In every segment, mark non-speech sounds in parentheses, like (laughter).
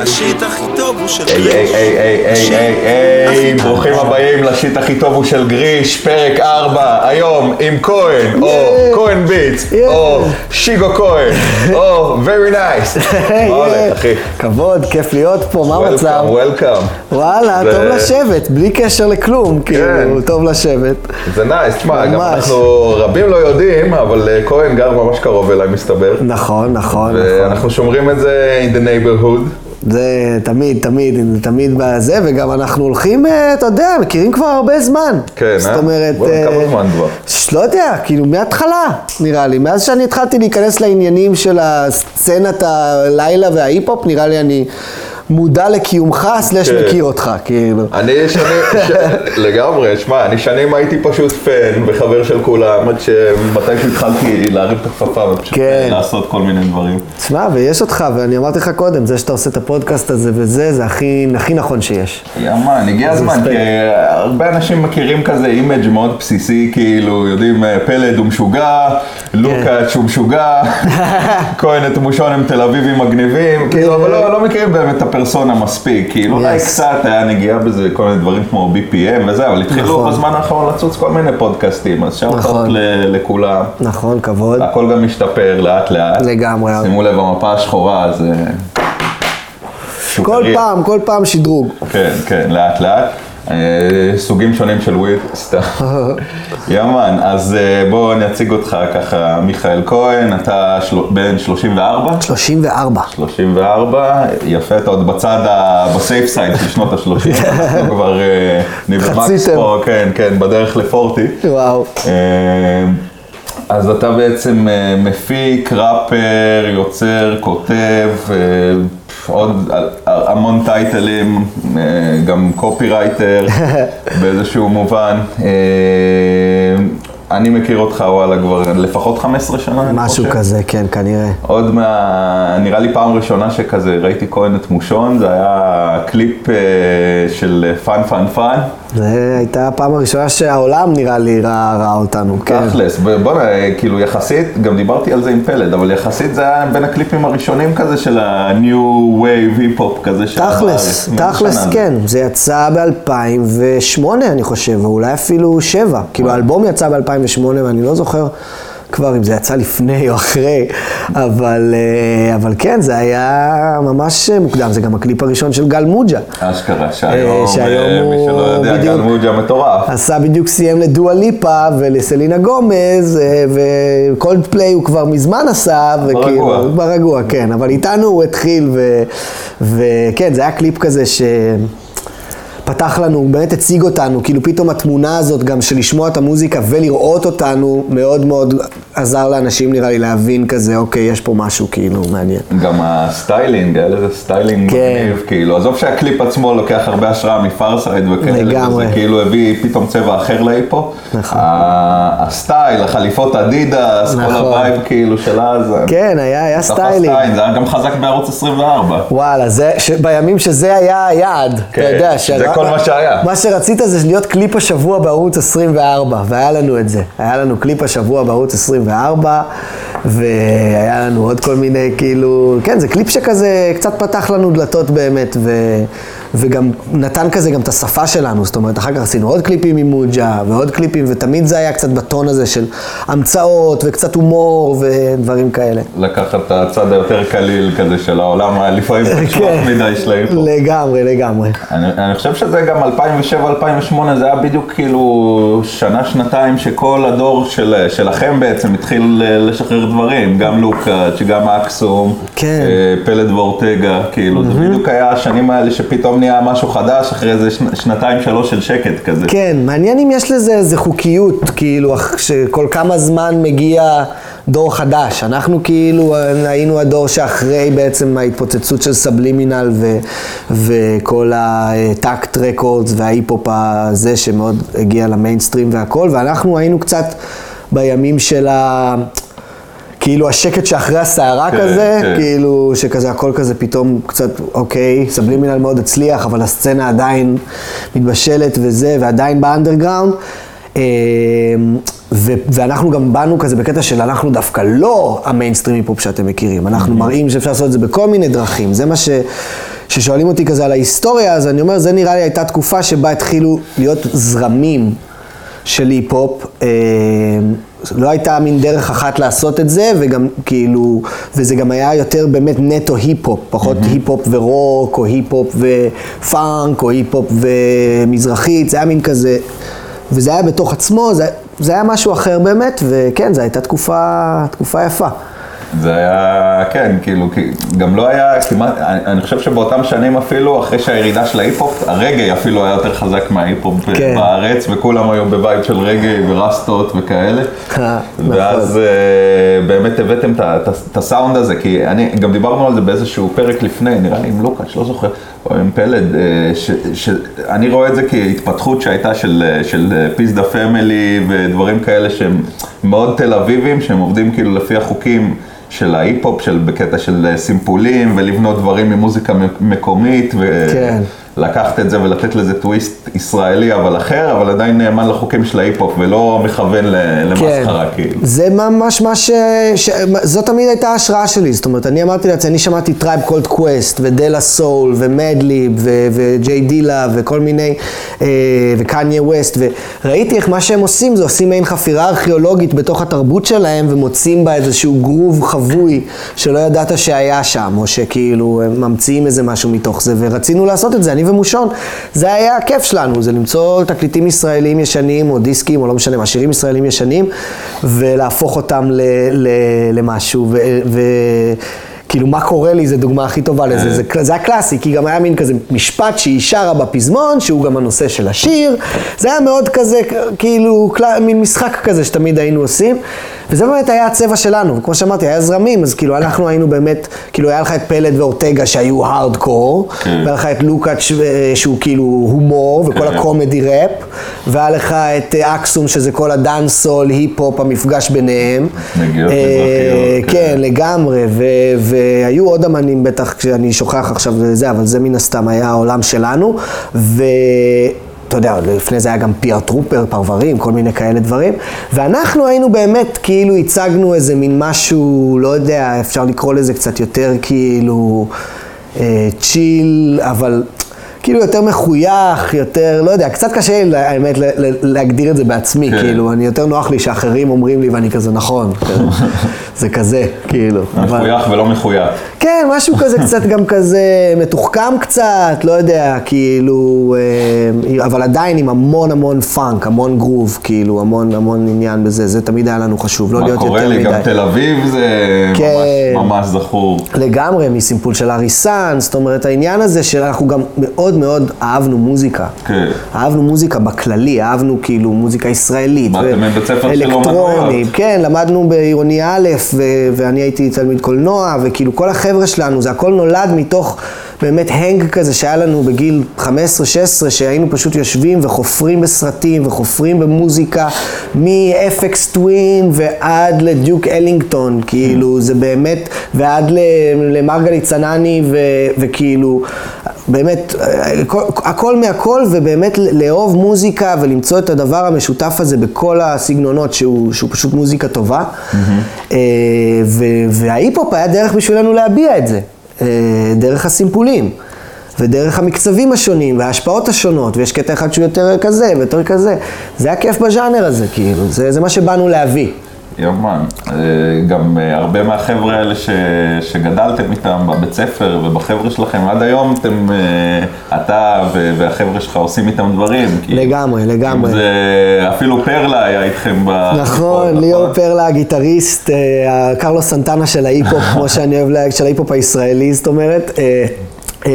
השיט הכי טוב הוא של היי היי גריש. היי היי היי היי היי טוב. ברוכים הבאים לשיט הכי טוב הוא של גריש, פרק 4, היום עם כהן, או כהן ביטס, או שיגו כהן, (laughs) או very nice. (laughs) מה הולך אחי? כבוד, כיף להיות פה, מה המצב? Welcome, welcome. וואלה, טוב לשבת, בלי קשר לכלום, כאילו, טוב לשבת. זה nice, תשמע, גם. אנחנו רבים לא יודעים, אבל אה, כהן גר ממש קרוב אליי מסתבר. נכון, נכון, נכון. ואנחנו שומרים את זה in the neighborhood. זה תמיד, תמיד, תמיד בזה, וגם אנחנו הולכים, אה, אתה יודע, מכירים כבר הרבה זמן. כן, אה? זאת אומרת... אה, כמה זמן כבר? לא יודע, כאילו מההתחלה, נראה לי. מאז שאני התחלתי להיכנס לעניינים של הסצנת הלילה וההיפ-הופ, נראה לי אני מודע לקיומך, סלש כן. מכיר אותך, כאילו. אני שנים, ש... לגמרי, שמע, אני שנים הייתי פשוט פן וחבר של כולם, עד שמתישהו התחלתי להרים את הכפפה ופשוט כן. לעשות כל מיני דברים. תשמע, ויש אותך, ואני אמרתי לך קודם, זה שאתה עושה את הפודקאסט הזה וזה, זה הכי, הכי נכון שיש. יא man, הגיע הזמן. כי הרבה אנשים מכירים כזה image מאוד בסיסי, כאילו, יודעים, אה, פלד הוא משוגע, לוקאץ' הוא משוגע, (laughs) כהן את מושון הם תל אביבים מגניבים, כאילו, אבל לא, לא מכירים באמת את הפרסונה מספיק, כאילו, אולי Yes. קצת היה נגיעה בזה, כל מיני דברים כמו BPM וזה, אבל התחילו נכון. בזמן האחרון לצוץ כל מיני פודקאסטים, אז shout out נכון. לכולם. נכון, כבוד. הכל גם משתפר לאט לאט. לגמרי. שימו לב, המפה השחורה זה... כל שוקריה. פעם, כל פעם שדרוג. כן, כן, לאט לאט. אה, סוגים שונים של וויד, סתם. (laughs) יאמן, אז אה, בוא אני אציג אותך ככה, מיכאל כהן, אתה של... בן 34? 34. 34, יפה, אתה עוד בצד, ה... בסייף סייד של שנות ה-30, (laughs) אנחנו כבר אה, חצי חצי. פה, כן, כן, בדרך לפורטי. וואו. אה, אז אתה בעצם אה, מפיק, ראפר, יוצר, כותב, אה, עוד ה- המון טייטלים, אה, גם קופירייטר (laughs) באיזשהו מובן. אה, אני מכיר אותך, וואלה, כבר לפחות 15 שנה, אני משהו חושב. כזה, כן, כנראה. עוד מה... נראה לי פעם ראשונה שכזה ראיתי כהן את מושון, זה היה קליפ אה, של פאן פאן פאן. זו הייתה הפעם הראשונה שהעולם נראה לי ראה, ראה אותנו, כן. תכלס, בוא'נה, כאילו יחסית, גם דיברתי על זה עם פלד, אבל יחסית זה היה בין הקליפים הראשונים כזה של ה-New Wave היפ-הופ כזה של תכלס, תכלס זה? כן, זה יצא ב-2008 אני חושב, או אולי אפילו 7. כאילו האלבום יצא ב-2008 ואני לא זוכר כבר אם זה יצא לפני או אחרי, אבל, אה, אבל כן, זה היה ממש מוקדם, זה גם הקליפ הראשון של גל מוג'ה. אשכרה, שהיום, אה, שהיום אה, מי הוא שלא יודע, בדיוק- גל מוג'ה מטורף. עשה בדיוק סיים לדואה ליפה ולסלינה גומז, וקולד פליי הוא כבר מזמן עשה, וכאילו, ברגוע. ברגוע, כן, אבל איתנו הוא התחיל, ו- וכן, זה היה קליפ כזה ש... פתח לנו, הוא באמת הציג אותנו, כאילו פתאום התמונה הזאת גם של לשמוע את המוזיקה ולראות אותנו מאוד מאוד עזר לאנשים נראה לי להבין כזה, אוקיי, יש פה משהו כאילו מעניין. גם הסטיילינג, היה לזה סטיילינג כן. מגניב, כאילו, עזוב שהקליפ עצמו לוקח הרבה השראה מפארסייד וכאלה. וזה כאילו הביא פתאום צבע אחר להיפ הופ. נכון. הסטייל, החליפות אדידס, כל נכון. ה vibe כאילו של אז. כן, היה, היה סטיילינג. עין, זה היה גם חזק בערוץ 24. וואלה, זה, ש... בימים שזה היה היעד, כן, אתה יודע, זה כל מה שהיה. מה שרצית זה להיות קליפ השבוע בערוץ 24, והיה לנו את זה. היה לנו קליפ השבוע בערוץ 24, והיה לנו עוד כל מיני, כאילו, כן, זה קליפ שכזה קצת פתח לנו דלתות באמת, ו... וגם נתן כזה גם את השפה שלנו, זאת אומרת, אחר כך עשינו עוד קליפים עם מוג'ה, ועוד קליפים, ותמיד זה היה קצת בטון הזה של המצאות, וקצת הומור, ודברים כאלה. לקחת את הצד היותר קליל כזה של העולם, לפעמים (laughs) כן. מדי של ההיפו. לגמרי, לגמרי. אני, אני חושב שזה גם 2007-2008, זה היה בדיוק כאילו שנה-שנתיים שכל הדור של, שלכם בעצם התחיל לשחרר דברים, גם לוקאץ', גם אקסום, כן. אה, פלד ואורטגה, כאילו, זה בדיוק היה השנים האלה שפתאום נהיה משהו חדש אחרי איזה שנ, שנתיים-שלוש של שקט כזה. כן, מעניין אם יש לזה איזה חוקיות, כאילו, שכל כמה זמן מגיע דור חדש. אנחנו כאילו היינו הדור שאחרי בעצם ההתפוצצות של סבלימינל ו, וכל הטאקט רקורדס וההיפ-הופ הזה שמאוד הגיע למיינסטרים והכל, ואנחנו היינו קצת בימים של ה... כאילו השקט שאחרי הסערה כן, כזה, כן. כאילו שכזה הכל כזה פתאום קצת, אוקיי, סבלימינל מאוד הצליח, אבל הסצנה עדיין מתבשלת וזה, ועדיין באנדרגראונד. אה, ו- ואנחנו גם באנו כזה בקטע של אנחנו דווקא לא המיינסטרים היפ-הופ שאתם מכירים, אנחנו מראים שאפשר לעשות את זה בכל מיני דרכים, זה מה ש... כששואלים אותי כזה על ההיסטוריה, אז אני אומר, זה נראה לי הייתה תקופה שבה התחילו להיות זרמים של היפ-הופ. אה, לא הייתה מין דרך אחת לעשות את זה, וגם כאילו, וזה גם היה יותר באמת נטו היפ-הופ, פחות אמ-המ. היפ-הופ ורוק, או היפ-הופ ופאנק, או היפ-הופ ומזרחית, זה היה מין כזה, וזה היה בתוך עצמו, זה, זה היה משהו אחר באמת, וכן, זו הייתה תקופה, תקופה יפה. זה היה, כן, כאילו, גם לא היה כמעט, אני, חושב שבאותם שנים אפילו, אחרי שהירידה של ההיפ-הופ, הרגעי אפילו היה יותר חזק מההיפ-הופ כן. בארץ, וכולם היו בבית של רגעי ורסטות וכאלה. (laughs) אה, ואז נכון. uh, באמת הבאתם את הסאונד הזה, כי אני, גם דיברנו על זה באיזשהו פרק לפני, נראה לי עם לוקאץ', לא זוכר, או עם פלד, אה, שאני רואה את זה כהתפתחות שהייתה של, של פיס דה פמילי ודברים כאלה שהם מאוד תל אביבים, שהם עובדים כאילו לפי החוקים. של ההיפ-הופ, של, בקטע של אה, סימפולים, ולבנות דברים ממוזיקה מקומית, ו... כן. לקחת את זה ולתת לזה טוויסט ישראלי אבל אחר, אבל עדיין נאמן לחוקים של ההיפ-הופ ולא מכוון למסחרה כן. כאילו. זה ממש מה ש... ש... זו תמיד הייתה ההשראה שלי, זאת אומרת, אני אמרתי לעצמי, אני שמעתי Tribe Called Quest ו De La Soul ו Madlib וג'יי דילה וכל מיני, אה, וקניה ווסט, וראיתי איך מה שהם עושים זה עושים מעין חפירה ארכיאולוגית בתוך התרבות שלהם ומוצאים בה איזשהו גרוב חבוי שלא ידעת שהיה שם, או שכאילו ממציאים איזה משהו מתוך זה, ורצינו לעשות את זה. אני ומושון, זה היה הכיף שלנו, זה למצוא תקליטים ישראלים ישנים, או דיסקים, או לא משנה מה, שירים ישראלים ישנים, ולהפוך אותם ל, ל, למשהו. ו, ו, כאילו, מה קורה לי, זו דוגמה הכי טובה לזה, זה, זה הקלאסי, כי גם היה מין כזה משפט שהיא שרה בפזמון, שהוא גם הנושא של השיר, זה היה מאוד כזה, כאילו, מין משחק כזה שתמיד היינו עושים. וזה באמת היה הצבע שלנו, וכמו שאמרתי, היה זרמים, אז כאילו אנחנו היינו באמת, כאילו היה לך את פלד ואורטגה שהיו הארדקור, כן. והיה לך את לוקאץ' שהוא כאילו הומור, וכל כן. הקומדי ראפ, והיה לך את אקסום שזה כל הדאנסול, היפ-הופ, המפגש ביניהם. נגיעות אה, מזרחיות. כן, כן, לגמרי, והיו עוד אמנים בטח, כשאני שוכח עכשיו זה, אבל זה מן הסתם היה העולם שלנו, ו... אתה יודע, לפני זה היה גם פיאר טרופר, פרברים, כל מיני כאלה דברים. ואנחנו היינו באמת, כאילו הצגנו איזה מין משהו, לא יודע, אפשר לקרוא לזה קצת יותר כאילו אה, צ'יל, אבל כאילו יותר מחוייך, יותר, לא יודע, קצת קשה לי, האמת, להגדיר את זה בעצמי, כן. כאילו, אני יותר נוח לי שאחרים אומרים לי ואני כזה נכון, (laughs) זה כזה, כאילו. מחוייך ולא מחוייך. כן, משהו כזה קצת גם כזה מתוחכם קצת, לא יודע, כאילו, אה, אבל עדיין עם המון המון פאנק, המון גרוב, כאילו, המון המון עניין בזה, זה תמיד היה לנו חשוב, לא להיות יותר מדי. מה קורה לי, גם תל אביב זה כן, ממש, ממש זכור. לגמרי, מסימפול של אריסן, זאת אומרת, העניין הזה שאנחנו גם מאוד מאוד אהבנו מוזיקה. כן. אהבנו מוזיקה בכללי, אהבנו כאילו מוזיקה ישראלית. מה, אתם בבית ספר של אומנויות. כן, למדנו בעירוני א', ואני הייתי תלמיד קולנוע, וכאילו כל החבר'ה... שלנו, זה הכל נולד מתוך באמת הנג כזה שהיה לנו בגיל 15-16, שהיינו פשוט יושבים וחופרים בסרטים וחופרים במוזיקה, מ-FX טווין ועד לדיוק אלינגטון, כאילו זה באמת, ועד למרגלית צנני וכאילו, באמת, הכל, הכל מהכל, ובאמת לאהוב מוזיקה ולמצוא את הדבר המשותף הזה בכל הסגנונות שהוא, שהוא פשוט מוזיקה טובה. Mm-hmm. וההיפ-הופ היה דרך בשבילנו להביע את זה. אה, דרך הסימפולים, ודרך המקצבים השונים, וההשפעות השונות, ויש קטע אחד שהוא יותר כזה ויותר כזה. זה הכיף בז'אנר הזה, כאילו, זה, זה מה שבאנו להביא. יומן. אה, גם אה, הרבה מהחבר'ה האלה ש... שגדלתם איתם בבית ספר ובחבר'ה שלכם, עד היום אתם, אתה והחבר'ה שלך עושים איתם דברים. לגמרי, לגמרי. זה, אפילו פרלה היה איתכם ב... נכון, ליאור פרלה, הגיטריסט, קרלוס סנטנה של ההיפ-הופ, (laughs) כמו שאני אוהב להגיד, של ההיפ-הופ הישראלי, זאת אומרת. אה,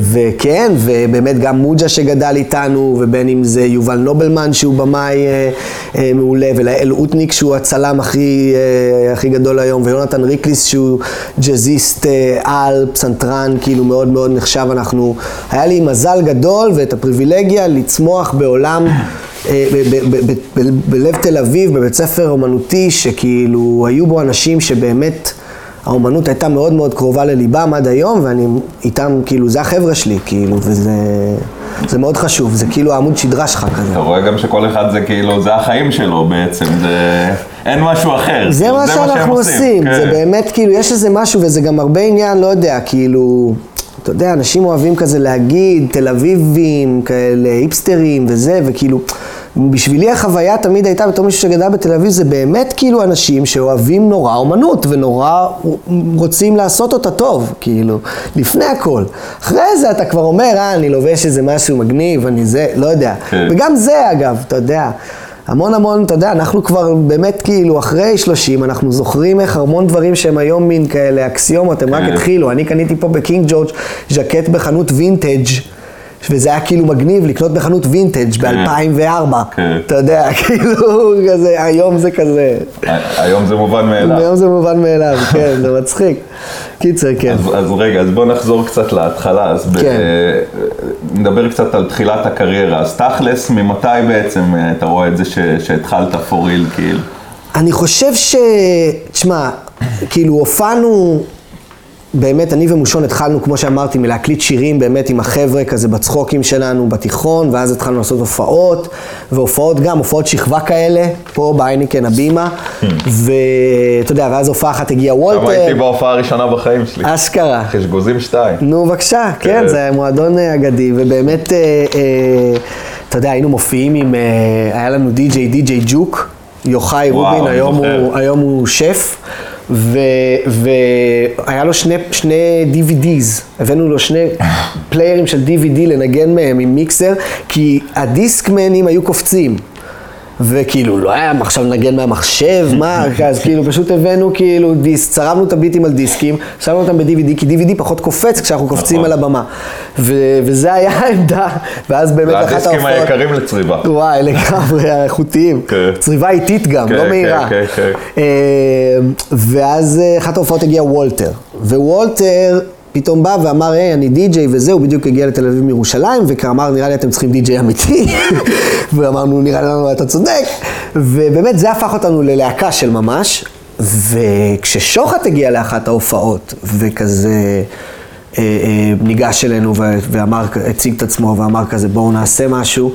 וכן, ובאמת גם מוג'ה שגדל איתנו, ובין אם זה יובל נובלמן שהוא במאי אה, אה, מעולה, ולאל אוטניק שהוא הצלם הכי, הכי גדול היום, ויונתן ריקליס שהוא ג'אזיסט על, פסנתרן, כאילו מאוד מאוד נחשב. אנחנו, היה לי מזל גדול ואת הפריבילגיה לצמוח בעולם בלב תל אביב, בבית ספר אומנותי, שכאילו היו בו אנשים שבאמת... האומנות הייתה מאוד מאוד קרובה לליבם עד היום, ואני איתם, כאילו, זה החבר'ה שלי, כאילו, וזה... זה מאוד חשוב, זה כאילו העמוד שדרה שלך כזה. אתה רואה גם שכל אחד זה כאילו, זה החיים שלו בעצם, זה... אין משהו אחר. זה כאילו, מה שאנחנו עושים, כן. זה באמת כאילו, יש איזה משהו, וזה גם הרבה עניין, לא יודע, כאילו... אתה יודע, אנשים אוהבים כזה להגיד, תל אביבים, כאלה, היפסטרים וזה, וכאילו, בשבילי החוויה תמיד הייתה בתור מישהו שגדל בתל אביב, זה באמת כאילו אנשים שאוהבים נורא אומנות, ונורא רוצים לעשות אותה טוב, כאילו, לפני הכל. אחרי זה אתה כבר אומר, אה, אני לובש איזה משהו מגניב, אני זה, לא יודע. כן. וגם זה, אגב, אתה יודע. המון המון, אתה יודע, אנחנו כבר באמת כאילו אחרי 30, אנחנו זוכרים איך המון דברים שהם היום מין כאלה אקסיומות, הם רק כן. התחילו. אני קניתי פה בקינג ג'ורג' ז'קט בחנות וינטג'. וזה היה כאילו מגניב לקנות בחנות וינטג' ב-2004. כן. אתה יודע, (laughs) כאילו, כזה, היום זה כזה, היום זה מובן מאליו. היום זה מובן מאליו, כן, זה מצחיק. קיצר, כן. אז, אז רגע, אז בוא נחזור קצת להתחלה, אז ב, כן. נדבר קצת על תחילת הקריירה, אז תכלס, ממתי בעצם אה, אתה רואה את זה ש, שהתחלת for real, כאילו? אני חושב ש... תשמע, כאילו הופענו, באמת, אני ומושון התחלנו, כמו שאמרתי, מלהקליט שירים באמת עם החבר'ה כזה בצחוקים שלנו בתיכון, ואז התחלנו לעשות הופעות, והופעות גם, הופעות שכבה כאלה, פה בהייניקן הבימה, ואתה יודע, ואז הופעה אחת הגיע גם הייתי וולטר, בהופעה הראשונה בחיים שלי, אשכרה. חשגוזים שתיים. נו, בבקשה, כן, כן. זה מועדון אה, אגדי, ובאמת, אה, אה, אתה יודע, היינו מופיעים עם, היה לנו די-ג'יי, די-ג'יי ג'וק, יוחאי רובין, היום. הוא, שף, והיה לו שני, שני DVDs, הבאנו לו שני (laughs) פליירים של DVD לנגן מהם עם מיקסר, כי הדיסקמנים היו קופצים. וכאילו, לא היה עכשיו לנגן מהמחשב, מה, אז כאילו פשוט הבאנו כאילו דיסק, צרבנו את הביטים על דיסקים, שמנו אותם ב-DVD, כי DVD פחות קופץ כשאנחנו קופצים נכון. על הבמה. ו- וזה היה העמדה, ואז באמת אחת ההופעות... היקרים לצריבה. וואי, לגמרי, האיכותיים. כן. צריבה איטית גם, לא כן, מהירה. כן, כן. אה, ואז אה, אחת ההופעות הגיע וולטר. ווולטר פתאום בא ואמר, היי, אני די-ג'יי וזהו, בדיוק הגיע לתל אביב מירושלים, ואמר, נראה לי אתם צריכים די-ג'יי אמיתי. (laughs) ואמרנו, נראה לנו, אתה צודק. ובאמת זה הפך אותנו ללהקה של ממש. וכששוחט הגיע לאחת ההופעות, וכזה... אה, אה, ניגש אלינו ואמר, הציג את עצמו ואמר כזה בואו נעשה משהו,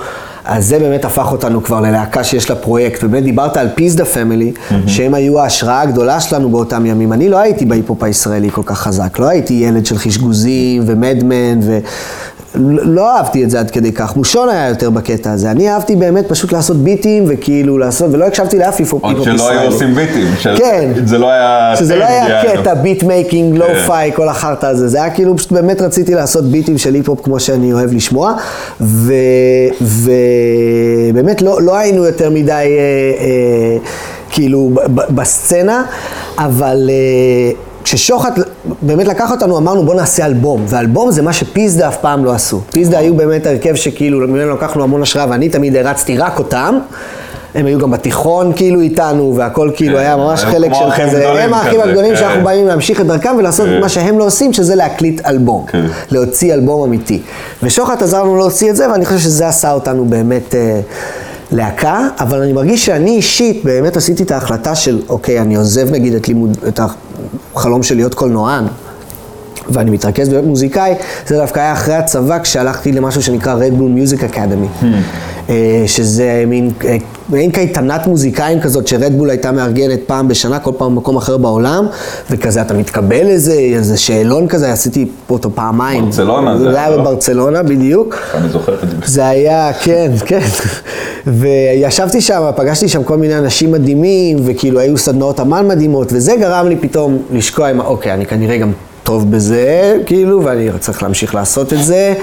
אז זה באמת הפך אותנו כבר ללהקה שיש לה פרויקט, ובאמת דיברת על פיזדה פמילי, שהם היו ההשראה הגדולה שלנו באותם ימים. אני לא הייתי בהיפ-הופ הישראלי כל כך חזק, לא הייתי ילד של חשגוזים ומדמן ו... לא אהבתי את זה עד כדי כך, מושון היה יותר בקטע הזה. אני אהבתי באמת פשוט לעשות ביטים וכאילו לעשות, ולא הקשבתי לאף היפ-הופ עוד ישראלי. שלא היו עושים ביטים, של- כן. זה לא היה... שזה לא היה יענו. קטע, beat making, lo-fi, כל החרטא הזה. זה היה כאילו, פשוט באמת רציתי לעשות ביטים של היפ-הופ כמו שאני אוהב לשמוע. ובאמת לא, לא היינו יותר מדי, אה, אה, כאילו, בסצנה, אבל... אה, כששוחט באמת לקח אותנו, אמרנו בוא נעשה אלבום, ואלבום זה מה שפיזדה אף פעם לא עשו. פיזדה היו באמת הרכב שכאילו, ממנו לקחנו המון השראה, ואני תמיד הרצתי רק אותם. הם היו גם בתיכון כאילו איתנו, והכל כאילו כן, היה ממש חלק של כזה, הם האחים הגדולים כן. שאנחנו באים להמשיך את דרכם ולעשות כן. את מה שהם לא עושים, שזה להקליט אלבום. להוציא אלבום אמיתי. ושוחט עזר לנו להוציא את זה, ואני חושב שזה עשה אותנו באמת אה, להקה, אבל אני מרגיש שאני אישית באמת עשיתי את ההחלטה של, אוקיי, אני עוזב נגיד את לימוד, את החלום של להיות קולנוען. ואני מתרכז בלהיות מוזיקאי, זה דווקא היה אחרי הצבא כשהלכתי למשהו שנקרא Red Bull Music Academy, אה, שזה מין, אה, מעין קייטנת מוזיקאים כזאת שרדבול הייתה מארגנת פעם בשנה, כל פעם במקום אחר בעולם, וכזה אתה מתקבל איזה, איזה שאלון כזה, עשיתי אותו פעמיים. ברצלונה זה זה היה, לא? בברצלונה בדיוק. אני זוכר את זה. זה היה, כן, כן. וישבתי שם, פגשתי שם כל מיני אנשים מדהימים, וכאילו היו סדנאות אמן מדהימות, וזה גרם לי פתאום לשקוע עם, אוקיי, אני כנראה גם טוב בזה, כאילו, ואני צריך להמשיך לעשות את זה,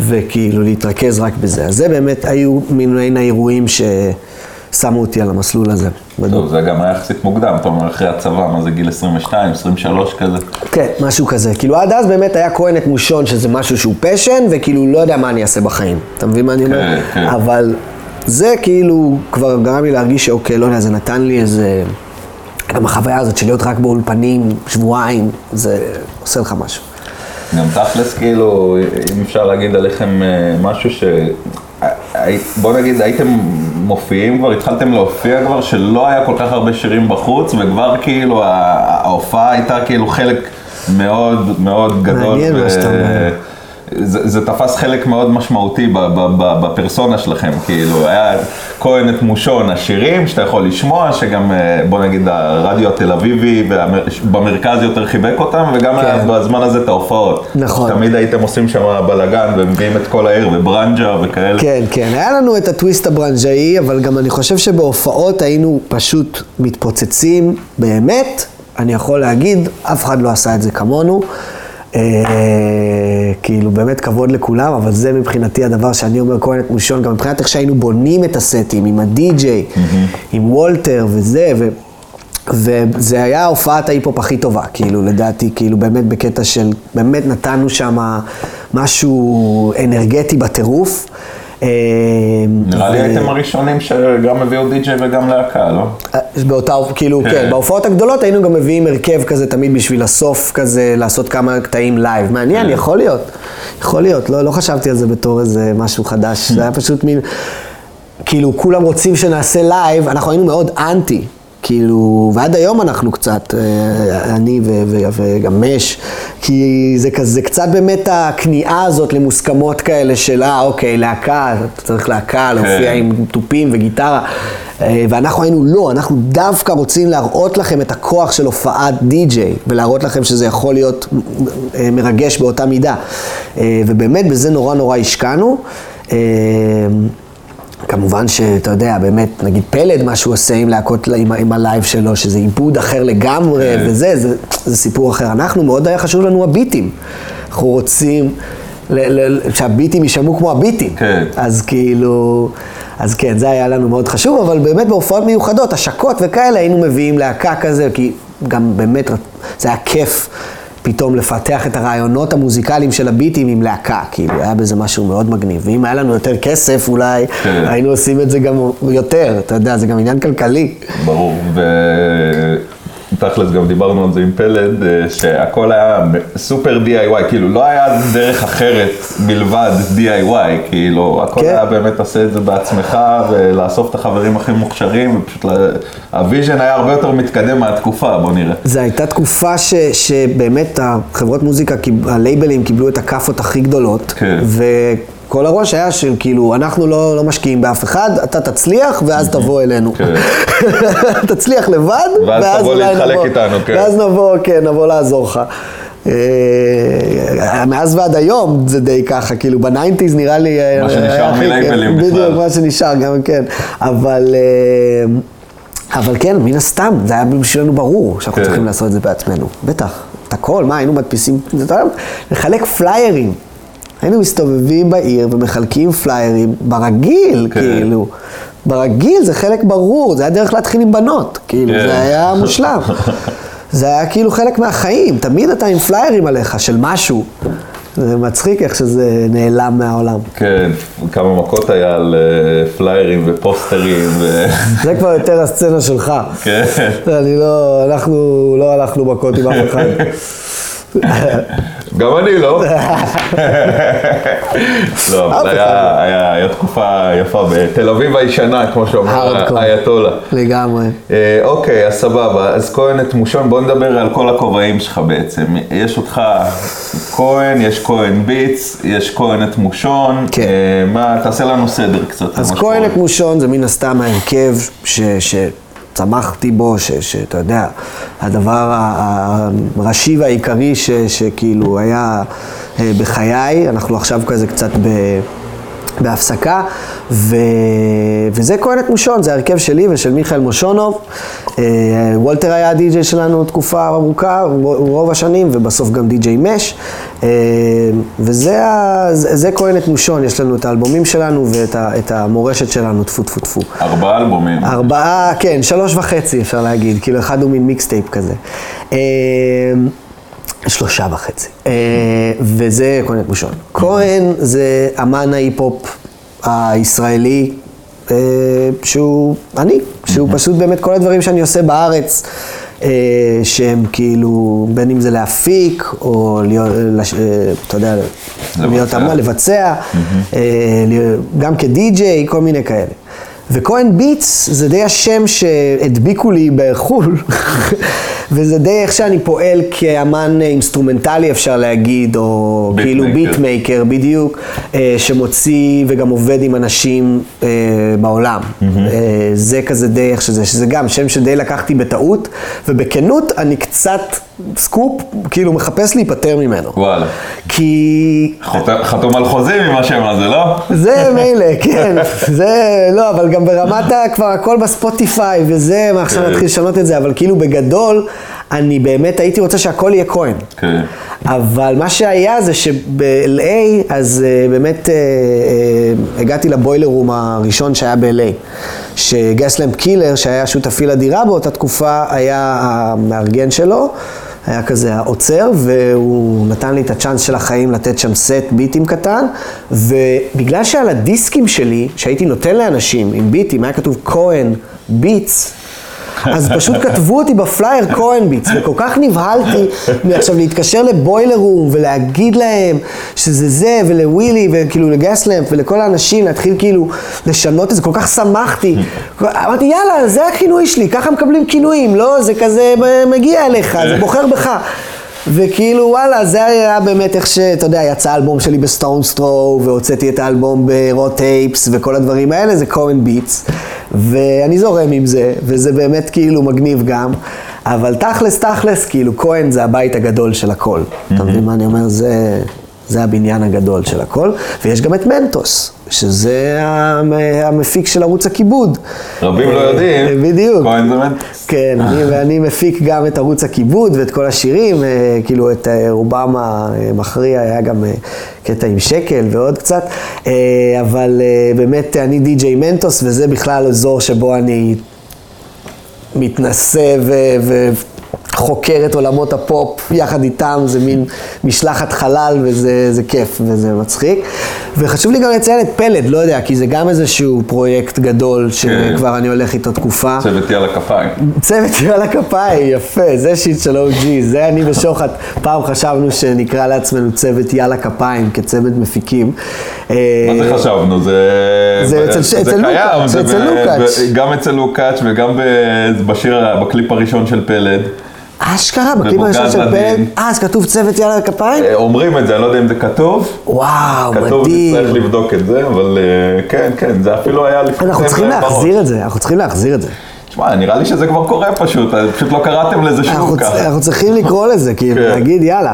וכאילו להתרכז רק בזה. אז זה באמת היו מן האירועים ששמו אותי על המסלול הזה. בדיוק. טוב, זה גם היה יחסית מוקדם, אתה אומר אחרי הצבא, מה זה גיל 22, 23 כזה? כן, משהו כזה. כאילו עד אז באמת היה כהן את מושון, שזה משהו שהוא פשן, וכאילו לא יודע מה אני אעשה בחיים. אתה מבין מה אני אומר? כן, כן. אבל זה כאילו כבר גרם לי להרגיש שאוקיי, לא יודע, זה נתן לי איזה... גם החוויה הזאת של להיות רק באולפנים שבועיים, זה עושה לך משהו. גם תכלס, כאילו, אם אפשר להגיד עליכם אה, משהו ש... בוא נגיד, הייתם מופיעים כבר, התחלתם להופיע כבר, שלא היה כל כך הרבה שירים בחוץ, וכבר כאילו ההופעה הייתה כאילו חלק מאוד מאוד גדול. מעניין מה שאתה אומר. זה, זה תפס חלק מאוד משמעותי בפרסונה שלכם, כאילו, היה כהן את מושון השירים שאתה יכול לשמוע, שגם, אה, בוא נגיד, הרדיו התל אביבי במרכז יותר חיבק אותם, וגם כן. היה בזמן הזה את ההופעות. נכון. תמיד הייתם עושים שם בלאגן ומביאים את כל העיר וברנג'ה וכאלה. כן, כן, היה לנו את הטוויסט הברנז'אי, אבל גם אני חושב שבהופעות היינו פשוט מתפוצצים, באמת, אני יכול להגיד, אף אחד לא עשה את זה כמונו. אה, כאילו, באמת כבוד לכולם, אבל זה מבחינתי הדבר שאני אומר, כהן את מושון, גם מבחינת איך שהיינו בונים את הסטים, עם הדי-ג'יי, עם וולטר וזה, ו... וזה היה הופעת ההיפ-הופ הכי טובה, כאילו, לדעתי, כאילו, באמת בקטע של, באמת נתנו שם משהו אנרגטי בטירוף. אה, נראה לי הייתם הראשונים שגם הביאו די.ג'יי וגם להקה, לא? באותה, כאילו, כן. בהופעות הגדולות היינו גם מביאים הרכב כזה תמיד בשביל הסוף כזה, לעשות כמה קטעים לייב. מעניין. יכול להיות. יכול להיות, לא, לא חשבתי על זה בתור איזה משהו חדש, זה היה פשוט מין, כאילו, כולם רוצים שנעשה לייב, אנחנו היינו מאוד אנטי. כאילו, ועד היום אנחנו קצת, אה, אני וגם מש, כי זה כזה קצת באמת הכניעה הזאת למוסכמות כאלה של, אה, אוקיי, להקה, צריך להקה, להופיע עם תופים וגיטרה. אה, ואנחנו היינו, לא, אנחנו דווקא רוצים להראות לכם את הכוח של הופעת די-ג'יי, ולהראות לכם שזה יכול להיות אה, מרגש באותה מידה. אה, ובאמת, בזה נורא נורא השקענו. כמובן שאתה יודע, באמת, נגיד פלד, מה שהוא עושה עם להקות, עם, עם הלייב שלו, שזה עיבוד אחר לגמרי, כן. וזה, זה, זה סיפור אחר. אנחנו, מאוד היה חשוב לנו הביטים. אנחנו רוצים ל, ל, שהביטים יישמעו כמו הביטים. כן. אז כאילו, אז כן, זה היה לנו מאוד חשוב, אבל באמת בהופעות מיוחדות, השקות וכאלה, היינו מביאים להקה כזה, כי גם באמת, זה היה כיף. פתאום לפתח את הרעיונות המוזיקליים של הביטים עם להקה, כאילו, היה בזה משהו מאוד מגניב. ואם היה לנו יותר כסף, אולי כן. היינו עושים את זה גם יותר, אתה יודע, זה גם עניין כלכלי. ברור, ותכלס גם דיברנו על זה עם פלד, אה, שהכל היה סופר די.איי.וואי, כאילו לא היה דרך אחרת מלבד DIY, כאילו הכל כן. היה באמת תעשה את זה בעצמך ולאסוף את החברים הכי מוכשרים, ופשוט לה- ה vision היה הרבה יותר מתקדם מהתקופה, בוא נראה. זו הייתה תקופה ש, שבאמת החברות מוזיקה, הלייבלים קיבלו את הכאפות הכי גדולות. כן. וכל הראש היה של כאילו, אנחנו לא, לא משקיעים באף אחד, אתה תצליח ואז תבוא אלינו. כן. (laughs) תצליח לבד, ואז תבוא אולי להתחלק נבוא- איתנו, כן. ואז נבוא, כן, נבוא לעזור לך. אה, מאז ועד היום זה די ככה, כאילו ב nineties נראה לי... אה, מה שנשאר היה הכי- מלייבלים בדיוק, בכלל. מה שנשאר, גם כן. אבל... אה, אבל כן, מן הסתם, זה היה בשבילנו ברור שאנחנו כן. צריכים לעשות את זה בעצמנו. בטח, את הכל, מה, היינו מדפיסים, לחלק פליירים. היינו מסתובבים בעיר ומחלקים פליירים ברגיל, כן. כאילו. ברגיל זה חלק ברור, זה היה דרך להתחיל עם בנות, כאילו, כן. זה היה (laughs) מושלם. זה היה כאילו חלק מהחיים, תמיד אתה עם פליירים עליך של משהו. זה מצחיק איך שזה נעלם מהעולם. כן, כמה מכות היה על אה, פליירים ופוסטרים, ו... (laughs) זה כבר יותר הסצנה שלך. כן. אני לא, אנחנו לא הלכנו מכות עם אף אחד. (laughs) גם אני לא. (laughs) לא, אבל אחד היה- תקופה יפה בתל אביב הישנה, כמו שאומר. האייתולה. לגמרי. אה, אוקיי, אז סבבה. אז כהן את מושון, בוא נדבר על כל הכובעים שלך בעצם. יש אותך כהן, יש כהן ביטס, יש כהן את מושון. כן. אה, מה, תעשה לנו סדר קצת. אז כהן. את מושון זה מן הסתם ההרכב ש... שצמחתי בו, שאתה יודע, הדבר הראשי והעיקרי ש, שכאילו היה אה, בחיי, אנחנו עכשיו כזה קצת ב... בהפסקה, ו... וזה כהן את מושון, זה ההרכב שלי ושל מיכאל מושונוב. אה, וולטר היה הדי-ג'יי שלנו תקופה ארוכה, רוב השנים, ובסוף גם די-ג'יי מש. אה, וזה ה... זה את מושון, יש לנו את האלבומים שלנו ואת ה... את המורשת שלנו, טפו טפו טפו. ארבעה אלבומים. ארבעה, כן, שלוש וחצי אפשר להגיד, כאילו אחד הוא מין מיקסטייפ כזה. שלושה וחצי. אה, וזה כהן את מושון. כהן זה אמן ההיפ-הופ הישראלי, אה, שהוא אני, שהוא פשוט באמת כל הדברים שאני עושה בארץ. אה, שהם כאילו, בין אם זה להפיק, או להיות, לש- אתה יודע, להיות לבצע. אמן, לבצע, להיות- גם כדי-ג'יי, כל מיני כאלה. ו Cohen Beats זה די השם שהדביקו לי בחו"ל, (laughs) וזה די איך שאני פועל כאמן אינסטרומנטלי אפשר להגיד, או beat כאילו maker. Beat maker בדיוק, אה, שמוציא וגם עובד עם אנשים אה, בעולם. אה, זה כזה די איך שזה, שזה גם שם שדי לקחתי בטעות, ובכנות אני קצת סקופ, כאילו מחפש להיפטר ממנו. וואלה. כי חותם- חתום על חוזים עם השם הזה, לא? זה מילא, כן, זה לא, אבל גם ברמת ה... כבר הכל בספוטיפיי וזה, מה עכשיו כן. נתחיל לשנות את זה, אבל כאילו בגדול, אני באמת הייתי רוצה שהכל יהיה כהן. כן. אבל מה שהיה זה שב-LA, אז אה, באמת אה, אה, הגעתי ל Boiler Room הראשון שהיה ב-LA. ש Gaslamp Killer, שהיה שותפי לדירה באותה תקופה, היה המארגן שלו, היה כזה האוצר, והוא נתן לי את הצ'אנס של החיים לתת שם סט ביטים קטן, ובגלל שעל הדיסקים שלי, שהייתי נותן לאנשים עם ביטים, היה כתוב Cohen Beats, אז פשוט כתבו אותי בפלייר Cohen Beats, וכל כך נבהלתי מעכשיו להתקשר ל Boiler Room ולהגיד להם שזה זה, ולווילי, וכאילו לגסלמפ ולכל האנשים, להתחיל כאילו לשנות את זה, כל כך שמחתי. אמרתי, יאללה, זה הכינוי שלי, ככה מקבלים כינויים, לא, זה כזה מגיע אליך, זה בוחר בך. וכאילו וואלה, זה היה באמת איך שאתה יודע, יצא האלבום שלי ב Stones Throw, והוצאתי את האלבום ברוט טייפס, וכל הדברים האלה, זה Cohen Beats, ואני זורם עם זה, וזה באמת כאילו מגניב גם, אבל תכלס, תכלס, כאילו כהן זה הבית הגדול של הכל. אתה מבין מה אני אומר? זה, זה הבניין הגדול של הכל, ויש גם את מנטוס, שזה המ- המפיק של ערוץ הכיבוד. רבים לא אה, יודעים. בדיוק. כהן מנטוס. כן, (laughs) אני, ואני מפיק גם את ערוץ הכיבוד ואת כל השירים, אה, כאילו את אה, רובם המכריע, היה גם אה, קטע עם שקל ועוד קצת, אה, אבל אה, באמת אני די.ג'יי מנטוס, וזה בכלל אזור שבו אני מתנסה ו... וחוקר את עולמות הפופ יחד איתם, זה מין משלחת חלל וזה זה כיף וזה מצחיק. וחשוב לי גם לציין את פלד, לא יודע, כי זה גם איזשהו פרויקט גדול שכבר אני הולך איתו תקופה. צוות יאללה כפיים. צוות על הכפיים, יפה, זה שיט של OG, זה אני ושוחט, פעם חשבנו שנקרא לעצמנו צוות יאללה כפיים כצוות מפיקים. מה אה, זה חשבנו? זה... זה אצל- זה אצל קיים, לוקאץ', זה אצל לוקאץ'. גם אצל לוקאץ' וגם בשיר, בקליפ הראשון של פלד. אשכרה, בקליפ הראשון של. פלד, אה, אז כתוב צוות יאללה כפיים? אה, אומרים את זה, אני לא יודע אם זה כתוב. וואו, כתוב, מדהים. נצטרך לבדוק את זה, אבל אה, כן, כן, זה אפילו היה לפני... אנחנו צריכים. להחזיר את זה, אנחנו צריכים להחזיר את זה. תשמע, נראה לי שזה כבר קורה פשוט, אה, פשוט לא קראתם לזה שוב ככה. אנחנו צריכים לקרוא לזה, כאילו, כן. להגיד יאללה.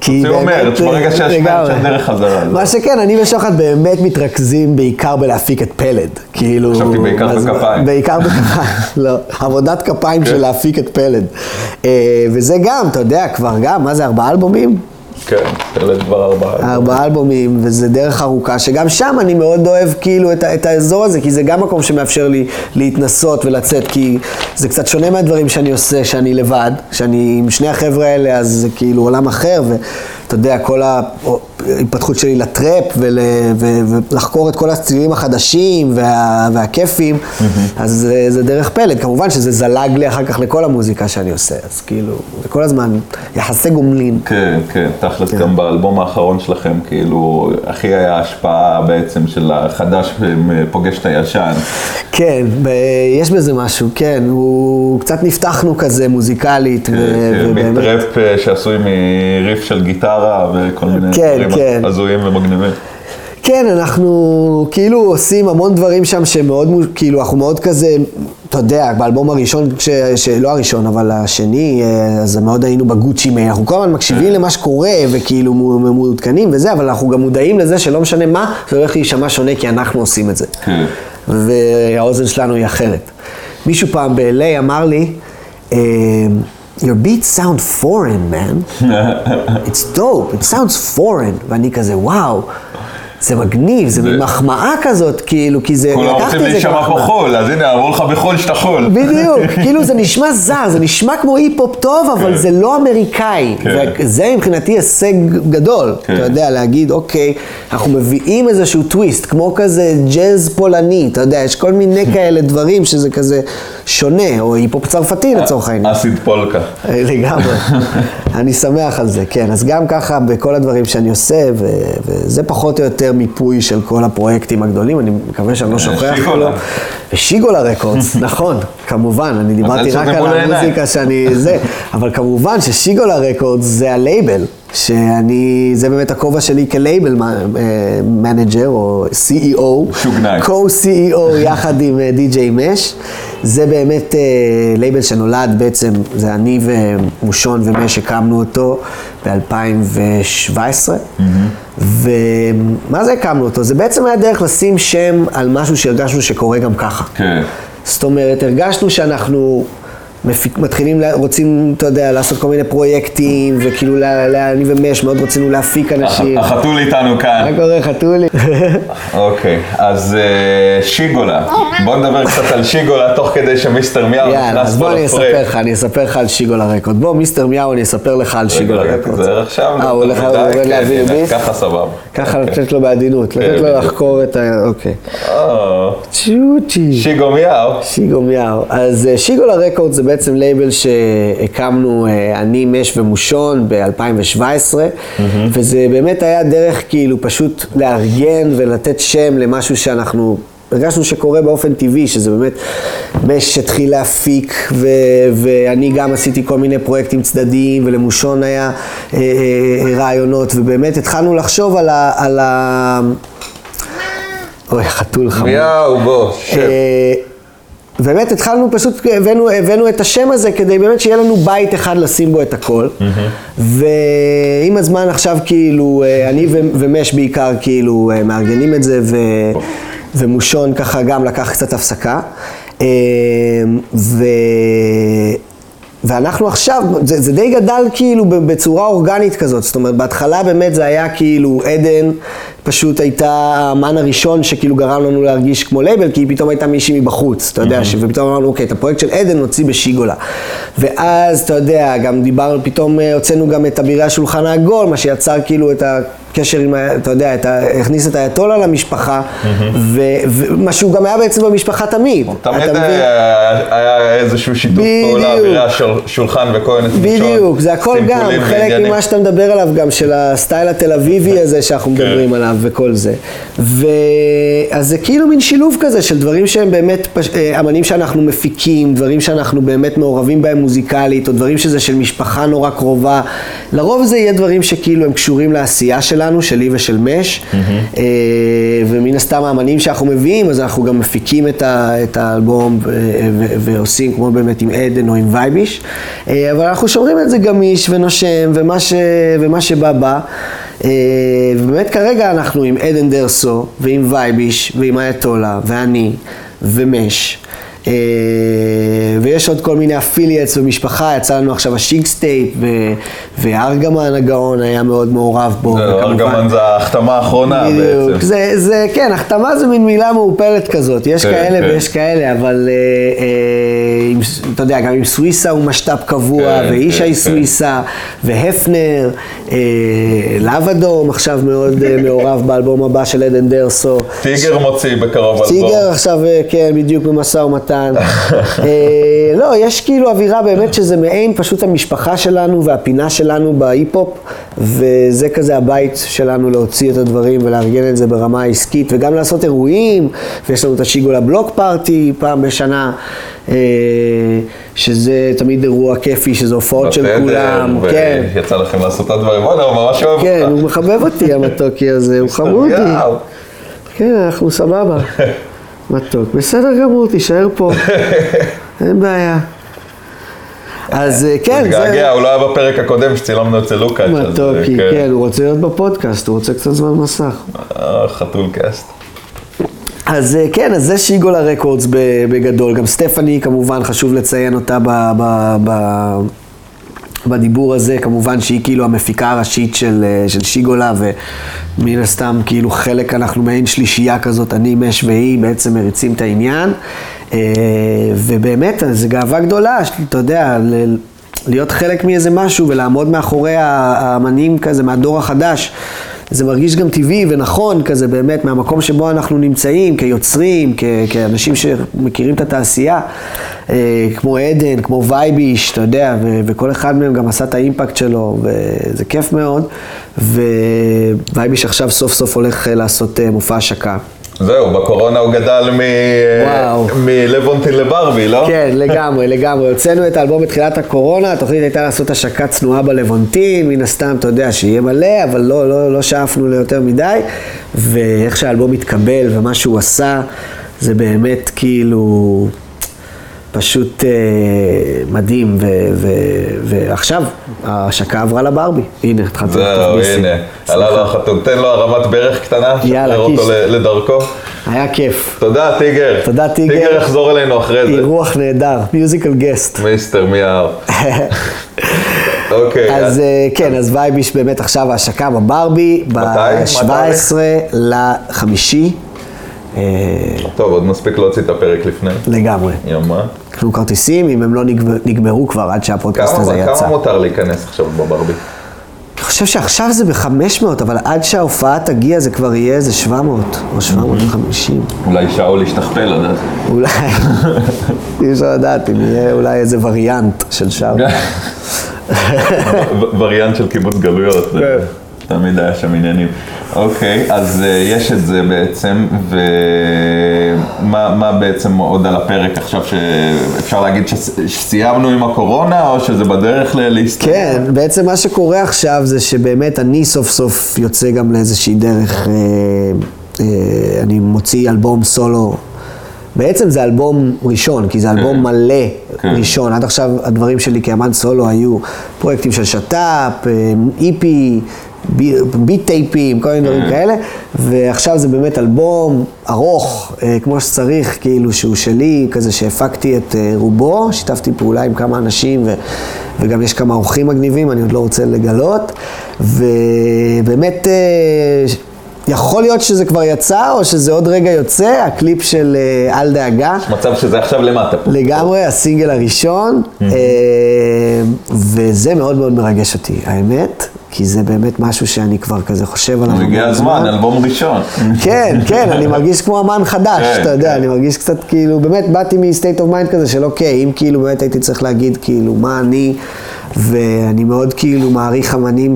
כי זה אומר, באמת, ברגע אה, שהשניים לגמרי. של דרך חזרה. מה שכן, אני ושוחט באמת מתרכזים בעיקר בלהפיק את פלד. כאילו... חשבתי בעיקר בכפיים. בעיקר (laughs) בכפיים, לא. עבודת כפיים כן. של להפיק את פלד. אה, וזה גם, אתה יודע, כבר גם, מה זה, ארבעה אלבומים? כן, פלד כבר ארבעה. ארבעה אלבומים, וזה דרך ארוכה, שגם שם אני מאוד אוהב כאילו את, את האזור הזה, כי זה גם מקום שמאפשר לי להתנסות ולצאת, כי זה קצת שונה מהדברים שאני עושה, שאני לבד, שאני עם שני החבר'ה האלה, אז זה כאילו עולם אחר, ואתה יודע, כל ההתפתחות שלי לטראפ, ול, ו, ולחקור את כל הצלילים החדשים וה, והכיפים, אז זה, זה דרך פלד. כמובן שזה זלג לי אחר כך לכל המוזיקה שאני עושה, אז כאילו, זה כל הזמן יחסי גומלין. כן, כן, תכלס גם באלבום האחרון שלכם, כאילו, הכי היה השפעה בעצם של החדש פוגש את הישן. כן, ב- יש בזה משהו, כן, הוא קצת נפתחנו כזה מוזיקלית, ו- כן, ובאמת, מטראפ אה, שעשוי מריף של גיטרה וכל מיני כן, דברים כן. הזויים ומגניבים. כן, אנחנו כאילו עושים המון דברים שם שמאוד, כאילו, אנחנו מאוד כזה, אתה יודע, באלבום הראשון, ש, שלא הראשון, אבל השני, אה, אז מאוד היינו בגוצ'י מיין, אנחנו כל הזמן מקשיבים למה שקורה, וכאילו מעודכנים וזה, אבל אנחנו גם מודעים לזה שלא משנה מה, זה הולך להישמע שונה, כי אנחנו עושים את זה. כן. והאוזן שלנו היא אחרת. מישהו פעם ב-LA אמר לי, "Um, Your beats sound foreign, man. (laughs) It's dope, it sounds foreign. ואני כזה, וואו, זה מגניב, זה מין מחמאה כזאת, כאילו, כי זה, כולם לקחתי רוצים את זה להישמע פה. חול, אז הנה, אמרו לך בחול שאתה חול. בדיוק, (laughs) כאילו זה נשמע זר, זה נשמע כמו היפ-הופ טוב, אבל כן. זה לא אמריקאי. כן. וזה מבחינתי הישג גדול. כן. אתה יודע, להגיד, אוקיי, אנחנו מביאים איזשהו טוויסט, כמו כזה ג'אז פולני, אתה יודע, יש כל מיני (laughs) כאלה דברים שזה כזה שונה, או היפ-הופ צרפתי לצורך העניין. acid polka. (laughs) לגמרי. אני שמח על זה, כן. אז גם ככה בכל הדברים שאני עושה, וזה פחות או יותר מיפוי של כל הפרויקטים הגדולים, אני מקווה שאני לא שוכח שיגולה. כלום. ושיגולה Records, (laughs) נכון, כמובן, אני דיברתי רק על. המוזיקה שאני זה, אבל כמובן ששיגולה Records זה הלייבל, שאני, זה באמת הכובע שלי כלייבל manager או CEO, co-CEO (laughs) יחד עם אה, די.ג'יי מש. זה באמת אה, לייבל שנולד בעצם, זה אני ומושון ומש הקמנו אותו ב-2017. ומה זה הקמנו אותו? זה בעצם היה דרך לשים שם על משהו שהרגשנו שקורה גם ככה. כן. זאת אומרת, הרגשנו שאנחנו מפיק, מתחילים, לה- רוצים, אתה יודע, לעשות כל מיני פרויקטים, וכאילו, לה- לה- אני ומש מאוד רצינו להפיק אנשים. החתול איתנו כאן. מה קורה, חתולי? אוקיי, אז אה, שיגולה. בוא נדבר קצת על שיגולה תוך כדי שמיסטר מיהו יאללה, נכנס אז פה בוא אני לפרק. אספר לך, אני אספר לך על שיגול הרקורד. בוא, מיסטר מיהו, אני אספר לך על שיגול רגע, הרקורד. תיזהר עכשיו. אה, הוא הולך כן, להביא הנה, ביס? ככה סבבה. ככה אוקיי. לתת לו בעדינות, לתת לו. לחקור את ה... אוקיי. או, צ'וצ'י. שיגו מיהו. שיגו מיהו. אז אה, שיגו לרקורד זה בעצם לייבל שהקמנו אה, אני, מש ומושון ב-2017, וזה באמת היה דרך כאילו פשוט לארגן ולתת שם למשהו שאנחנו... הרגשנו שקורה באופן טבעי, שזה באמת מש התחיל להפיק, ו- ואני גם עשיתי כל מיני פרויקטים צדדיים, ולמושון היה אה, אה, רעיונות, ובאמת התחלנו לחשוב על ה... על ה... אוי, חתול חמור. מיהו, בוא, שב. באמת התחלנו פשוט, הבאנו, הבאנו את השם הזה כדי באמת שיהיה לנו בית אחד לשים בו את הכל. ועם הזמן עכשיו כאילו, אה, אני ו- ומש בעיקר כאילו אה, מארגנים את זה, ו- ומושון ככה גם לקח קצת הפסקה. אה, ו... ואנחנו עכשיו, זה, זה די גדל כאילו בצורה אורגנית כזאת, זאת אומרת בהתחלה באמת זה היה כאילו עדן פשוט הייתה האמן הראשון שכאילו גרם לנו להרגיש כמו לייבל, כי היא פתאום הייתה מישהי מבחוץ, אתה יודע, ש- ופתאום אמרנו, אוקיי, את הפרויקט של עדן נוציא בשיגולה. ואז, אתה יודע, גם דיברנו, פתאום אה, הוצאנו גם את אבירי השולחן העגול, מה שיצר כאילו את הקשר עם, אתה יודע, את ה, הכניס את האייתולה למשפחה, ומה שהוא גם היה בעצם במשפחה תמיד. תמיד? היה איזשהו שיתוף פעולה, בדיוק. אבירי השולחן וכהן את בדיוק, זה הכל גם, סימפולים חלק. ממה שאתה מדבר עליו גם, של הסטייל התל אביבי הזה שאנחנו מדברים עליו וכל זה. ואז זה כאילו מין שילוב כזה של דברים שהם באמת. אה, אמנים שאנחנו מפיקים, דברים שאנחנו באמת מעורבים בהם מוזיקלית, או דברים שזה של משפחה נורא קרובה. לרוב זה יהיה דברים שכאילו הם קשורים לעשייה שלנו, שלי ושל מש, אה, ומן הסתם האמנים שאנחנו מביאים, אז אנחנו גם מפיקים את, ה... את האלבום ו... ו... ועושים כמו באמת עם עדן או עם וייביש, אה, אבל אנחנו שומרים את זה גמיש ונושם, ומה, ש... ומה שבא בא. אה, ובאמת כרגע אנחנו עם עדן דרסו, ועם וייביש, ועם אייתולה, ואני, ומש. אה, ויש עוד כל מיני affiliates במשפחה, יצא לנו עכשיו השיג סטייט, ו... וארגמן הגאון היה מאוד מעורב בו. זהו, ארגמן זה ההחתמה האחרונה בדיוק, בעצם. זה, זה, כן, החתמה זה מין מילה מעורפלת כזאת, יש כן, כאלה כן. ויש כאלה, אבל אה, אה, עם, אתה יודע, גם עם סוויסה הוא משת"פ קבוע, כן, ואישי כן, כן. סוויסה, והפנר, אה, לאבדום עכשיו מאוד אה, מעורב באלבום הבא של עדן דרסו. טיגר מוציא בקרוב אלבום. טיגר עכשיו, אה, כן, בדיוק במשא ומתן. אה, לא, יש כאילו אווירה באמת שזה מעין פשוט המשפחה שלנו והפינה שלנו בהיפ-הופ, וזה כזה הבית שלנו להוציא את הדברים ולארגן את זה ברמה העסקית, וגם לעשות אירועים, ויש לנו את השיגולה בלוק פארטי פעם בשנה, אה, שזה תמיד אירוע כיפי, שזה הופעות של כולם, כן. ויצא לכם לעשות את הדברים. וואלה, הוא ממש אוהב אותך. כן, הוא מחבב אותי המתוקי הזה, הוא (laughs) חמודי. כן, אנחנו סבבה. (laughs) מתוק. בסדר גמור, תישאר פה. (laughs) אין בעיה. אז אה, כן, מתגעגע, הוא לא היה בפרק הקודם שצילמנו אצל לוקאץ'. מתוקי, אה, כן, הוא רוצה להיות בפודקאסט, הוא רוצה קצת זמן מסך. אה, חתול קאסט. אז כן, אז זה שיגולה רקורדס ב- בגדול. גם סטפני, כמובן, חשוב לציין אותה ב בדיבור הזה, כמובן שהיא כאילו המפיקה הראשית של, אה, של שיגולה, ומן הסתם כאילו חלק, אנחנו מעין שלישייה כזאת, אני, מש והיא, בעצם מריצים את העניין. אה, ובאמת, זו גאווה גדולה, אתה יודע, להיות חלק מאיזה משהו ולעמוד מאחורי האמנים כזה מהדור החדש. זה מרגיש גם טבעי ונכון כזה באמת מהמקום שבו אנחנו נמצאים כיוצרים, כ- כאנשים שמכירים את התעשייה. אה, כמו עדן, כמו וייביש, אתה יודע, ו- וכל אחד מהם גם עשה את האימפקט שלו, וזה כיף מאוד. ווייביש עכשיו סוף סוף הולך אה, לעשות אה, מופע השקה. זהו, בקורונה הוא גדל מ... מלוונטין לברבי, לא? כן, לגמרי, לגמרי. הוצאנו את האלבום בתחילת הקורונה, התוכנית הייתה לעשות השקה צנועה בלוונטין, מן הסתם, אתה יודע, שיהיה מלא, אבל לא, לא, לא שאפנו ליותר מדי, ואיך שהאלבום התקבל ומה שהוא עשה, זה באמת כאילו פשוט אה, מדהים, ו, ו, ועכשיו ההשקה עברה לברבי. הנה, התחלתי זהו. הנה. עלה לו החתום. תן לו הרמת ברך קטנה, יאללה, שחרר אותו לדרכו. היה כיף. תודה, טיגר. תודה, טיגר. טיגר יחזור אלינו אחרי זה. אירוח נהדר, מיוזיקל גסט. מיסטר מיהר. (laughs) אוקיי. אז אה, כן, אז וייביש באמת עכשיו ההשקה בברבי, מתי? ב-17 לחמישי, אה, טוב, עוד מספיק להוציא את הפרק לפני. לגמרי. יומה. קנו כרטיסים, אם הם לא נגמר- נגמרו כבר עד שהפודקאסט הזה יצא. כמה מותר להיכנס עכשיו בברבי? אני חושב שעכשיו זה ב-500, אבל עד שההופעה תגיע זה כבר יהיה איזה 700 או 750. אולי שאול ישתכפל עד אז. אולי, אי אפשר לדעת אם יהיה אולי איזה וריאנט של שם. (laughs) ו- וריאנט של קיבוץ גלויות, כן. תמיד היה שם עניינים. אוקיי, אז אה, יש את זה בעצם, ומה מה בעצם עוד על הפרק עכשיו, שאפשר להגיד שס- שסיימנו עם הקורונה, או שזה בדרך ל- להסתיים? כן, בעצם מה שקורה עכשיו זה שבאמת אני סוף סוף יוצא גם לאיזושהי דרך, אה, אה, אני מוציא אלבום סולו. בעצם זה אלבום ראשון, כי זה אלבום מלא כן. ראשון. עד עכשיו הדברים שלי כאמן סולו היו פרויקטים של שת"פ, איפי, ביט טייפים, כל מיני דברים כאלה, ועכשיו זה באמת אלבום ארוך, אה, כמו שצריך, כאילו שהוא שלי, כזה שהפקתי את אה, רובו, שיתפתי פעולה עם כמה אנשים, ו, וגם יש כמה אורחים מגניבים, אני עוד לא רוצה לגלות, ובאמת... אה, יכול להיות שזה כבר יצא, או שזה עוד רגע יוצא, הקליפ של אה, אל דאגה. מצב שזה עכשיו למטה פה. לגמרי, הסינגל הראשון, אה, וזה מאוד מאוד מרגש אותי, האמת, כי זה באמת משהו שאני כבר כזה חושב עליו. הגיע הזמן, אלבום ראשון. כן, כן, אני מרגיש כמו אמן חדש, כן, אתה יודע, כן. אני מרגיש קצת כאילו, באמת באתי מ-state of mind כזה של אוקיי, אם כאילו באמת הייתי צריך להגיד כאילו מה אני, ואני מאוד כאילו מעריך אמנים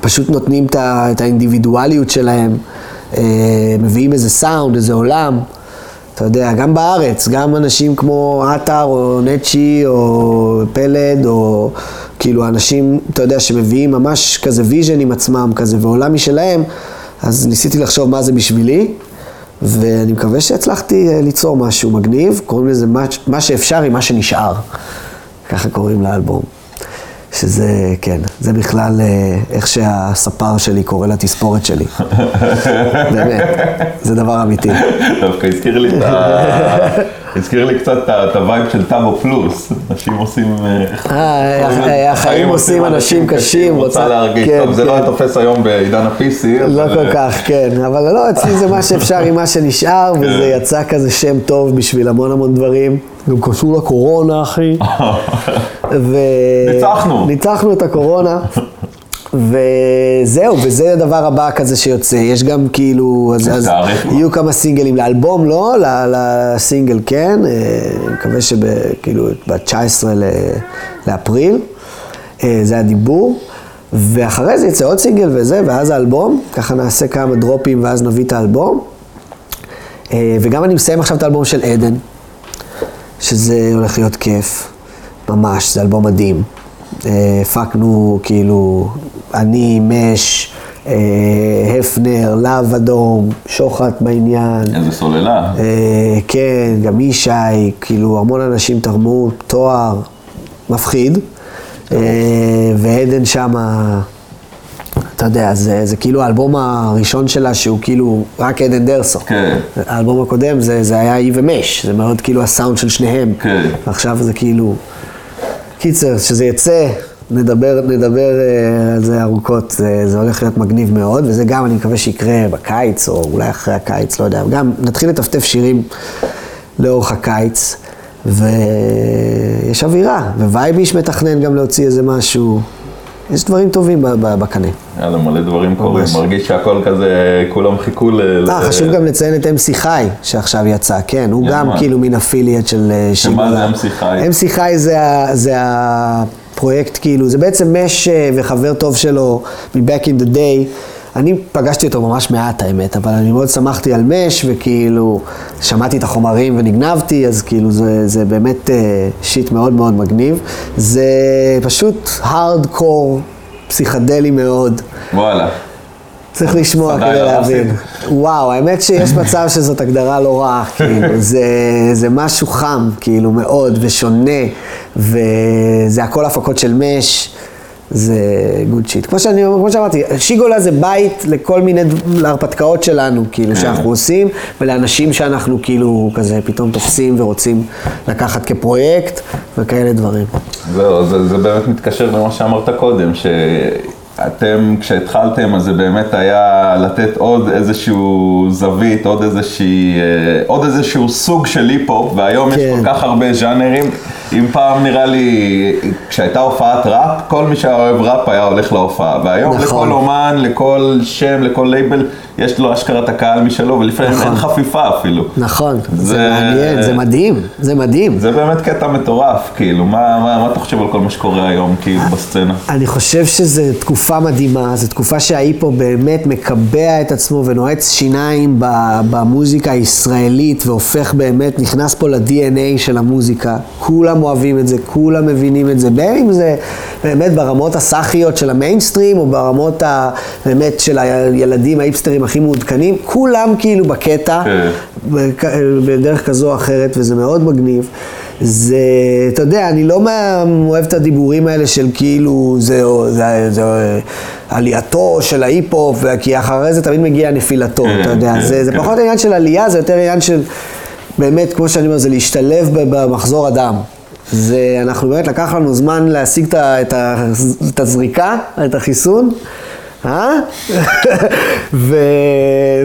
שפשוט נותנים את האינדיבידואליות שלהם, אה, מביאים איזה סאונד, איזה עולם. אתה יודע, גם בארץ, גם אנשים כמו עטר או נצ'י או פלד או כאילו אנשים, אתה יודע, שמביאים ממש כזה vision עם עצמם כזה ועולם משלהם, אז ניסיתי לחשוב מה זה בשבילי, ואני מקווה שהצלחתי אה, ליצור משהו מגניב, קוראים לזה מה, מה שאפשר עם מה שנשאר, ככה קוראים לאלבום. שזה, כן, זה בכלל אה, איך שהספר שלי קורא לתספורת שלי. (laughs) באמת, זה דבר אמיתי. דווקא הזכיר לי את ה... (laughs) הזכיר לי קצת את ה vibe של טאבו פלוס. אנשים עושים... אה, אה, החיים עושים אנשים קשים, רוצה להרגיש. כן, טוב, זה כן. לא היה תופס היום בעידן ה-PC. לא כל כך, כן, אבל לא, אצלי זה מה שאפשר עם מה שנשאר, (laughs) כן. וזה יצא כזה שם טוב בשביל המון המון דברים. גם קשור לקורונה, אחי. (laughs) ו... ניצחנו. ניצחנו את הקורונה. וזהו, וזה הדבר הבא כזה שיוצא. יש גם כאילו, אז, אז? יהיו כמה סינגלים לאלבום, לא, לסינגל כן. אה, אני מקווה שכאילו ב-19 לאפריל, אה, זה הדיבור. ואחרי זה יצא עוד סינגל וזה, ואז האלבום, ככה נעשה כמה דרופים ואז נביא את האלבום. אה, וגם אני מסיים עכשיו את האלבום של עדן, שזה הולך להיות כיף, ממש, זה אלבום מדהים. אה, הפקנו כאילו, אני, מש, אה, הפנר, להב אדום, שוחט בעניין. איזה סוללה. אה, כן, גם ישי, כאילו המון אנשים תרמו, תואר, מפחיד. ועדן שמה, אתה יודע, זה, זה כאילו האלבום הראשון שלה שהוא כאילו רק עדן דרסו. כן. האלבום הקודם זה, זה היה היא ומש, זה מאוד כאילו הסאונד של שניהם. כן. ועכשיו זה כאילו... קיצר, כשזה יצא, נדבר, נדבר אה, על זה ארוכות, זה, זה הולך להיות מגניב מאוד, וזה גם אני מקווה שיקרה בקיץ, או אולי אחרי הקיץ, לא יודע, גם נתחיל לטפטף שירים לאורך הקיץ, ויש אווירה, ווייביש מתכנן גם להוציא איזה משהו, יש דברים טובים בקנה. יאללה, מלא דברים קורים. מרגיש שהכל כזה, כולם חיכו ל... אה, חשוב גם לציין את MC חי, שעכשיו יצא, כן, הוא גם. כאילו מן אפיליאט של אה, שיגולה. זה MC חי? MC חי זה הפרויקט, כאילו, זה בעצם מש אה, וחבר טוב שלו מ-Back in the day. אני פגשתי אותו ממש מעט האמת, אבל אני מאוד שמחתי על מש, וכאילו, שמעתי את החומרים ונגנבתי, אז כאילו זה, זה באמת אה, שיט מאוד מאוד מגניב. זה פשוט הארד-קור, פסיכדלי מאוד. וואלה. צריך לשמוע כדי. להבין. וואו, האמת שיש (laughs) מצב שזאת הגדרה לא רעה, כאילו, זה, זה משהו חם, כאילו, מאוד, ושונה, וזה הכל הפקות של מש, זה good shit. כמו, שאני, כמו שאמרתי, שיגולה זה בית לכל מיני, להרפתקאות שלנו, כאילו, שאנחנו עושים, ולאנשים שאנחנו כאילו כזה פתאום תופסים ורוצים לקחת כפרויקט, וכאלה דברים. זהו, זה, זה באמת מתקשר למה שאמרת קודם, שאתם, כשהתחלתם, אז זה באמת היה לתת עוד איזשהו זווית, עוד איזושהי, אה, עוד איזשהו סוג של היפ-הופ, והיום יש כן. כל כך הרבה ז'אנרים. אם פעם נראה לי, כשהייתה הופעת ראפ, כל מי שהיה אוהב ראפ היה הולך להופעה. והיום נכון. לכל אומן, לכל שם, לכל לייבל, יש לו אשכרה את הקהל משלו, ולפעמים נכון. אין חפיפה אפילו. נכון, זה, זה- מעניין, זה מדהים, זה מדהים. זה באמת קטע מטורף, כאילו, מה, מה, מה אתה חושב על כל מה שקורה היום, כאילו, בסצנה? אני חושב שזו תקופה מדהימה, זו תקופה שההיפ-הופ באמת מקבע את עצמו ונועץ שיניים במוזיקה הישראלית והופך באמת, נכנס פה ל-DNA של המוזיקה. כולם אוהבים את זה, כולם מבינים את זה, בין אם זה באמת ברמות הסאחיות של המיינסטרים או ברמות ה, באמת של הילדים האיפסטרים הכי מעודכנים, כולם כאילו בקטע. כן. בדרך כזו או אחרת, וזה מאוד מגניב. זה, אתה יודע, אני לא אוהב את הדיבורים האלה של כאילו זה, זה, זה עלייתו של ההיפ-הופ, כי אחרי זה תמיד מגיע נפילתו, כן, אתה יודע. כן, זה, זה. פחות עניין של עלייה, זה יותר עניין של, באמת, כמו שאני אומר, זה להשתלב במחזור הדם. זה, אנחנו באמת, לקח לנו זמן להשיג את, את, את הזריקה, את החיסון. אה? (laughs) ו...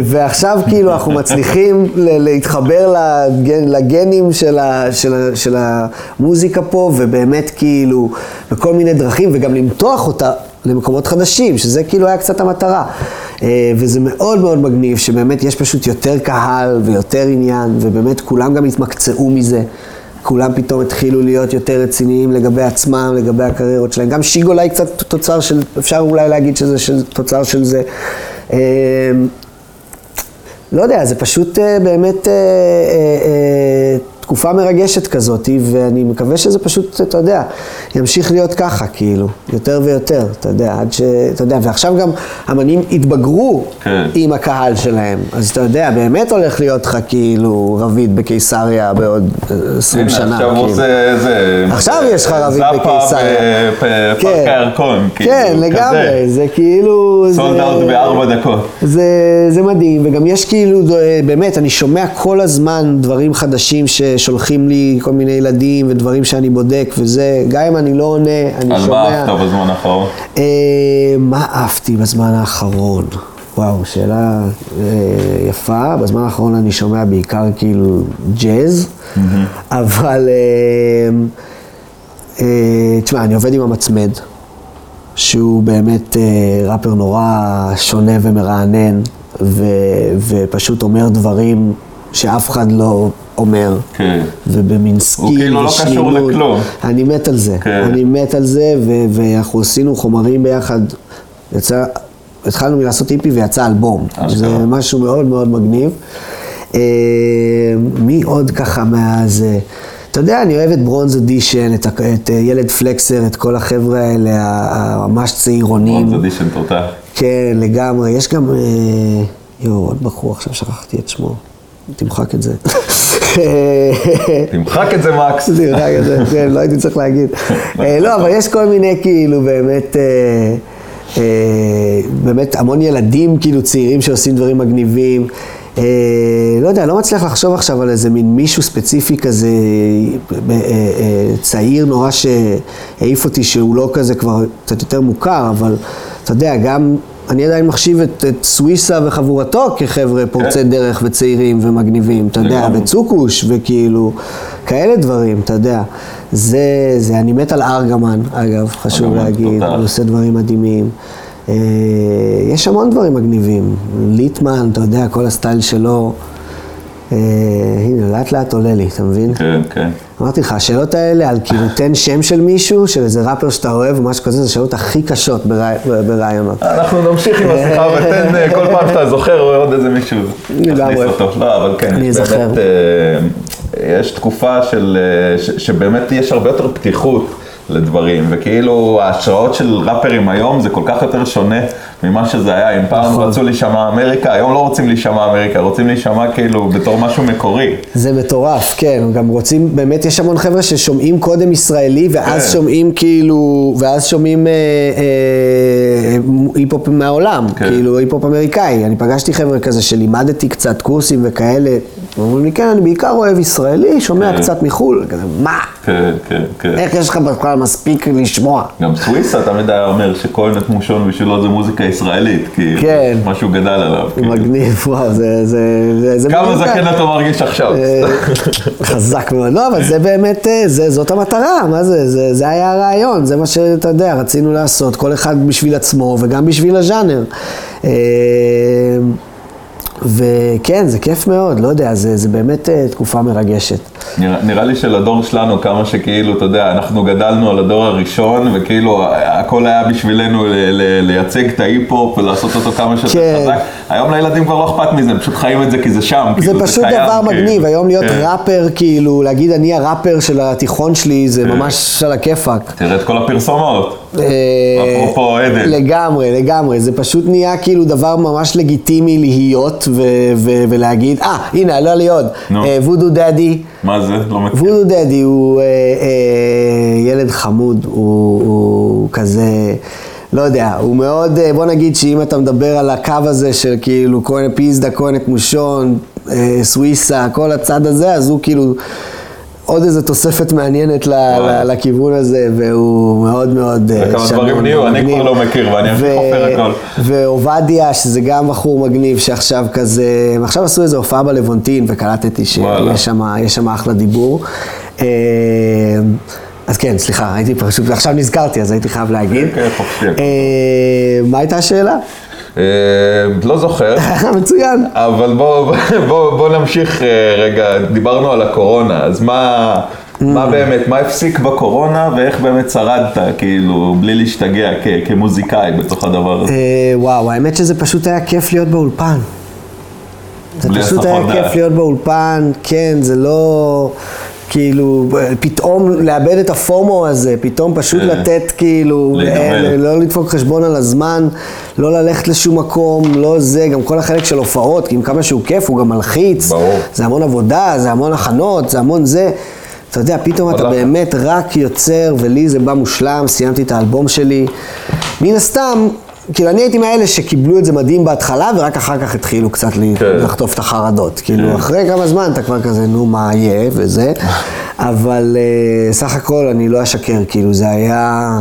ועכשיו כאילו אנחנו מצליחים להתחבר לגן, לגנים של, ה... של, ה... של המוזיקה פה, ובאמת כאילו בכל מיני דרכים, וגם למתוח אותה למקומות חדשים, שזה כאילו היה קצת המטרה. אה, וזה מאוד מאוד מגניב, שבאמת יש פשוט יותר קהל ויותר עניין, ובאמת כולם גם התמקצעו מזה. כולם פתאום התחילו להיות יותר רציניים לגבי עצמם, לגבי הקריירות שלהם. גם שיגו אולי קצת תוצר של, אפשר אולי להגיד שזה של, תוצר של זה. אה, לא יודע, זה פשוט אה, באמת אה, אה, אה, תקופה מרגשת כזאת, ואני מקווה שזה פשוט, אתה יודע, ימשיך להיות ככה, כאילו, יותר ויותר, אתה יודע, עד ש... אתה יודע, ועכשיו גם אמנים התבגרו כן. עם הקהל שלהם, אז אתה יודע, באמת הולך להיות לך כאילו רביד בקיסריה בעוד אה, 20 הנה, שנה, עכשיו כאילו. עושה איזה... עכשיו יש לך רביד בקיסריה. זאפה בפארק כן. הירקון, כאילו, כן, כזה. לגמרי, זה כאילו... סולד זה- אאוט בארבע דקות. זה, זה מדהים, וגם יש כאילו, באמת, אני שומע כל הזמן דברים חדשים ששולחים לי כל מיני ילדים ודברים שאני בודק וזה, גם אם אני לא עונה, אני שומע... מה אהבת בזמן האחרון? אה, מה אהבתי בזמן האחרון? וואו, שאלה אה, יפה. בזמן האחרון אני שומע בעיקר כאילו ג'אז, אבל... אה, אה, תשמע, אני עובד עם המצמד, שהוא באמת אה, ראפר נורא שונה ומרענן, ו, ופשוט אומר דברים שאף אחד לא אומר. כן. ובמין skill כאילו לא קשור ושנינות. לכלום. אני מת על זה. כן. אני מת על זה, ו- ואנחנו עשינו חומרים ביחד. יצא, התחלנו מלעשות EP ויצא אלבום. זה משהו מאוד מאוד מגניב. אה, מי עוד ככה מהזה? אתה יודע, אני אוהב את ברונז אדישן, את, ה- את אה, ילד פלקסר, את כל החבר'ה האלה, הממש צעירונים. עוד אדישן תותח. כן, לגמרי. יש גם... אה, יואו, עוד בחור, עכשיו שכחתי את שמו. תמחק את זה. תמחק את זה, מקס. (laughs) תמחק את זה, כן, לא הייתי צריך להגיד. אה, לא, אבל יש כל מיני כאילו באמת, אה, אה, באמת המון ילדים כאילו צעירים שעושים דברים מגניבים. אה, לא יודע, לא מצליח לחשוב עכשיו על איזה מין מישהו ספציפי כזה, אה, אה, אה, צעיר נורא שהעיף אותי, שהוא לא כזה כבר קצת יותר מוכר, אבל אתה יודע, גם אני עדיין מחשיב את, את סוויסה וחבורתו כחבר'ה פורצי דרך וצעירים ומגניבים, אתה יודע. וצוקוש וכאילו, כאלה דברים, אתה יודע. זה, זה, אני מת על ארגמן, אגב, חשוב להגיד. הוא עושה דברים מדהימים. אה, יש המון דברים מגניבים. ליטמן, אתה יודע, כל הסטייל שלו. אה, הנה, לאט לאט עולה לי, אתה מבין? כן, כן. אמרתי לך, השאלות האלה על כאילו תן שם של מישהו, של איזה ראפר שאתה אוהב או משהו כזה, זה השאלות הכי קשות ברעי- ברעיונות. אנחנו נמשיך עם השיחה ותן אה, כל פעם שאתה זוכר עוד איזה מישהו, לגמרי. לא, אבל כן, אני אזכר. אה, יש תקופה של, אה, שבאמת יש הרבה יותר פתיחות לדברים, וכאילו ההשראות של ראפרים היום זה כל כך יותר שונה ממה שזה היה. אם פעם נכון. רצו להישמע אמריקה, היום לא רוצים להישמע אמריקה, רוצים להישמע כאילו בתור משהו מקורי. זה מטורף, כן, גם רוצים, באמת יש המון חבר'ה ששומעים קודם ישראלי, ואז כן. שומעים כאילו, ואז שומעים אה, אה, היפ-הופ מהעולם, כן. כאילו היפ-הופ אמריקאי. אני פגשתי חבר'ה כזה שלימדתי קצת קורסים וכאלה, אומרים לי, כן, אני בעיקר אוהב ישראלי, שומע כן. קצת מחו"ל, כזה, מה? כן, כן, כן. איך יש לך בכלל מספיק לשמוע? גם סוויסה תמיד היה אומר שכהן את מושון בשבילו זה מוזיקה ישראלית, כי כן. מה שהוא גדל עליו. כאילו. מגניב, וואו, זה... זה, זה, זה כמה זקן. אתה מרגיש עכשיו? אה, חזק מאוד. לא, אבל זה באמת, אה, זה, זאת המטרה, מה זה? זה? זה היה הרעיון, זה מה שאתה יודע, רצינו לעשות, כל אחד בשביל עצמו וגם בשביל הז'אנר. וכן, זה כיף מאוד, לא יודע, זה, זה באמת אה, תקופה מרגשת. נראה, נראה לי שלדור שלנו, כמה שכאילו, אתה יודע, אנחנו גדלנו על הדור הראשון, וכאילו הכל היה בשבילנו ל- ל- לייצג את ההיפ-הופ ולעשות אותו כמה שיותר כן. חזק. היום לילדים כבר לא אכפת מזה, הם פשוט חיים את זה כי זה שם, זה כאילו, פשוט קיים, דבר כאילו. מגניב, היום להיות כן. ראפר, כאילו, להגיד אני הראפר של התיכון שלי, זה ממש על הכיפאק. תראה את כל הפרסומות. אה, אפרופו עדן. לגמרי, לגמרי. זה פשוט נהיה כאילו דבר ממש לגיטימי להיות ולהגיד, אה, הנה, עלה לי עוד. וודו דדי. מה זה? לא מכיר. וודו דדי הוא אה, אה, ילד חמוד, הוא, הוא כזה, לא יודע, הוא מאוד, אה, בוא נגיד שאם אתה מדבר על הקו הזה של כאילו כהן פיזדה, כהן מושון, אה, סוויסה, כל הצד הזה, אז הוא כאילו עוד איזו תוספת מעניינת ל, וואי. ל, לכיוון הזה, והוא מאוד מאוד אה, וכמה שנון דברים נהיו, אני. כבר לא מכיר, ואני אמשיך חופר הכל. ועובדיה, שזה גם בחור מגניב, שעכשיו כזה, הם עכשיו עשו איזו הופעה בלוונטין, וקלטתי. שיש שם, אחלה דיבור. אה, אז כן, סליחה, הייתי פשוט, עכשיו נזכרתי, אז הייתי חייב להגיד. כן, חופשי. אה, מה הייתה השאלה? אה, לא זוכר. (laughs) מצוין. אבל בוא, בוא, בוא נמשיך אה, רגע, דיברנו על הקורונה, אז מה, מה באמת, מה הפסיק בקורונה ואיך באמת שרדת, כאילו, בלי להשתגע כ- כמוזיקאי בתוך הדבר הזה? אה, וואו, האמת שזה פשוט היה כיף להיות באולפן. זה פשוט היה כיף. להיות באולפן, כן, זה לא... כאילו, פתאום לאבד את הפומו הזה, פתאום פשוט כן. לתת כאילו, להיגמל. אה, לא לדפוק חשבון על הזמן, לא ללכת לשום מקום, לא זה, גם כל החלק של הופעות, כי עם כמה שהוא כיף, הוא גם מלחיץ. ברור. זה המון עבודה, זה המון הכנות, זה המון זה. אתה יודע, פתאום אתה. באמת רק יוצר, ולי זה בא מושלם, סיימתי את האלבום שלי. מן הסתם, כאילו, אני הייתי מאלה שקיבלו את זה מדהים בהתחלה, ורק אחר כך התחילו קצת כן. לחטוף את החרדות. כאילו, כן. אחרי כמה זמן אתה כבר כזה, נו, מה יהיה, וזה. אבל אה, סך הכל, אני לא אשקר, כאילו, זה היה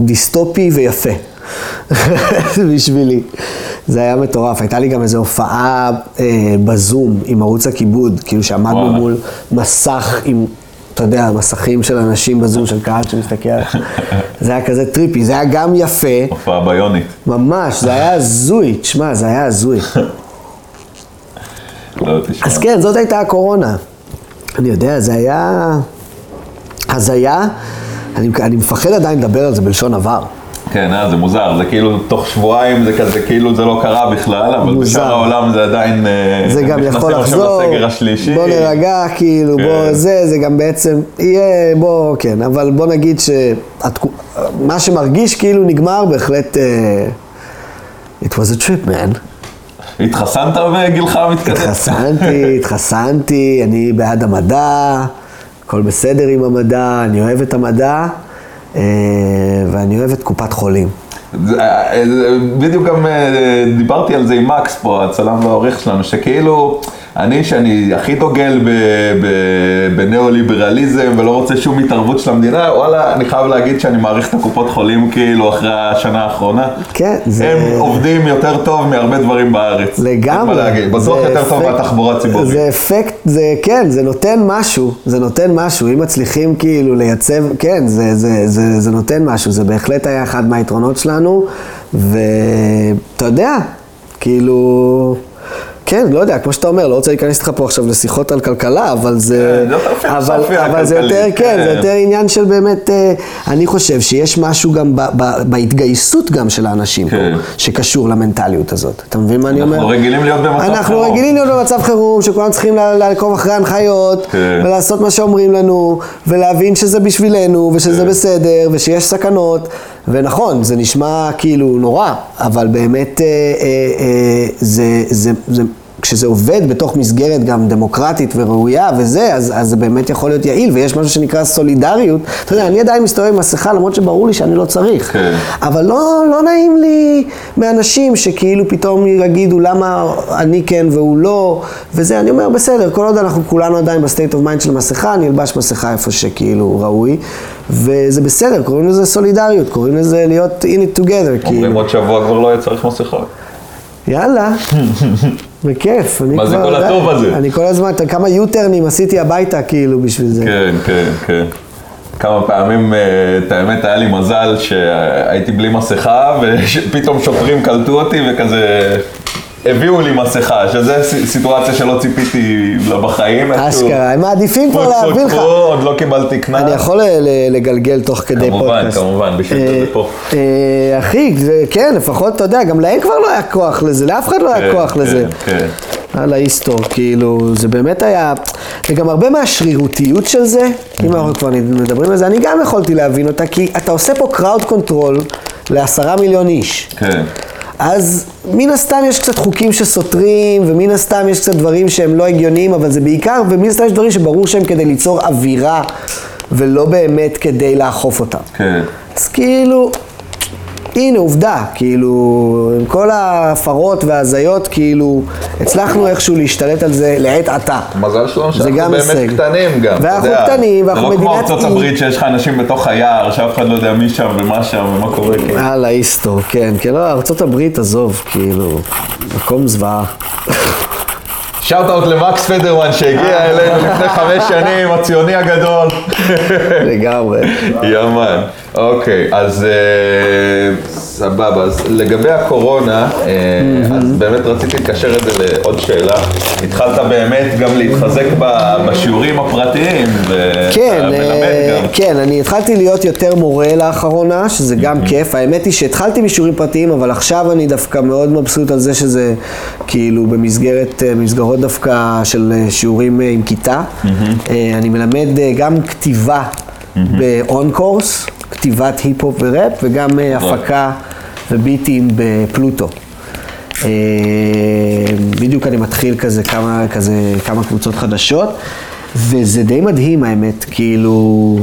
דיסטופי ויפה. (laughs) בשבילי. זה היה מטורף. הייתה לי גם איזו הופעה אה, בזום עם ערוץ הכיבוד, כאילו שעמדנו. מול מסך עם, אתה יודע, מסכים של אנשים בזום, של קהל שמסתכל עליך. זה היה כזה טריפי, זה היה גם יפה, הופעה ביונית. ממש, זה היה הזוי, תשמע, זה היה הזוי. (laughs) לא. אז כן, זאת הייתה הקורונה. אני יודע, זה היה הזיה. אני, אני מפחד עדיין לדבר על זה בלשון עבר. כן, אה, זה מוזר, זה כאילו תוך שבועיים זה כזה כאילו זה לא קרה בכלל, אבל מוזר. בשאר העולם זה עדיין... אה, זה גם יכול לחזור. בוא נרגע, כאילו, כן. בוא זה, זה גם בעצם יהיה, בוא, כן, אבל בוא נגיד שמה שמרגיש כאילו נגמר, בהחלט, אה, it was a trip, man. התחסנת בגילך המתקדם? התחסנתי, (laughs) התחסנתי, אני בעד המדע, הכל בסדר עם המדע, אני אוהב את המדע, ואני אוהב את קופת חולים. אה, זה- בדיוק גם אה, דיברתי על זה עם מקס פה, הצלם והעורך שלנו, שכאילו, אני, שאני הכי דוגל בניאו-ליברליזם ולא רוצה שום התערבות של המדינה, וואלה, אני חייב להגיד שאני מעריך את הקופות חולים כאילו אחרי השנה האחרונה. כן, זה... הם עובדים יותר טוב מהרבה דברים בארץ. אין לגמרי. מה להגיד, בטוח זה יותר טוב אפקט- מהתחבורה הציבורית. זה אפקט, זה כן, זה נותן משהו, זה נותן משהו, אם מצליחים כאילו לייצב, כן, זה, זה, זה, זה נותן משהו, זה בהחלט היה אחד מהיתרונות שלנו, ואתה יודע, כאילו... כן, לא יודע, כמו שאתה אומר, לא רוצה להיכנס איתך פה עכשיו לשיחות על כלכלה, אבל זה... כן, זה יותר אבל, פילוסופיה אבל זה יותר, כן, זה כן. יותר עניין של באמת, אה, אני חושב שיש משהו גם ב, ב, בהתגייסות גם של האנשים כן. פה, שקשור למנטליות הזאת. אתה מבין מה אני אומר? אנחנו רגילים להיות במצב אנחנו חירום. רגילים להיות במצב חירום, שכולם צריכים לעקוב אחרי ההנחיות, כן. ולעשות מה שאומרים לנו, ולהבין שזה בשבילנו, ושזה כן. בסדר, ושיש סכנות. ונכון, זה נשמע כאילו נורא, אבל באמת אה, אה, אה, זה, זה, זה, כשזה עובד בתוך מסגרת גם דמוקרטית וראויה וזה, אז, אז זה באמת יכול להיות יעיל, ויש משהו שנקרא סולידריות. אתה יודע, אני עדיין מסתובב עם מסכה, למרות שברור לי שאני לא צריך. כן. אבל לא, לא נעים לי מאנשים שכאילו פתאום יגידו למה אני כן והוא לא, וזה, אני אומר, בסדר, כל עוד אנחנו כולנו עדיין ב state of mind של מסכה, אני אלבש מסכה איפה שכאילו ראוי, וזה בסדר, קוראים לזה סולידריות, קוראים לזה להיות in it together, אומרים כאילו. עוד שבוע כבר לא יהיה צריך מסכות. יאללה, (laughs) בכיף. אני מה זה כל הטוב הזה? אני כל הזמן, כמה יוטרנים עשיתי הביתה כאילו בשביל זה. כן, כן, כן. כמה פעמים, אה, את האמת, היה לי מזל שהייתי בלי מסכה, (laughs) ופתאום שוטרים קלטו אותי וכזה הביאו לי מסכה, שזה ס- סיטואציה שלא ציפיתי לה בחיים. אשכרה, הם מעדיפים כבר להביא לך. עוד לא קיבלתי קנס. אני יכול לגלגל תוך כדי כמובן, פודקאסט. כמובן, בשביל זה אה, זה פה. אה, אחי, כן, לפחות, אתה יודע, גם להם כבר לא היה כוח לזה, לאף אחד לא היה כן, כוח כן, לזה. כן. על ההיסטור, כאילו, זה באמת היה, וגם הרבה מהשרירותיות של זה, אם אנחנו כבר מדברים על זה, אני גם יכולתי להבין אותה, כי אתה עושה פה crowd control לעשרה מיליון איש. כן. אז מן הסתם יש קצת חוקים שסותרים, ומן הסתם יש קצת דברים שהם לא הגיוניים, אבל זה בעיקר, ומן הסתם יש דברים שברור שהם כדי ליצור אווירה, ולא באמת כדי לאכוף אותם. כן. אז כאילו, הנה עובדה, כאילו, עם כל ההפרות וההזיות, כאילו, הצלחנו איכשהו להשתלט על זה לעת עתה. מזל שלנו זה שאנחנו גם באמת הישג. קטנים גם, אתה ואנחנו יודע. קטנים, ואנחנו זה לא כמו מדינת ארצות אי. הברית שיש לך אנשים בתוך היער, שאף אחד לא יודע מי שם ומה שם ומה קורה. כאילו. הלאה, היסטור, כן, כן, לא, ארה"ב, עזוב, כאילו, מקום זוועה. שאוט אאוט למקס פדרמן שהגיע אלינו לפני חמש שנים, הציוני הגדול. לגמרי. יאמן. אוקיי, אז אה, סבבה. אז לגבי הקורונה, אה, אז באמת רציתי לקשר את זה לעוד שאלה. התחלת באמת גם להתחזק בשיעורים הפרטיים, כן, אה. כן, אני התחלתי להיות יותר מורה לאחרונה, שזה גם כיף. האמת היא שהתחלתי משיעורים פרטיים, אבל עכשיו אני דווקא מאוד מבסוט על זה שזה כאילו במסגרת, אה, מסגרות דווקא של שיעורים עם כיתה. אני מלמד גם כתיבה באון קורס, כתיבת היפ-הופ וראפ, וגם אה, הפקה וביטים בפלוטו. אה, בדיוק אני מתחיל כזה כמה, כזה כמה קבוצות חדשות, וזה די מדהים האמת, כאילו,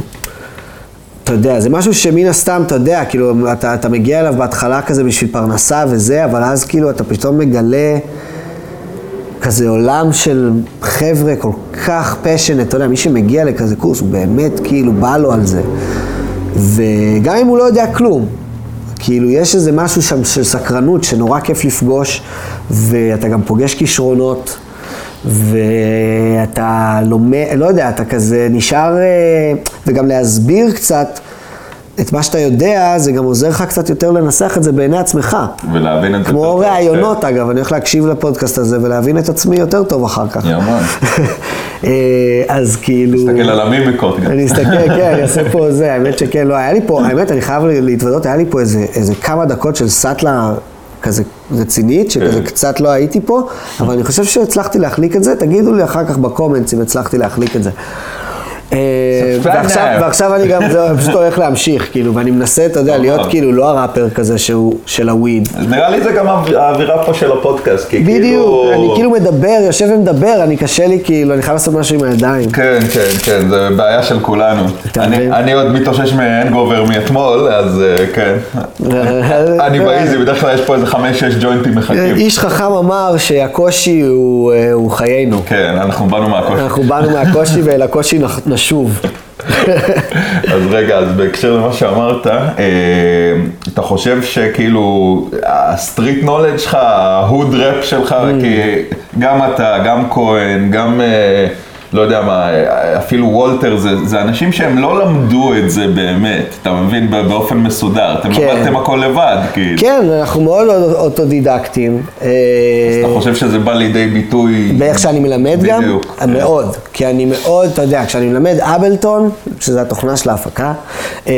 אתה יודע, זה משהו שמן הסתם, אתה יודע, כאילו, אתה, אתה מגיע אליו בהתחלה כזה בשביל פרנסה וזה, אבל אז כאילו אתה פתאום מגלה כזה עולם של חבר'ה כל כך פשנט, אתה יודע, מי שמגיע לכזה קורס, הוא באמת כאילו בא לו על זה. וגם אם הוא לא יודע כלום, כאילו יש איזה משהו שם של סקרנות שנורא כיף לפגוש, ואתה גם פוגש כישרונות, ואתה לומד, לא יודע, אתה כזה נשאר, אה, וגם להסביר קצת את מה שאתה יודע, זה גם עוזר לך קצת יותר לנסח את זה בעיני עצמך. ולהבין את זה. כמו ראיונות, אגב, אני הולך להקשיב לפודקאסט הזה ולהבין את עצמי יותר טוב אחר כך. יאמן. (laughs) אה, אז כאילו... תסתכל על המימיקות. אני אסתכל, כן, אני אעשה פה זה, האמת שכן, לא, היה לי פה, האמת, אני חייב להתוודות, היה לי פה איזה, איזה כמה דקות של סאטלה כזה רצינית, שכזה כן. קצת לא הייתי פה, אבל אני חושב שהצלחתי להחליק את זה, תגידו לי אחר כך בקומנטס אם הצלחתי להחליק את זה. אה. ועכשיו, ועכשיו אני גם, פשוט הולך להמשיך, כאילו, ואני מנסה, אתה יודע, להיות כאילו לא הראפר כזה שהוא של הוויד. נראה לי זה גם האווירה פה של הפודקאסט, כי בדיוק, כאילו... אני כאילו מדבר, יושב ומדבר, אני קשה לי כאילו, אני חייב לעשות משהו עם הידיים. כן, כן, כן, זה בעיה של כולנו. אני, עוד מתאושש מהנגובר מאתמול, אז אה, כן. (laughs) אני באיזי, בדרך כלל יש פה איזה חמש-שש ג'וינטים מחכים. איש חכם אמר שהקושי הוא, אה, חיינו. כן, אנחנו באנו מהקושי. אנחנו באנו מהקושי ואל הקושי (laughs) נשוב. אז רגע, אז בהקשר למה שאמרת, אה, אתה חושב שכאילו ה street knowledge שלך, ה hood rap שלך, Mm. כי גם אתה, גם כהן, גם אה, לא יודע מה, אפילו וולטר, זה, זה אנשים שהם לא למדו את זה באמת, אתה מבין, באופן מסודר, אתם כן. למדתם הכל לבד, כאילו. כן, אנחנו מאוד אוטודידקטים. אה, אתה חושב שזה בא לידי ביטוי? באיך שאני מלמד גם? בדיוק. מאוד. כי אני מאוד, אתה יודע, כשאני מלמד אבלטון, שזה התוכנה של ההפקה, אה,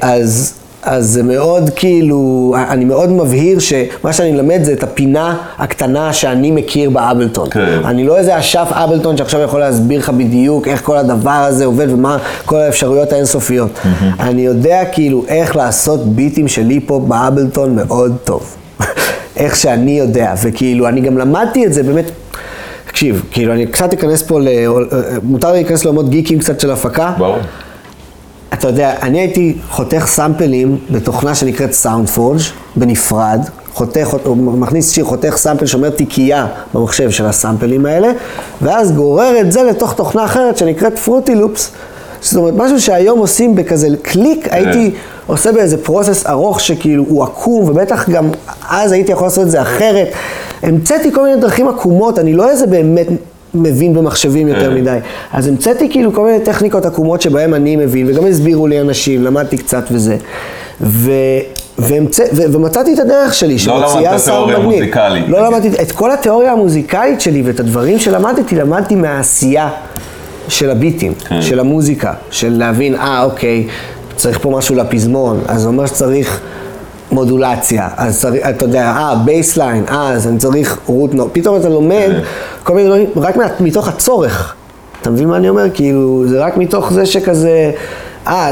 אז... אז זה מאוד כאילו, אני מאוד מבהיר שמה שאני מלמד זה את הפינה הקטנה שאני מכיר באבלטון. כן. אני לא איזה אשף אבלטון שעכשיו יכול להסביר לך בדיוק איך כל הדבר הזה עובד ומה כל האפשרויות האינסופיות. אני יודע כאילו איך לעשות ביטים של היפ-הופ באבלטון מאוד טוב. (laughs) איך שאני יודע, וכאילו אני גם למדתי את זה באמת. תקשיב, כאילו אני קצת אכנס פה, ל... מותר לי להיכנס לעולמות גיקים קצת של הפקה. ברור. אתה יודע, אני הייתי חותך סאמפלים בתוכנה שנקראת Sound Forge בנפרד, חותך, חות- מכניס שיר, חותך סאמפל שאומר תיקייה במחשב של הסאמפלים האלה, ואז גורר את זה לתוך תוכנה אחרת שנקראת Fruity Loops. זאת אומרת, משהו שהיום עושים בכזה קליק, הייתי עושה באיזה process ארוך שכאילו הוא עקום, ובטח גם אז הייתי יכול לעשות את זה אחרת. המצאתי כל מיני דרכים עקומות, אני לא איזה באמת מבין במחשבים יותר כן. מדי. אז המצאתי כאילו כל מיני טכניקות עקומות שבהן אני מבין, וגם הסבירו לי אנשים, למדתי קצת וזה. ו... והמצא, ו, ומצאתי את הדרך שלי, שמוציאה למדת סאונד תיאוריה מגניב. מוזיקלית. לא למדתי, את כל התיאוריה המוזיקלית שלי ואת הדברים שלמדתי, למדתי מהעשייה של הביטים, כן. של המוזיקה, של להבין, אה, אוקיי, צריך פה משהו לפזמון, אז זה אומר שצריך מודולציה, אז צריך, אתה יודע, אה, bassline, אה, אז אני צריך root note, פתאום אתה לומד כן. כל מיני דברים, רק מתוך הצורך. אתה מבין מה אני אומר? כאילו, זה רק מתוך זה שכזה, אה,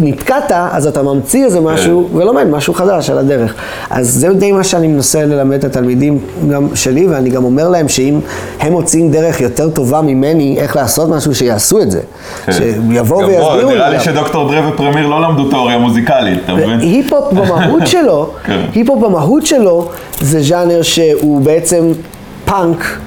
נתקעת, אז אתה ממציא איזה משהו ולומד משהו חדש על הדרך. אז זה די מה שאני מנסה ללמד את התלמידים גם שלי, ואני גם אומר להם שאם הם מוצאים דרך יותר טובה ממני איך לעשות משהו, שיעשו את זה. כן. שיבואו ויסבירו נראה לי. שדוקטור דרה ופרמייר לא למדו תיאוריה מוזיקלית, אתה מבין? היפ-הופ במהות שלו, (laughs) כן. היפ-הופ במהות שלו זה ז'אנר שהוא בעצם פאנק.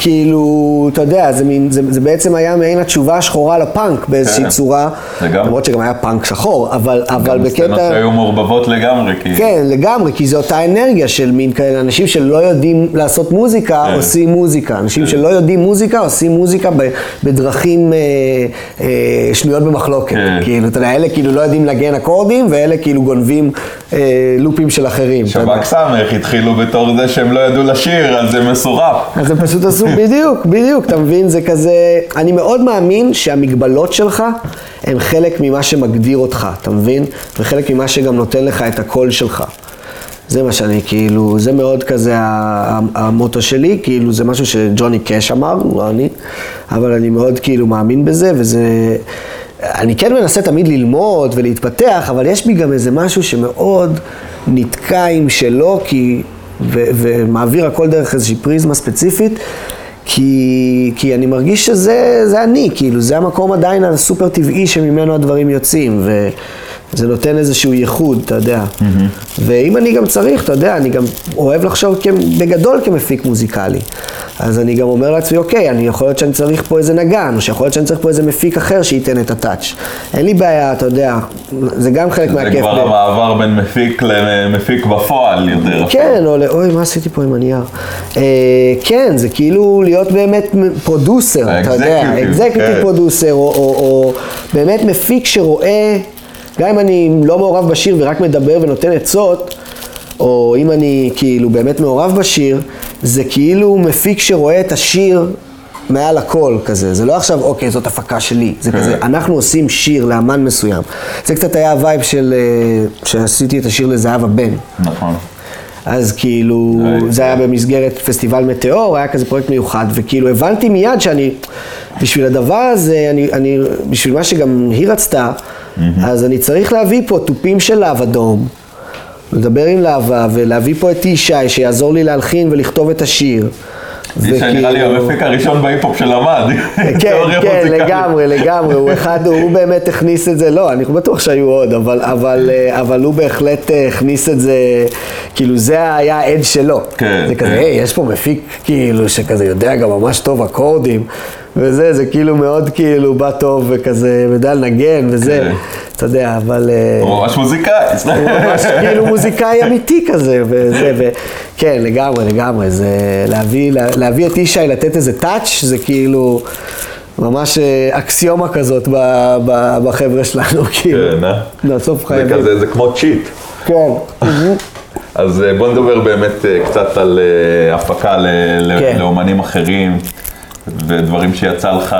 כאילו, אתה יודע, זה, מין, זה, זה בעצם היה מעין התשובה השחורה לפאנק באיזושהי כן. צורה, לגמרי. למרות שגם היה פאנק שחור, אבל, אבל גם סצנות בקטע... שהיו מעורבבות לגמרי, כי... כן, לגמרי, כי זו אותה אנרגיה של מין כאלה, אנשים שלא יודעים לעשות מוזיקה, כן. עושים מוזיקה. אנשים שלא יודעים מוזיקה, עושים מוזיקה ב- בדרכים אה, אה, שנויות במחלוקת. כן. כאילו, אתה יודע, אלה כאילו לא יודעים לנגן אקורדים, ואלה כאילו גונבים אה, לופים של אחרים. שב"כ סמך התחילו בתור זה שהם לא ידעו לשיר, אז זה מסורף. אז הם פשוט עשו, בדיוק, בדיוק, אתה מבין? זה כזה... אני מאוד מאמין שהמגבלות שלך הם חלק ממה שמגדיר אותך, אתה מבין? וחלק ממה שגם נותן לך את הקול שלך. זה מה שאני, כאילו, זה מאוד כזה המוטו שלי, כאילו, זה משהו שג'וני קאש אמר, לא אני, אבל אני מאוד כאילו מאמין בזה, וזה... אני כן מנסה תמיד ללמוד ולהתפתח, אבל יש בי גם איזה משהו שמאוד נתקע עם שלו, כי... ו- ומעביר הכל דרך איזושהי פריזמה ספציפית, כי, כי אני מרגיש שזה זה אני, כאילו, זה המקום עדיין הסופר טבעי שממנו הדברים יוצאים, וזה נותן איזשהו ייחוד, אתה יודע. ואם אני גם צריך, אתה יודע, אני גם אוהב לחשוב כ- בגדול כמפיק מוזיקלי. אז אני גם אומר לעצמי, אוקיי, אני יכול להיות שאני צריך פה איזה נגן, או שיכול להיות שאני צריך פה איזה מפיק אחר שייתן את ה touch. אין לי בעיה, אתה יודע, זה גם חלק זה מהכיף. כבר ב- המעבר בין מפיק למפיק בפועל יותר. כן, או ל... אוי, מה עשיתי פה עם הנייר? אה, כן, זה כאילו להיות באמת producer, אתה יודע, executive כן. producer, או, או, או באמת מפיק שרואה, גם אם אני לא מעורב בשיר ורק מדבר ונותן עצות, או אם אני כאילו באמת מעורב בשיר, זה כאילו מפיק שרואה את השיר מעל הכל כזה, זה לא עכשיו, אוקיי, זאת הפקה שלי, זה כזה, אנחנו עושים שיר לאמן מסוים. זה קצת היה ה vibe של, אה, שעשיתי את השיר לזהבה בן. נכון. אז כאילו, אה, זה היה במסגרת פסטיבל מטאור, היה כזה פרויקט מיוחד, וכאילו הבנתי מיד שאני, בשביל הדבר הזה, אני, אני, בשביל מה שגם היא רצתה, אז אני צריך להביא פה תופים של להב אדום, לדבר עם להבה, ולהביא פה את ישי, שיעזור לי להלחין ולכתוב את השיר. ישי נראה לי המפיק הראשון בהיפ-הופ שלמד. כן, (laughs) כן. לגמרי, לגמרי, הוא אחד, הוא באמת הכניס את זה, לא, אני בטוח שהיו עוד, אבל, אבל, אה, אבל הוא בהחלט אה, הכניס את זה, כאילו זה היה העד שלו. כן, זה כזה, כן. היי, יש פה מפיק כאילו שכזה יודע גם ממש טוב אקורדים, וזה, זה כאילו מאוד כאילו בא טוב וכזה, יודע לנגן וזה, כן. אתה יודע, אבל... אה, הוא ממש מוזיקאי. הוא ממש כאילו מוזיקאי אמיתי כזה, וזה, ו... כן, לגמרי, לגמרי, זה להביא, לה- להביא את ישי, לתת איזה טאץ', זה כאילו ממש אה, אקסיומה כזאת בחבר'ה שלנו, (laughs) כאילו. כן, אה? זה חייבים. כזה, זה כמו צ'יט. כן. אז אה, בוא נדבר באמת קצת על הפקה כן. לאומנים אחרים, ודברים שיצא לך,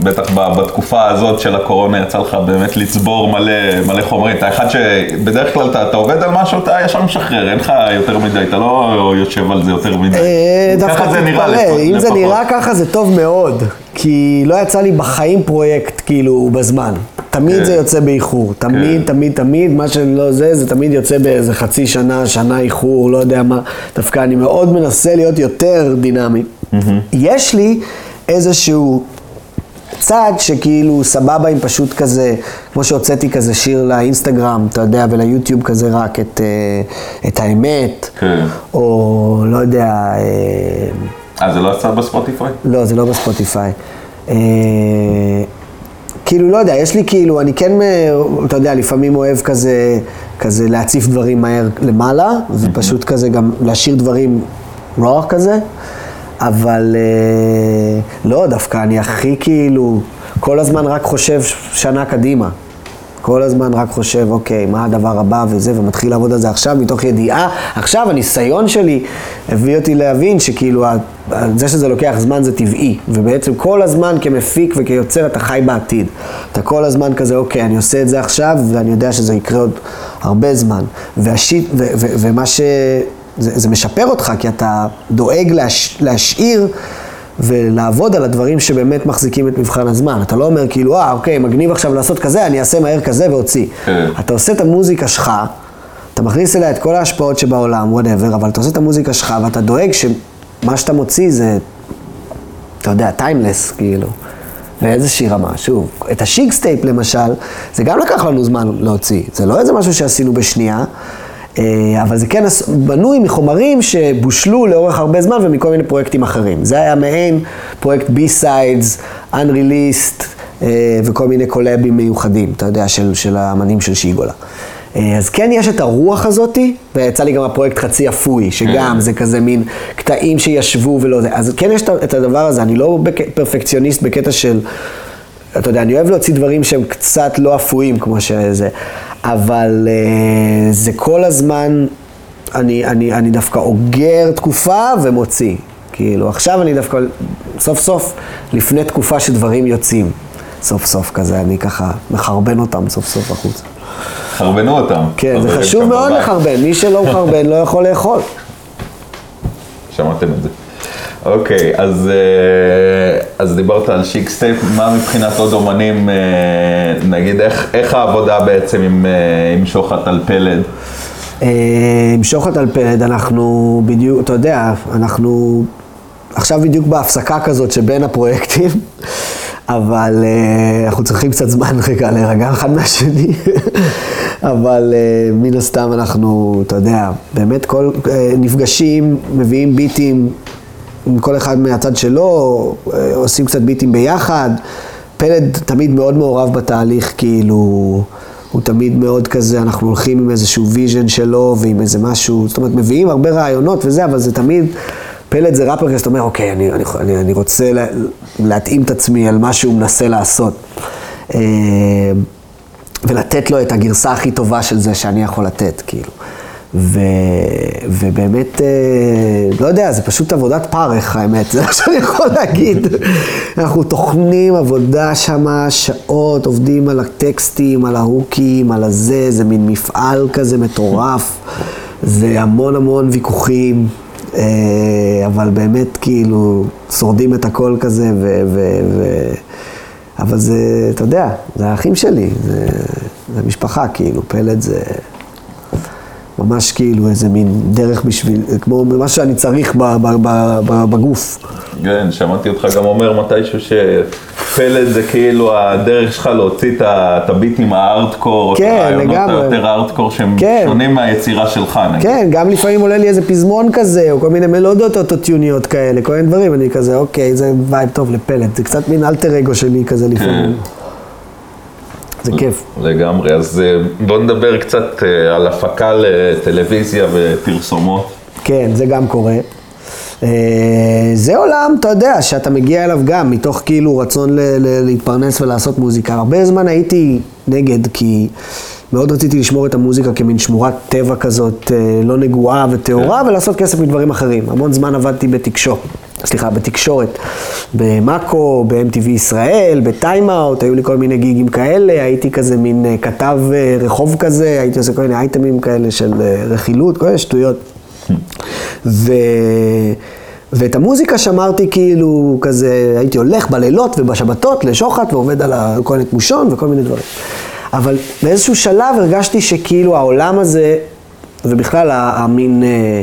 בטח בתקופה הזאת של הקורונה, יצא לך באמת לצבור מלא, מלא חומרים. אתה אחד שבדרך כלל אתה, אתה עובד על משהו, אתה ישר משחרר, אין לך יותר מדי, אתה לא יושב על זה יותר מדי. אה, דווקא ככה זה נראה לפחות- אם זה. נראה ככה זה טוב מאוד, כי לא יצא לי בחיים פרויקט כאילו בזמן. תמיד כן. זה יוצא באיחור, תמיד, כן. תמיד, תמיד, מה שלא זה, זה תמיד יוצא באיזה חצי שנה, שנה איחור, לא יודע מה. דווקא אני מאוד מנסה להיות יותר דינמי. יש לי איזשהו צד שכאילו סבבה עם פשוט כזה, כמו שהוצאתי כזה שיר לאינסטגרם, אתה יודע, וליוטיוב כזה רק את, אה, את האמת, כן. או לא יודע, אה, אה, זה לא יצא בספוטיפיי? לא, זה לא בספוטיפיי. אה, כאילו, לא יודע, יש לי כאילו, אני כן, אה, אתה יודע, לפעמים אוהב כזה, כזה להציף דברים מהר למעלה, זה פשוט כזה גם להשאיר דברים רוע כזה, אבל אה, לא, דווקא אני הכי כאילו, כל הזמן רק חושב שנה קדימה. כל הזמן רק חושב, אוקיי, מה הדבר הבא וזה, ומתחיל לעבוד על זה עכשיו מתוך ידיעה. עכשיו, הניסיון שלי הביא אותי להבין שכאילו, זה שזה לוקח זמן זה טבעי, ובעצם כל הזמן כמפיק וכיוצר אתה חי בעתיד. אתה כל הזמן כזה, אוקיי, אני עושה את זה עכשיו, ואני יודע שזה יקרה עוד הרבה זמן. והשיט, ו- ו- ומה ש... זה, זה משפר אותך, כי אתה דואג להש, להשאיר ולעבוד על הדברים שבאמת מחזיקים את מבחן הזמן. אתה לא אומר כאילו, אה, אוקיי, מגניב עכשיו לעשות כזה, אני אעשה מהר כזה ואוציא. כן. אתה עושה את המוזיקה שלך, אתה מכניס אליה את כל ההשפעות שבעולם, whatever, אבל אתה עושה את המוזיקה שלך ואתה דואג שמה שאתה מוציא זה, אתה יודע, timeless, כאילו. באיזושהי רמה, שוב, את השיקסטייפ למשל, זה גם לקח לנו זמן להוציא, זה לא איזה משהו שעשינו בשנייה, אבל זה כן בנוי מחומרים שבושלו לאורך הרבה זמן ומכל מיני פרויקטים אחרים. זה היה מעין פרויקט B-Sides, Unreleased אה, וכל מיני קולאבים מיוחדים, אתה יודע, של, של האמנים של שיגולה. אה, אז כן יש את הרוח הזאתי, ויצא לי גם הפרויקט חצי אפוי, שגם זה כזה מין קטעים שישבו ולא זה. אז כן יש את הדבר הזה, אני לא בק- פרפקציוניסט בקטע של, אתה יודע, אני אוהב להוציא דברים שהם קצת לא אפויים כמו שזה, אבל אה, זה כל הזמן, אני, אני, אני דווקא אוגר תקופה ומוציא. כאילו, עכשיו אני דווקא, סוף סוף, לפני תקופה שדברים יוצאים. סוף סוף כזה, אני ככה מחרבן אותם סוף סוף החוצה. חרבנו אותם. כן, זה חשוב מאוד. לחרבן, מי שלא מחרבן לא יכול לאכול. שמעתם את זה. אוקיי, אז, אה, אז דיברת על שיקסטייפ, מה מבחינת עוד אומנים, אה, נגיד איך, איך העבודה בעצם עם, אה, עם שוחט על פלד? עם שוחט על פלד אנחנו בדיוק, אתה יודע, אנחנו עכשיו בדיוק בהפסקה כזאת שבין הפרויקטים, (laughs) אבל אנחנו צריכים קצת זמן רגע להירגע אחד מהשני, (laughs) אבל אה, מן הסתם אנחנו, אתה יודע, באמת כל, אה, נפגשים, מביאים ביטים, כל אחד מהצד שלו, אה, עושים קצת ביטים ביחד. פלד תמיד מאוד מעורב בתהליך, כאילו, הוא תמיד מאוד כזה, אנחנו הולכים עם איזשהו vision שלו ועם איזה משהו, זאת אומרת, מביאים הרבה רעיונות וזה, אבל זה תמיד, פלד זה ראפר כזה, אתה אומר, אוקיי, אני, אני, אני, אני רוצה לה, להתאים את עצמי על מה שהוא מנסה לעשות. אה, ולתת לו את הגרסה הכי טובה של זה שאני יכול לתת, כאילו. ו, ובאמת, אה, לא יודע, זה פשוט עבודת פרך, האמת, (laughs) זה מה שאני יכול להגיד. אנחנו טוחנים עבודה שמה, שעות, עובדים על הטקסטים, על ההוקים, על הזה, זה מין מפעל כזה מטורף. זה המון המון ויכוחים, אה, אבל באמת כאילו שורדים את הכל כזה, ו... ו, ו אבל זה, אתה יודע, זה האחים שלי, זה, זה משפחה, כאילו, פלט זה ממש כאילו איזה מין דרך בשביל, כמו מה שאני צריך ב, ב, ב, ב, בגוף. כן, שמעתי אותך גם אומר מתישהו שפלט זה כאילו הדרך שלך להוציא את ה- את הביטים הארטקור, את כן, הרעיונות. היותר הארטקור שהם כן. שונים מהיצירה שלך, נגיד. כן, גם לפעמים עולה לי איזה פזמון כזה, או כל מיני מלודיות אוטוטיוניות כאלה, כל מיני דברים, אני כזה, אוקיי, זה vibe טוב לפלד, זה קצת מין אלטר אגו שלי כזה לפעמים. זה כיף. לגמרי, אז אה, בוא נדבר קצת אה, על הפקה לטלוויזיה ופרסומות. כן, זה גם קורה. אה, זה עולם, אתה יודע, שאתה מגיע אליו גם מתוך כאילו רצון ל- ל- להתפרנס ולעשות מוזיקה. הרבה זמן הייתי נגד, כי מאוד רציתי לשמור את המוזיקה כמין שמורת טבע כזאת, אה, לא נגועה וטהורה, ולעשות כסף מדברים אחרים. המון זמן עבדתי בתקשורת. סליחה, בתקשורת, במאקו, ב-MTV ישראל, בטיים-אאוט, היו לי כל מיני גיגים כאלה, הייתי כזה מין אה, כתב אה, רחוב כזה, הייתי עושה כל מיני אייטמים כאלה של רכילות, כל מיני שטויות. ו... ואת המוזיקה שמרתי כאילו כזה, הייתי הולך בלילות ובשבתות לשוחט ועובד על ה- כל מיני תמושון וכל מיני דברים. אבל באיזשהו שלב הרגשתי שכאילו העולם הזה, ובכלל המין אה,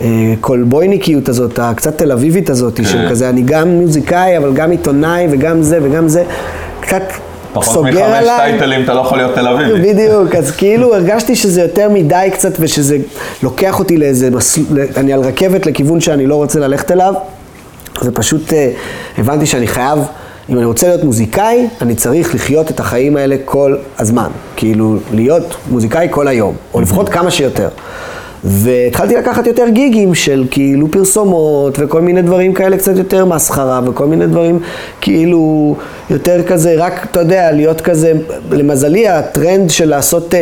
אה, קולבויניקיות הזאת, הקצת תל אביבית הזאת, כן. של כזה, אני גם מוזיקאי, אבל גם עיתונאי וגם זה וגם זה, קצת פחות סוגר מחמש עליי. טייטלים אתה לא יכול להיות תל אביבי. בדיוק, אז כאילו הרגשתי שזה יותר מדי קצת ושזה לוקח אותי לאיזה מסלול, אני על רכבת לכיוון שאני לא רוצה ללכת אליו, ופשוט אה, הבנתי שאני חייב, אם אני רוצה להיות מוזיקאי, אני צריך לחיות את החיים האלה כל הזמן. כאילו, להיות מוזיקאי כל היום, או לפחות כמה שיותר. והתחלתי לקחת יותר גיגים של כאילו פרסומות וכל מיני דברים כאלה קצת יותר מסחרה וכל מיני דברים כאילו יותר כזה, רק אתה יודע, להיות כזה, למזלי הטרנד של לעשות אה,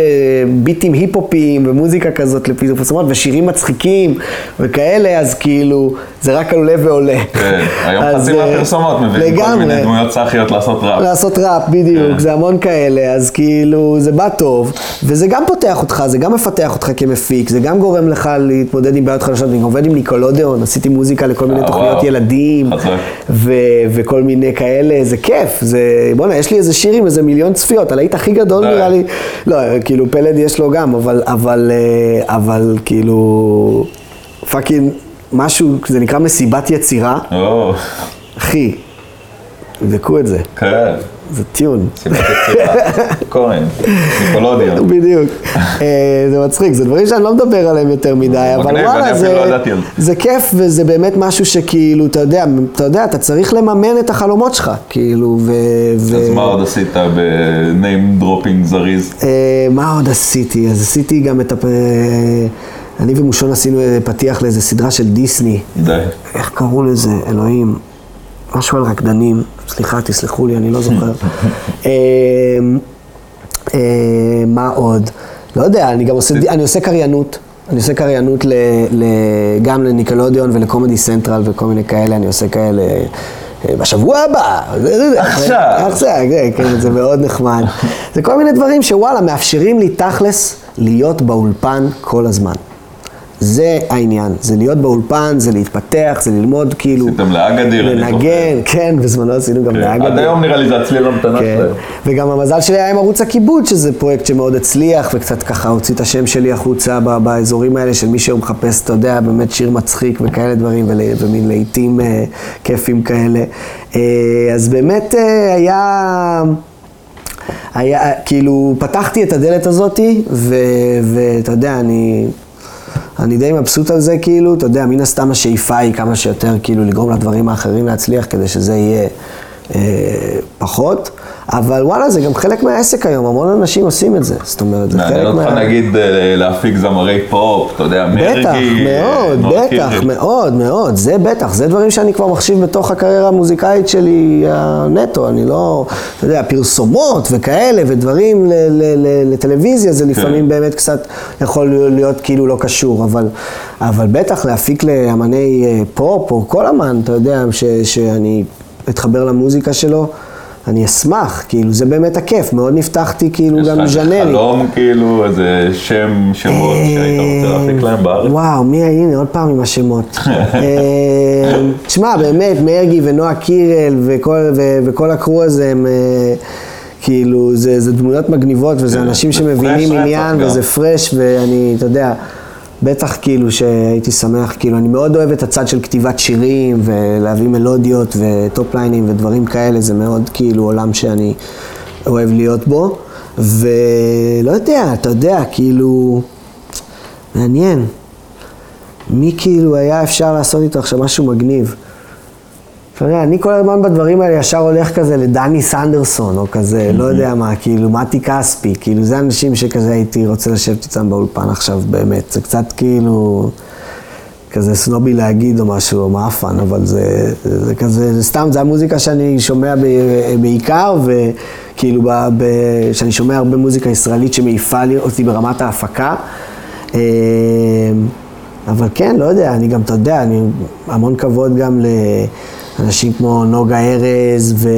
ביטים היפ-הופיים ומוזיקה כזאת לפרסומות ושירים מצחיקים וכאלה, אז כאילו זה רק עולה ועולה. כן, היום חצי אה, מהפרסומות מביאים כל. מיני דמויות סאחיות לעשות ראפ. לעשות ראפ, בדיוק, כן. זה המון כאלה, אז כאילו, זה בא טוב, וזה גם פותח אותך, זה גם מפתח אותך כמפיק, זה גם גורם לך להתמודד עם בעיות חדשות, אני עובד עם ניקולודיאון, עשיתי מוזיקה לכל מיני אה, תוכניות. ילדים, וכל מיני כאלה, זה כיף, זה, בוא'נה, יש לי איזה שיר עם איזה מיליון צפיות, הלהיט הכי גדול. נראה לי, לא, כאילו פלד יש לו גם, אבל, אבל, אה, אבל כאילו, fucking, משהו, זה נקרא מסיבת יצירה, אחי, תבדקו את זה, כן, זה tune. מסיבת יצירה, כהן, ניקלודיאון. בדיוק. אה, זה מצחיק, זה דברים שאני לא מדבר עליהם יותר מדי, אבל וואלה, זה, לא זה. כיף וזה באמת משהו שכאילו, אתה יודע, אתה יודע, אתה צריך לממן את החלומות שלך, כאילו, ו... אז מה עוד עשית ב-name dropping זריז? אה, מה עוד עשיתי? אז עשיתי גם את הפ... אה, אני ומושון עשינו פתיח לאיזה סדרה של דיסני. די. איך קראו לזה? אלוהים. משהו על רקדנים. סליחה, תסלחו לי, אני לא זוכר. (laughs) אה, אה, מה עוד? לא יודע, אני גם עושה, אני עושה קריינות. אני עושה קריינות ל, ל, גם לניקלודיון ולקומדי סנטרל וכל מיני כאלה, אני עושה כאלה אה, בשבוע הבא. עכשיו. עכשיו, כן, זה מאוד נחמד. זה כל מיני דברים שוואלה, מאפשרים לי תכלס להיות באולפן כל הזמן. זה העניין, זה להיות באולפן, זה להתפתח, זה ללמוד כאילו... עשיתם אני זוכר. לנגן, כן, בזמנו עשינו גם כן, לאגדיר. עד היום נראה לי זה הצליל המתנה כן. שלהם. וגם המזל שלי היה עם ערוץ הכיבוד, שזה פרויקט שמאוד הצליח, וקצת ככה הוציא את השם שלי החוצה ב- באזורים האלה של מי שמחפש, אתה יודע, באמת שיר מצחיק וכאלה דברים, ומין להיטים אה, כיפים כאלה. אה, אז באמת אה, היה... היה, כאילו, פתחתי את הדלת הזאתי, ואתה יודע, אני, אני די מבסוט על זה, כאילו, אתה יודע, מן הסתם השאיפה היא כמה שיותר, כאילו, לגרום לדברים האחרים להצליח, כדי שזה יהיה אה, פחות. אבל וואלה, זה גם חלק מהעסק היום, המון אנשים עושים את זה. זאת אומרת, זה חלק מעניין אותך מה... נגיד אה, להפיק זמרי פופ, אתה יודע, מרגי. בטח, מאוד, נועה בטח. מאוד, מאוד, זה בטח, זה דברים שאני כבר מחשיב בתוך הקריירה המוזיקאית שלי הנטו, אני לא, אתה יודע, פרסומות וכאלה ודברים לטלוויזיה, זה לפעמים באמת קצת יכול להיות כאילו לא קשור, אבל, אבל בטח להפיק לאמני אה, פופ או כל אמן, אתה יודע, שאני אתחבר למוזיקה שלו. אני אשמח, כאילו, זה באמת הכיף, מאוד נפתחתי כאילו גם יש לך ז'נרי. חלום, כאילו, איזה שם, שמות שהיית רוצה להפיק להם בארץ? וואו, מי, הנה, עוד פעם עם השמות. (laughs) אה, תשמע, באמת, מרגי ונועה קירל וכל, וכל הקרו הזה הם... אה, כאילו, זה, זה דמויות מגניבות, וזה זה- אנשים שמבינים עניין. וזה פרש, ואני, אתה יודע, בטח כאילו שהייתי שמח, כאילו, אני מאוד אוהב את הצד של כתיבת שירים, ולהביא מלודיות וטופ ליינים ודברים כאלה, זה מאוד כאילו עולם שאני אוהב להיות בו, ולא יודע, אתה יודע, כאילו, מעניין. מי כאילו היה אפשר לעשות איתו עכשיו משהו מגניב? אתה יודע, אני כל הזמן בדברים האלה ישר הולך כזה לדני סנדרסון, או כזה, לא יודע מה, כאילו, מתי כספי, כאילו, זה אנשים שכזה הייתי רוצה לשבת איתם באולפן עכשיו, באמת. זה קצת כאילו, כזה סנובי להגיד או משהו, או מאפן, אבל זה, זה כזה, זה סתם, זה המוזיקה שאני שומע ב- בעיקר, וכאילו, שאני שומע הרבה מוזיקה ישראלית שמעיפה אותי ברמת ההפקה. אה, אבל כן, לא יודע, אני גם, אתה יודע, אני המון כבוד גם לאנשים כמו נוגה ארז ו...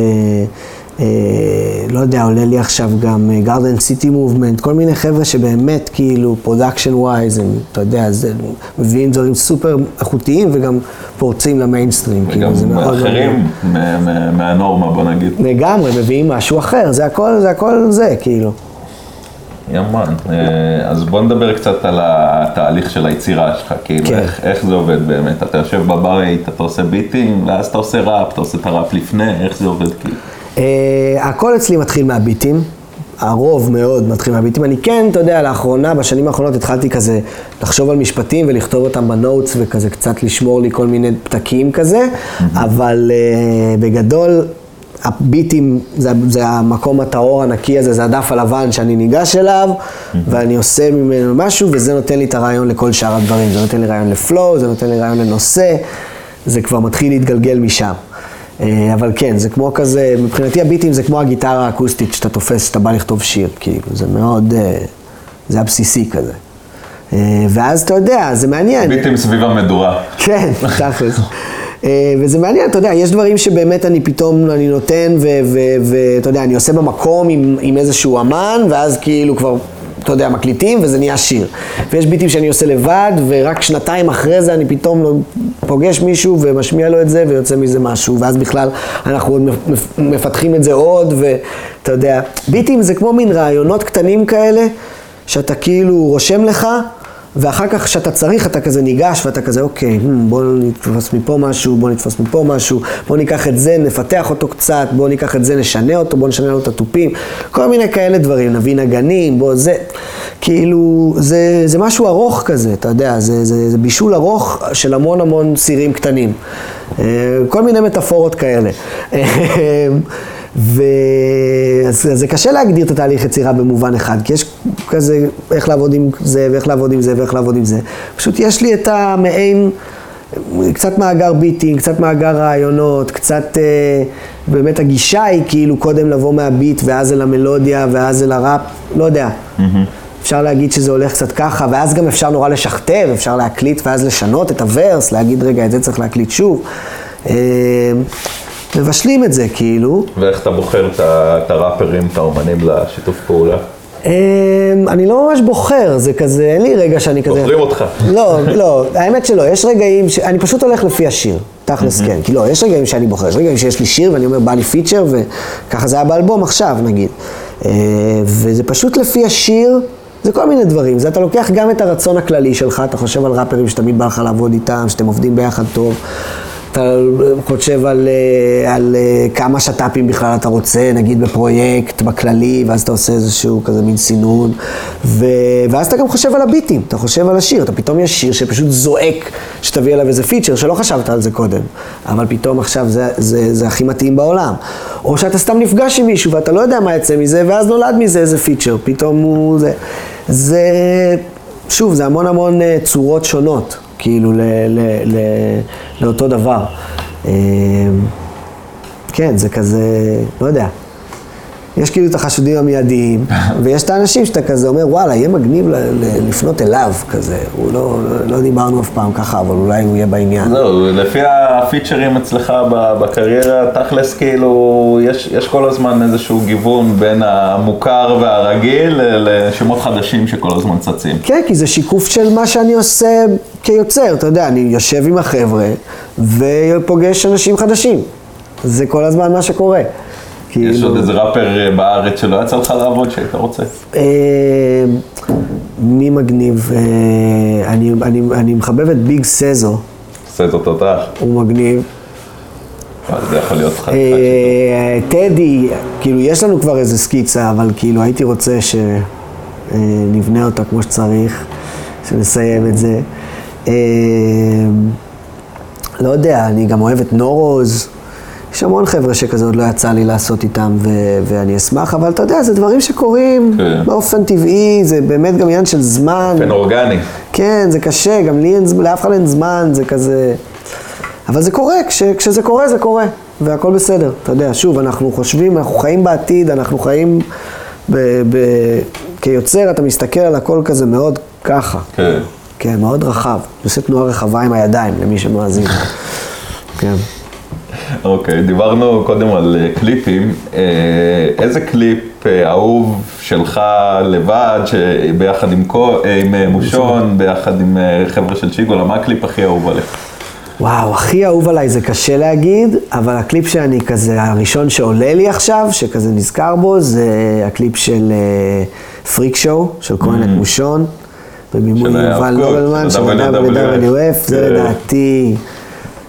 אה, לא יודע, עולה לי עכשיו גם Garden City Movement, כל מיני חבר'ה שבאמת כאילו production wise, הם, אתה יודע, זה, מביאים דברים סופר איכותיים וגם פורצים למיינסטרים. כאילו, וגם מאוד- אחרים מהנורמה, בוא נגיד. לגמרי, מביאים משהו אחר, זה הכל, זה הכל זה, כאילו. ימן. אה, אז בוא נדבר קצת על התהליך של היצירה שלך, כאילו, כן. איך, איך זה עובד באמת? אתה יושב בבית, אתה עושה ביטים, ואז אתה עושה ראפ, אתה עושה את הראפ לפני, איך זה עובד כאילו? Uh, הכל אצלי מתחיל מהביטים, הרוב מאוד מתחיל מהביטים. אני כן, אתה יודע, לאחרונה, בשנים האחרונות התחלתי כזה לחשוב על משפטים ולכתוב אותם בנוטס וכזה קצת לשמור לי כל מיני פתקים כזה, אבל uh, בגדול, הביטים זה, זה המקום הטהור הנקי הזה, זה הדף הלבן שאני ניגש אליו, ואני עושה ממנו משהו, וזה נותן לי את הרעיון לכל שאר הדברים. זה נותן לי רעיון לפלואו, זה נותן לי רעיון לנושא, זה כבר מתחיל להתגלגל משם. אה, אבל כן, זה כמו כזה, מבחינתי הביטים זה כמו הגיטרה האקוסטית שאתה תופס, שאתה בא לכתוב שיר, כאילו, זה מאוד, אה, זה הבסיסי כזה. אה, ואז אתה יודע, זה מעניין. ביטים סביב המדורה. כן, תכלס. (laughs) אה, וזה מעניין, אתה יודע, יש דברים שבאמת אני פתאום, אני נותן, ואתה יודע, אני עושה במקום עם, עם איזשהו אמן, ואז כאילו כבר, אתה יודע, מקליטים, וזה נהיה שיר. ויש ביטים שאני עושה לבד, ורק שנתיים אחרי זה אני פתאום לא- פוגש מישהו ומשמיע לו את זה, ויוצא מזה משהו, ואז בכלל אנחנו עוד מפ- מפתחים את זה עוד, ואתה יודע, ביטים זה כמו מין רעיונות קטנים כאלה, שאתה כאילו רושם לך, ואחר כך כשאתה צריך אתה כזה ניגש ואתה כזה אוקיי, hmm, בוא נתפס מפה משהו, בוא נתפס מפה משהו, בוא ניקח את זה, נפתח אותו קצת, בוא ניקח את זה, נשנה אותו, בוא נשנה לו את התופים, כל מיני כאלה דברים, נביא נגנים, בוא זה, כאילו, זה, זה משהו ארוך כזה, אתה יודע, זה, זה, זה בישול ארוך של המון המון סירים קטנים, אה, כל מיני מטאפורות כאלה. ואז זה קשה להגדיר את התהליך יצירה במובן אחד, כי יש כזה איך לעבוד עם זה, ואיך לעבוד עם זה, ואיך לעבוד עם זה. פשוט יש לי את המעין, קצת מאגר ביטים, קצת מאגר רעיונות, קצת, אה, באמת הגישה היא כאילו קודם לבוא מהביט, ואז אל המלודיה, ואז אל הראפ, לא יודע. אפשר להגיד שזה הולך קצת ככה, ואז גם אפשר נורא לשכתב, אפשר להקליט ואז לשנות את הוורס, להגיד רגע, את זה צריך להקליט שוב. אה, מבשלים את זה כאילו. ואיך אתה בוחר את הראפרים, את האומנים לשיתוף פעולה? אמ, אני לא ממש בוחר, זה כזה, אין לי רגע שאני כזה... בוחרים אותך. לא, לא, האמת שלא, יש רגעים, ש... אני פשוט הולך לפי השיר, תכלס כן, כי לא, יש רגעים שאני בוחר, יש רגעים שיש לי שיר ואני אומר, בא לי פיצ'ר, וככה זה היה באלבום עכשיו, נגיד. אה, וזה פשוט לפי השיר, זה כל מיני דברים, זה אתה לוקח גם את הרצון הכללי שלך, אתה חושב על ראפרים שתמיד בא לך לעבוד איתם, שאתם עובדים ביחד טוב. אתה חושב על, אה, על אה, כמה שת"פים בכלל אתה רוצה, נגיד בפרויקט, בכללי, ואז אתה עושה איזשהו כזה מין סינון, ו... ואז אתה גם חושב על הביטים, אתה חושב על השיר, אתה פתאום יש שיר שפשוט זועק שתביא עליו איזה פיצ'ר שלא חשבת על זה קודם, אבל פתאום עכשיו זה, זה, זה הכי מתאים בעולם. או שאתה סתם נפגש עם מישהו ואתה לא יודע מה יצא מזה, ואז נולד מזה איזה פיצ'ר, פתאום הוא זה. זה, שוב, זה המון המון אה, צורות שונות. כאילו ל, ל, ל, לאותו דבר. אה, כן, זה כזה, לא יודע. יש כאילו את החשודים המיידיים, (laughs) ויש את האנשים שאתה כזה אומר, וואלה, יהיה מגניב לפנות אליו כזה. הוא לא, לא דיברנו אף פעם ככה, אבל אולי הוא יהיה בעניין. זהו, לפי הפיצ'רים אצלך בקריירה, תכלס כאילו, יש, יש כל הזמן איזשהו גיוון בין המוכר והרגיל לשמות חדשים שכל הזמן צצים. כן, כי זה שיקוף של מה שאני עושה כיוצר, אתה יודע, אני יושב עם החבר'ה ופוגש אנשים חדשים. זה כל הזמן מה שקורה. יש כאילו, עוד איזה ראפר אה, בארץ שלא יצא לך לעבוד שהיית רוצה? אה, מי מגניב? אה, אני, אני, אני מחבב את ביג סזו, עושה את אותו תח. הוא מגניב. אבל זה יכול להיות חד אה, טדי, כאילו יש לנו כבר איזה סקיצה, אבל כאילו הייתי רוצה שנבנה אותה כמו שצריך, שנסיים את זה. אה, לא יודע, אני גם אוהב את נורוז. יש המון חבר'ה שכזה עוד לא יצא לי לעשות איתם, ו- ואני אשמח, אבל אתה יודע, זה דברים שקורים כן. באופן טבעי, זה באמת גם עניין של זמן. באופן אורגני. כן, זה קשה, גם לי אין לאף אחד אין זמן, זה כזה... אבל זה קורה, כש, כשזה קורה, זה קורה, והכל בסדר. אתה יודע, שוב, אנחנו חושבים, אנחנו חיים בעתיד, אנחנו חיים ב, ב, כיוצר, אתה מסתכל על הכל כזה מאוד ככה. כן. כן, מאוד רחב. אני עושה תנועה רחבה עם הידיים, למי שמאזין. (laughs) כן. אוקיי, דיברנו קודם על אה, קליפים. אה, איזה קליפ אה, אהוב שלך לבד, שביחד עם, קו- עם מושון, ביחד עם חבר'ה של צ'יגולה, מה הקליפ הכי אהוב עליך? וואו, הכי אהוב עליי זה קשה להגיד, אבל הקליפ שאני כזה, הראשון שעולה לי עכשיו, שכזה נזכר בו, זה הקליפ של פריק שואו, של כהן את מושון, במימון יובל נובלמן, של. WWF, זה כן. לדעתי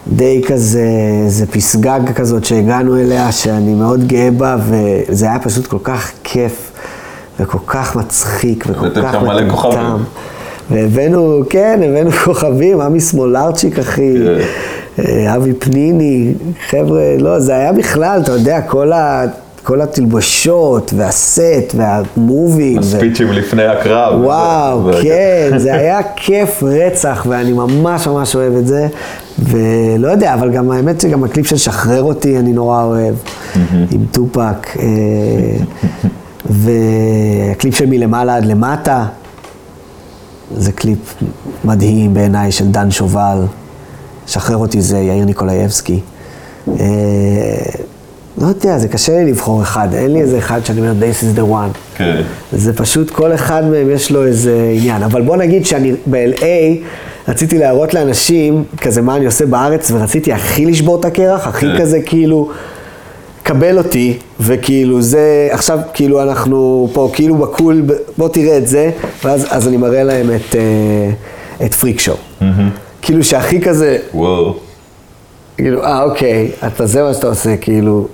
די כזה, זה פסגה כזאת שהגענו אליה, שאני מאוד גאה בה, וזה היה פשוט כל כך כיף, וכל כך מצחיק, וכל כך. מטומטם. והבאנו, כן, הבאנו כוכבים, עמי סמולרצ'יק, אחי, כן. אה, אבי פניני, חבר'ה, לא, זה היה בכלל, אתה יודע, כל, ה, כל התלבושות, והסט, והמובים. ו- הספיצ'ים לפני הקרב. וואו, וזה- כן, זה (laughs) היה כיף רצח, ואני ממש ממש אוהב את זה. ולא יודע, אבל גם האמת שגם הקליפ של שחרר אותי, אני נורא אוהב, עם טופק. אה, והקליפ של מלמעלה עד למטה, זה קליפ מדהים בעיניי של דן שובל. שחרר אותי זה יאיר ניקולאייבסקי. לא יודע, זה קשה לי לבחור אחד, אין לי איזה אחד שאני אומר, this is the one. כן. זה פשוט, כל אחד מהם יש לו איזה עניין. אבל בוא נגיד שאני ב-LA רציתי להראות לאנשים כזה מה אני עושה בארץ, ורציתי הכי לשבור את הקרח, הכי כן. כזה כאילו, קבל אותי, וכאילו זה, עכשיו כאילו אנחנו פה כאילו בקול, בוא תראה את זה, ואז אז אני מראה להם את, אה, את פריק שואו. כאילו שהכי כזה, וואו. כאילו, אה, אוקיי, אתה זה מה שאתה עושה, כאילו.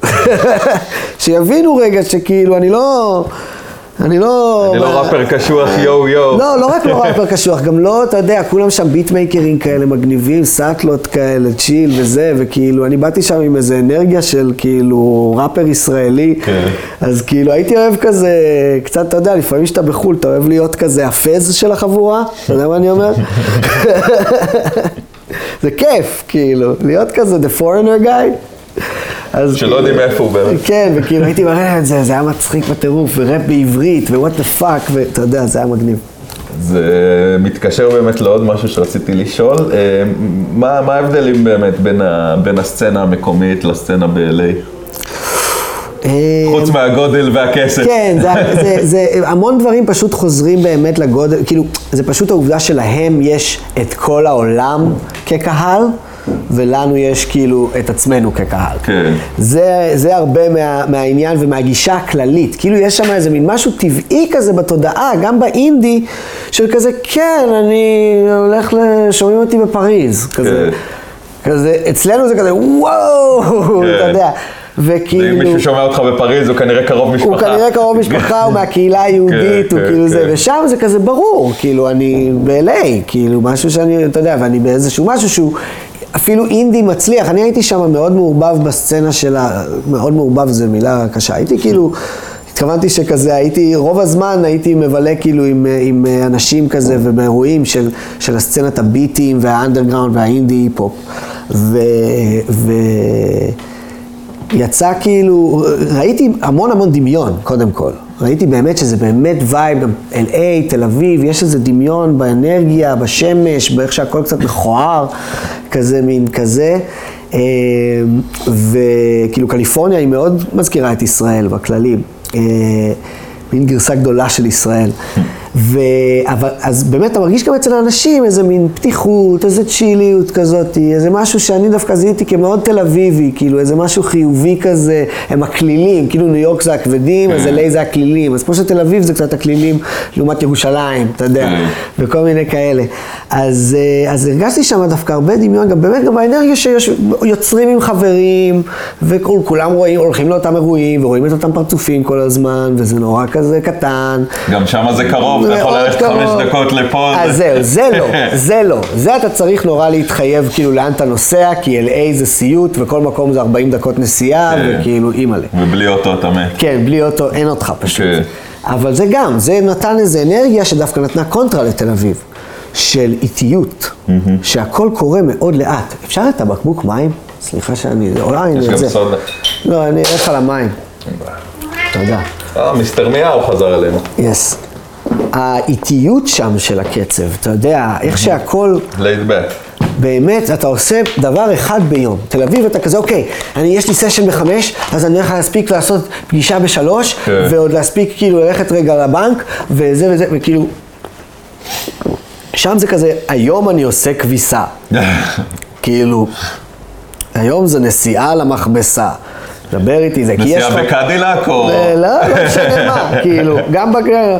(laughs) שיבינו רגע שכאילו, אני לא... אני לא... אני לא ראפר קשוח יואו יואו. לא, לא רק לא ראפר קשוח, גם לא, אתה יודע, כולם שם ביטמייקרים כאלה מגניבים, סאטלות כאלה, צ'יל וזה, וכאילו, אני באתי שם עם איזה אנרגיה של כאילו ראפר ישראלי, כן. אז כאילו הייתי אוהב כזה, קצת, אתה יודע, לפעמים שאתה בחו"ל, אתה אוהב להיות כזה הפז של החבורה, אתה יודע מה אני אומר? (laughs) זה כיף, כאילו, להיות כזה the foreigner guy. אז שלא יודעים מאיפה הוא באמת. כן, וכאילו הייתי מראה את זה, זה היה מצחיק בטירוף, וראפ בעברית, ו-what the fuck, ואתה יודע, זה היה מגניב. זה מתקשר באמת לעוד משהו שרציתי לשאול. אה, מה, מה ההבדלים באמת בין, ה, בין הסצנה המקומית לסצנה ב-LA? חוץ מהגודל והכסף. כן, זה, (laughs) זה, זה, המון דברים פשוט חוזרים באמת לגודל, כאילו, זה פשוט העובדה שלהם יש את כל העולם כקהל, ולנו יש כאילו את עצמנו כקהל. כן. זה, זה הרבה מה, מהעניין ומהגישה הכללית. כאילו יש שם איזה מין משהו טבעי כזה בתודעה, גם באינדי, של כזה, כן, אני הולך, שומעים אותי בפריז. כזה, כזה, אצלנו זה כזה, וואו, אתה יודע. וכאילו... אם מישהו שומע אותך בפריז, הוא כנראה קרוב משפחה. הוא כנראה קרוב משפחה, הוא מהקהילה היהודית, כן, הוא כן, כאילו זה, כן. ושם זה כזה ברור, כאילו אני ב-LA, כאילו משהו שאני, אתה יודע, ואני באיזשהו משהו שהוא אפילו אינדי מצליח, אני הייתי שם מאוד מעורבב בסצנה של ה... מאוד מעורבב זו מילה קשה, הייתי כאילו... התכוונתי שכזה, הייתי, רוב הזמן הייתי מבלה כאילו עם, עם אנשים כזה ובאירועים של, של הסצנת הביטים והאנדרגראונד והאינדי היפ-הופ. ו... ו... יצא כאילו, ראיתי המון המון דמיון, קודם כל. ראיתי באמת שזה באמת וייב, גם LA, תל אביב, יש איזה דמיון באנרגיה, בשמש, באיך שהכל קצת מכוער, כזה מין כזה. אה, וכאילו קליפורניה היא מאוד מזכירה את ישראל בכללי. אה, מין גרסה גדולה של ישראל. ו... אבל, אז באמת אתה מרגיש גם אצל האנשים איזה מין פתיחות, איזה צ'יליות כזאת, איזה משהו שאני דווקא זיהיתי כמאוד תל אביבי, כאילו איזה משהו חיובי כזה, הם הקלילים, כאילו ניו יורק זה הכבדים, אז LA זה הקלילים, אז פה שתל אביב זה קצת הקלילים לעומת ירושלים, אתה יודע, וכל מיני כאלה. אז, אה, אז הרגשתי שם דווקא הרבה דמיון, גם באמת גם באנרגיה שיוצרים עם חברים, וכולם רואים, הולכים לאותם אירועים, ורואים את אותם פרצופים כל הזמן, וזה נורא כזה קטן. גם שם זה קרוב, אתה יכול ללכת חמש דקות לפה. אז זהו, זה לא, (laughs) זה לא. זה אתה צריך נורא להתחייב כאילו לאן אתה נוסע, כי LA זה סיוט, וכל מקום זה 40 דקות נסיעה, כן. וכאילו אימא'לה. ובלי אוטו אתה מת. כן, בלי אוטו אין אותך פשוט. כן. אבל זה גם, זה נתן איזו אנרגיה שדווקא נתנה קונטרה לתל אביב, של איטיות, שהכל קורה מאוד לאט. אפשר את הבקבוק מים? סליחה שאני... אולי יש אני גם את זה. סודה. לא, אני אלך על המים. תודה. אה, מיסטר מיהו חזר אלינו. yes. האיטיות שם של הקצב, אתה יודע, איך שהכל, laid back. באמת, אתה עושה דבר אחד ביום. תל אביב אתה כזה, אוקיי, אני, יש לי סשן בחמש, אז אני הולך להספיק לעשות פגישה בשלוש, כן. ועוד להספיק כאילו ללכת רגע לבנק, וזה וזה, וכאילו... שם זה כזה, היום אני עושה כביסה. (laughs) כאילו, היום זה נסיעה למכבסה. דבר איתי זה, כי יש נסיעה לך... בקדילק או... לא, לא משנה מה, (laughs) כאילו, גם בג...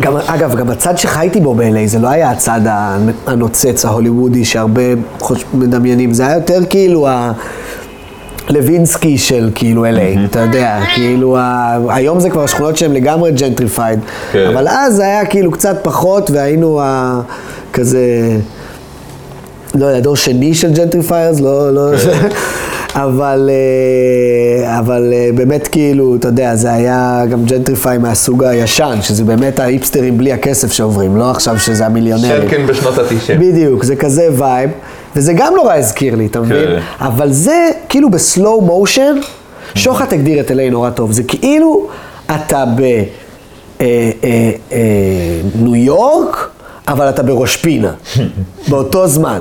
גם, אגב, גם הצד שחייתי בו ב-LA, זה לא היה הצד הנוצץ ההוליוודי שהרבה חוש... מדמיינים, זה היה יותר כאילו ה... לוינסקי של כאילו LA, אתה יודע, כאילו, ה... היום זה כבר שכונות שהן לגמרי gentrified, כן. אבל אז זה היה כאילו קצת פחות, והיינו ה... כזה, לא יודע, דור שני של gentrifiers, לא, לא, (laughs) אבל, אה, אבל אה, באמת כאילו, אתה יודע, זה היה גם gentrify מהסוג הישן, שזה באמת ההיפסטרים בלי הכסף שעוברים, לא עכשיו שזה המיליונרים. שיינקין בשנות ה-90. בדיוק, זה כזה וייב, וזה גם נורא הזכיר לי, אתה מבין? כן. אבל זה כאילו בסלואו מושן, שוחט הגדיר את LA נורא טוב, זה כאילו אתה בניו אה, אה, אה, ניו יורק, אבל אתה בראש פינה, (laughs) באותו זמן.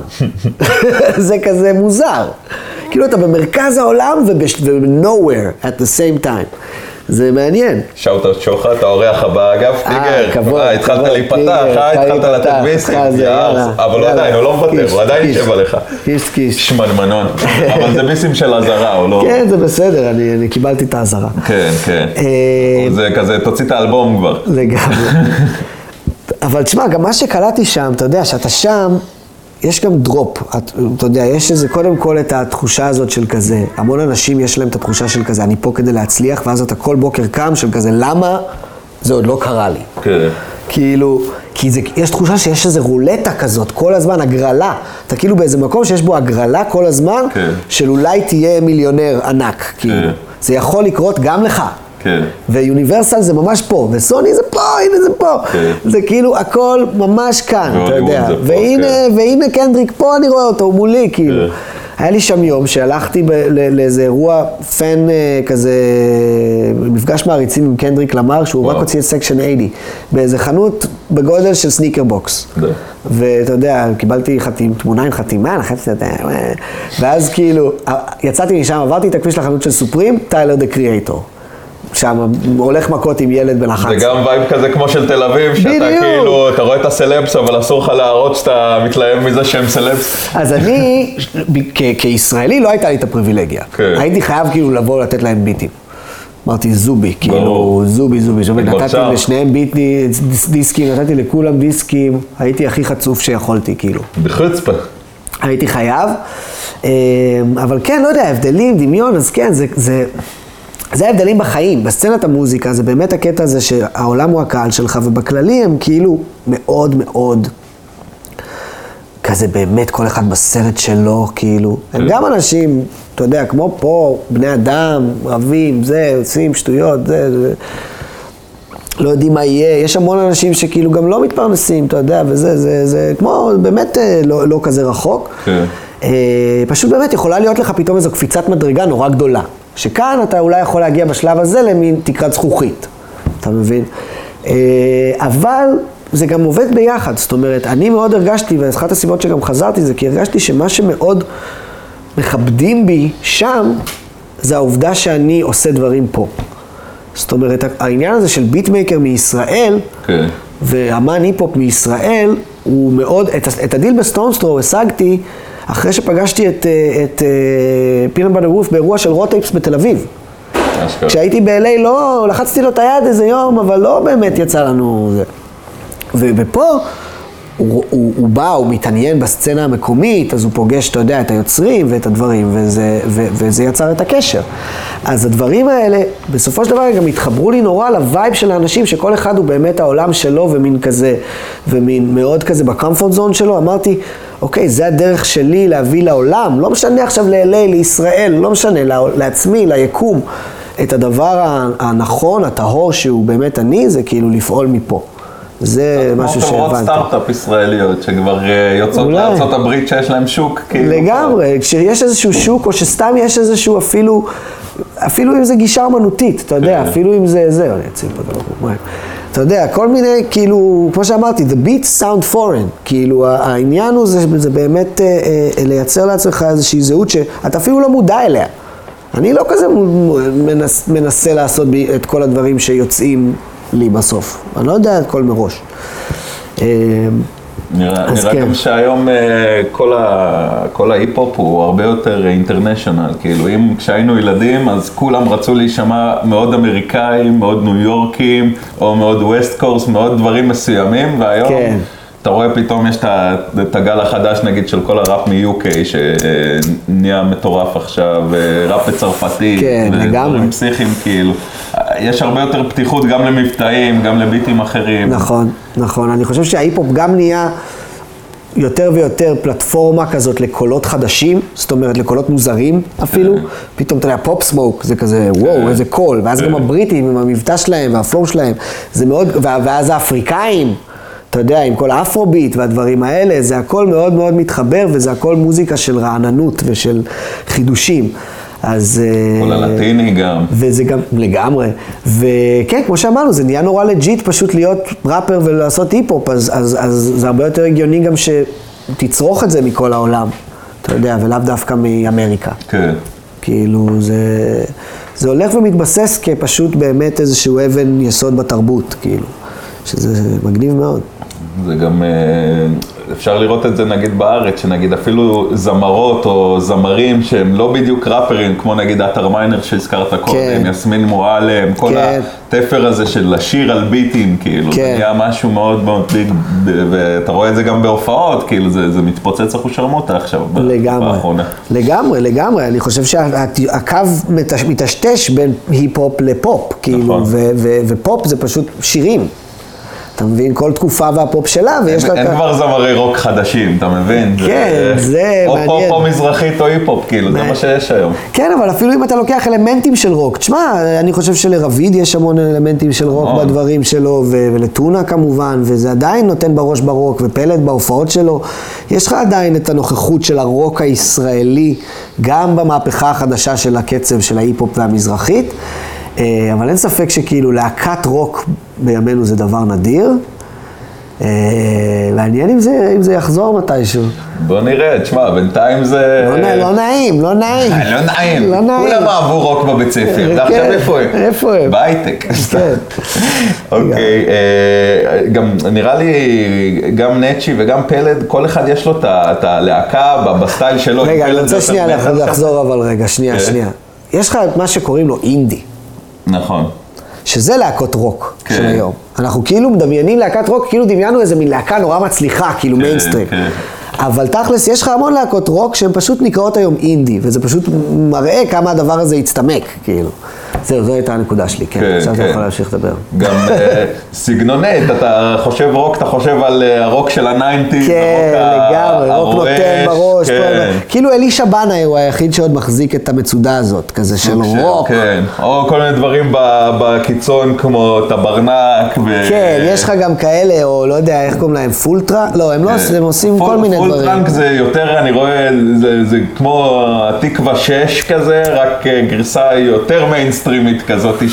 (laughs) זה כזה מוזר. כאילו אתה במרכז העולם וב-nowhere at the same time. זה מעניין. שאוט אאוט שוחט, האורח הבא, אגב, טיגר. כבוד, אה, התחלת כבוד, להיפתח, טיגר, אה, התחלת לתת להיפתח, ביסים, אה, זה, יאללה. יאללה, אבל. עדיין, הוא לא מוותר, הוא עדיין. יושב עליך. קיש קיש. שמנמנון. אבל זה ביסים של אזהרה, הוא לא... כן, זה בסדר, אני, קיבלתי את האזהרה. כן, כן. אה, זה כזה, תוציא את האלבום כבר. לגמרי. אבל תשמע, גם מה שקלטתי שם, אתה יודע, שאתה שם, יש גם דרופ. את- אתה יודע, יש איזה, קודם כל את התחושה הזאת של כזה, המון אנשים יש להם את התחושה של כזה, אני פה כדי להצליח, ואז אתה כל בוקר קם של כזה, למה זה עוד לא קרה לי? כן. כאילו, כי זה, יש תחושה שיש איזו רולטה כזאת, כל הזמן, הגרלה. אתה כאילו באיזה מקום שיש בו הגרלה כל הזמן, כן. של אולי תהיה מיליונר ענק, כאילו. כן. זה יכול לקרות גם לך. כן. ויוניברסל זה ממש פה, וסוני זה פה, הנה זה פה. כן. זה כאילו הכל ממש כאן, אתה והוליווד יודע. פה, והנה, כן. והנה קנדריק פה, אני רואה אותו, הוא מולי, כאילו. כן. היה לי שם יום שהלכתי ב- ל- לאיזה אירוע פן אה, כזה, מפגש מעריצים עם קנדריק למר, שהוא רק וואו. הוציא את Section 80, באיזה חנות בגודל של sneaker box. די. ואתה יודע, קיבלתי חתים, תמונה עם חתימה, לחצתי את ה... ואז כאילו, יצאתי משם, עברתי את הכביש לחנות של Supreme, Tyler The Creator. שם הולך מכות עם ילד בן 11. זה גם וייב כזה כמו של תל אביב, שאתה בדיוק. כאילו, אתה רואה את הסלבס, אבל אסור לך להראות שאתה מתלהב מזה שהם סלבס. אז אני, כ- כישראלי, לא הייתה לי את הפריבילגיה. כן. הייתי חייב כאילו לבוא לתת להם ביטים. אמרתי זובי, כאילו. זובי, זובי, זובי, נתתי. לשניהם ביטי, דיס- דיסקים, נתתי לכולם דיסקים, הייתי הכי חצוף שיכולתי, כאילו. בחוצפה. הייתי חייב, אמ, אבל כן, לא יודע, הבדלים, דמיון, אז כן, זה, זה, זה ההבדלים בחיים. בסצנת המוזיקה זה באמת הקטע הזה שהעולם הוא הקהל שלך, ובכללי הם כאילו מאוד מאוד, כזה באמת כל אחד בסרט שלו, כאילו. הם גם אנשים, אתה יודע, כמו פה, בני אדם, רבים, זה, עושים שטויות, זה, זה. לא יודעים מה יהיה, יש המון אנשים שכאילו גם לא מתפרנסים, אתה יודע, וזה, זה, זה כמו באמת אה, לא, לא כזה רחוק. כן. אה, פשוט באמת יכולה להיות לך פתאום איזו קפיצת מדרגה נורא גדולה. שכאן אתה אולי יכול להגיע בשלב הזה למין תקרת זכוכית, אתה מבין? אה, אבל זה גם עובד ביחד, זאת אומרת, אני מאוד הרגשתי, ואחת הסיבות שגם חזרתי זה כי הרגשתי שמה שמאוד מכבדים בי שם, זה העובדה שאני עושה דברים פה. זאת אומרת, העניין הזה של beatmaker מישראל, כן. ואמן היפ-הופ מישראל, הוא מאוד, את, את הדיל ב Stones Throw השגתי אחרי שפגשתי את, אה, את Peanut Butter Wolf באירוע של Raw Tapes בתל אביב. כשהייתי ב-LA לא, לחצתי לו את היד איזה יום, אבל לא באמת יצא לנו זה. ופה הוא, הוא, הוא בא, הוא מתעניין בסצנה המקומית, אז הוא פוגש, אתה יודע, את היוצרים ואת הדברים, וזה, ו- וזה יצר את הקשר. אז הדברים האלה, בסופו של דבר גם התחברו לי נורא לווייב של האנשים, שכל אחד הוא באמת העולם שלו, ומין כזה, ומין מאוד כזה בקומפורט זון שלו, אמרתי, אוקיי, זה הדרך שלי להביא לעולם, לא משנה עכשיו ל-LA, לישראל, לא משנה, לעצמי, ליקום. את הדבר הנכון, הטהור שהוא באמת אני, זה כאילו לפעול מפה. זה משהו שהבנתי. כמו חברות סטארט-אפ ישראליות שכבר אה, יוצאות לארצות הברית שיש להם שוק, כאילו. לגמרי, כשיש איזשהו שוק, או שסתם יש איזשהו אפילו, אפילו אם זה גישה אמנותית, אתה יודע, כן. אפילו אם זה זה, אני אציל פה את הלוחם. אתה יודע, כל מיני, כאילו, כמו שאמרתי, the beats sound foreign, כאילו, העניין הוא זה, זה באמת אה, אה, לייצר לעצמך איזושהי זהות שאתה אפילו לא מודע אליה. אני לא כזה מנס, מנסה לעשות את כל הדברים שיוצאים לי בסוף. אני לא יודע הכל מראש. אה, נראה, נראה כן. גם שהיום אה, כל, ה, כל ההיפ-הופ הוא הרבה יותר אינטרנשיונל, כאילו אם כשהיינו ילדים אז כולם רצו להישמע מאוד אמריקאים, מאוד ניו יורקים, או מאוד ווסט קורס, מאוד דברים מסוימים, והיום... כן. אתה רואה פתאום יש את הגל החדש נגיד של כל הראפ מ-UK שנהיה מטורף עכשיו, ראפ בצרפתי, כן, לגמרי. פסיכיים כאילו. יש הרבה יותר פתיחות גם למבטאים, גם לביטים אחרים. נכון, נכון. אני חושב שההיפ-הופ גם נהיה יותר ויותר פלטפורמה כזאת לקולות חדשים, זאת אומרת לקולות מוזרים אפילו. כן. פתאום אתה יודע, Pop Smoke, זה כזה, וואו, כן. איזה קול. ואז גם כן. הבריטים עם המבטא שלהם וה flow שלהם, זה מאוד, ואז האפריקאים. אתה יודע, עם כל ה afrobeat והדברים האלה, זה הכל מאוד מאוד מתחבר, וזה הכל מוזיקה של רעננות ושל חידושים. אז... אה, כל הלטיני גם. וזה גם, לגמרי. וכן, כמו שאמרנו, זה נהיה נורא legit פשוט להיות ראפר ולעשות היפ-הופ, אז, אז, אז זה הרבה יותר הגיוני גם שתצרוך את זה מכל העולם, אתה יודע, ולאו דווקא מאמריקה. כן. כאילו, זה, זה הולך ומתבסס כפשוט באמת איזשהו אבן יסוד בתרבות, כאילו, שזה מגניב מאוד. זה גם, אה, אפשר לראות את זה נגיד בארץ, שנגיד אפילו זמרות או זמרים שהם לא בדיוק ראפרים, כמו נגיד עטר מיינר שהזכרת קודם, כן. יסמין מועלם, כל כן. התפר הזה של לשיר על ביטים, כאילו, כן. זה נהיה משהו מאוד מאוד big, ואתה רואה את זה גם בהופעות, כאילו, זה, זה מתפוצץ אחושרמוטה עכשיו, לגמרי, באחרונה. לגמרי, לגמרי, אני חושב שהקו מטשטש בין היפ-הופ לפופ, כאילו, נכון. ופופ זה פשוט שירים. אתה מבין? כל תקופה והפופ שלה, ויש לה... אין כבר זמרי רוק חדשים, אתה מבין? כן, זה מעניין. או פופ או מזרחית או היפ-הופ, כאילו, זה מה שיש היום. כן, אבל אפילו אם אתה לוקח אלמנטים של רוק, תשמע, אני חושב שלרביד יש המון אלמנטים של רוק נכון. בדברים שלו, ולטונה כמובן, וזה עדיין נותן בראש ברוק, ופלט בהופעות שלו. יש לך עדיין את הנוכחות של הרוק הישראלי, גם במהפכה החדשה של הקצב של ההיפ-הופ והמזרחית. אה, אבל אין ספק שכאילו להקת רוק בימינו זה דבר נדיר. אה, מעניין אם זה, אם זה יחזור מתישהו. בוא נראה, תשמע, בינתיים זה... לא, לא נעים, לא נעים. לא נעים. לא נעים. כולם אהבו רוק בבית ספר, ועכשיו כן, איפה הם? איפה הם? בהייטק. כן. (laughs) אוקיי, אה, גם נראה לי, גם נצ'י וגם פלד, כל אחד יש לו את הלהקה בסטייל שלו. רגע, אני רוצה שנייה לחזור אבל רגע, שנייה, כן. שנייה. יש לך את מה שקוראים לו אינדי. נכון. שזה להקות רוק כן. של היום. אנחנו כאילו מדמיינים להקת רוק, כאילו דמיינו איזה מין להקה נורא מצליחה, כאילו כן, מיינסטרים. כן. אבל תכלס, יש לך המון להקות רוק שהן פשוט נקראות היום אינדי, וזה פשוט מראה כמה הדבר הזה הצטמק, כאילו. זהו, זו הייתה הנקודה שלי, כן. כן, עכשיו אתה כן. יכול להמשיך לדבר. גם אה, סגנונית, אתה חושב רוק, אתה חושב על אה, הרוק של ה nineties, כן, לגמרי, רוק נותן בראש. כן. כאילו אלישע בנאי הוא היחיד שעוד מחזיק את המצודה הזאת, כזה של רוק. כן, או כל מיני דברים בקיצון כמו טברנק. ו- כן, יש לך גם כאלה, או לא יודע, איך קוראים להם, Full Trunk? לא, הם לא עושים, הם עושים כל מיני דברים. Trunk זה יותר, אני רואה, זה, כמו התקווה 6 כזה, רק אה, גרסה יותר מיינסטרימית כזאת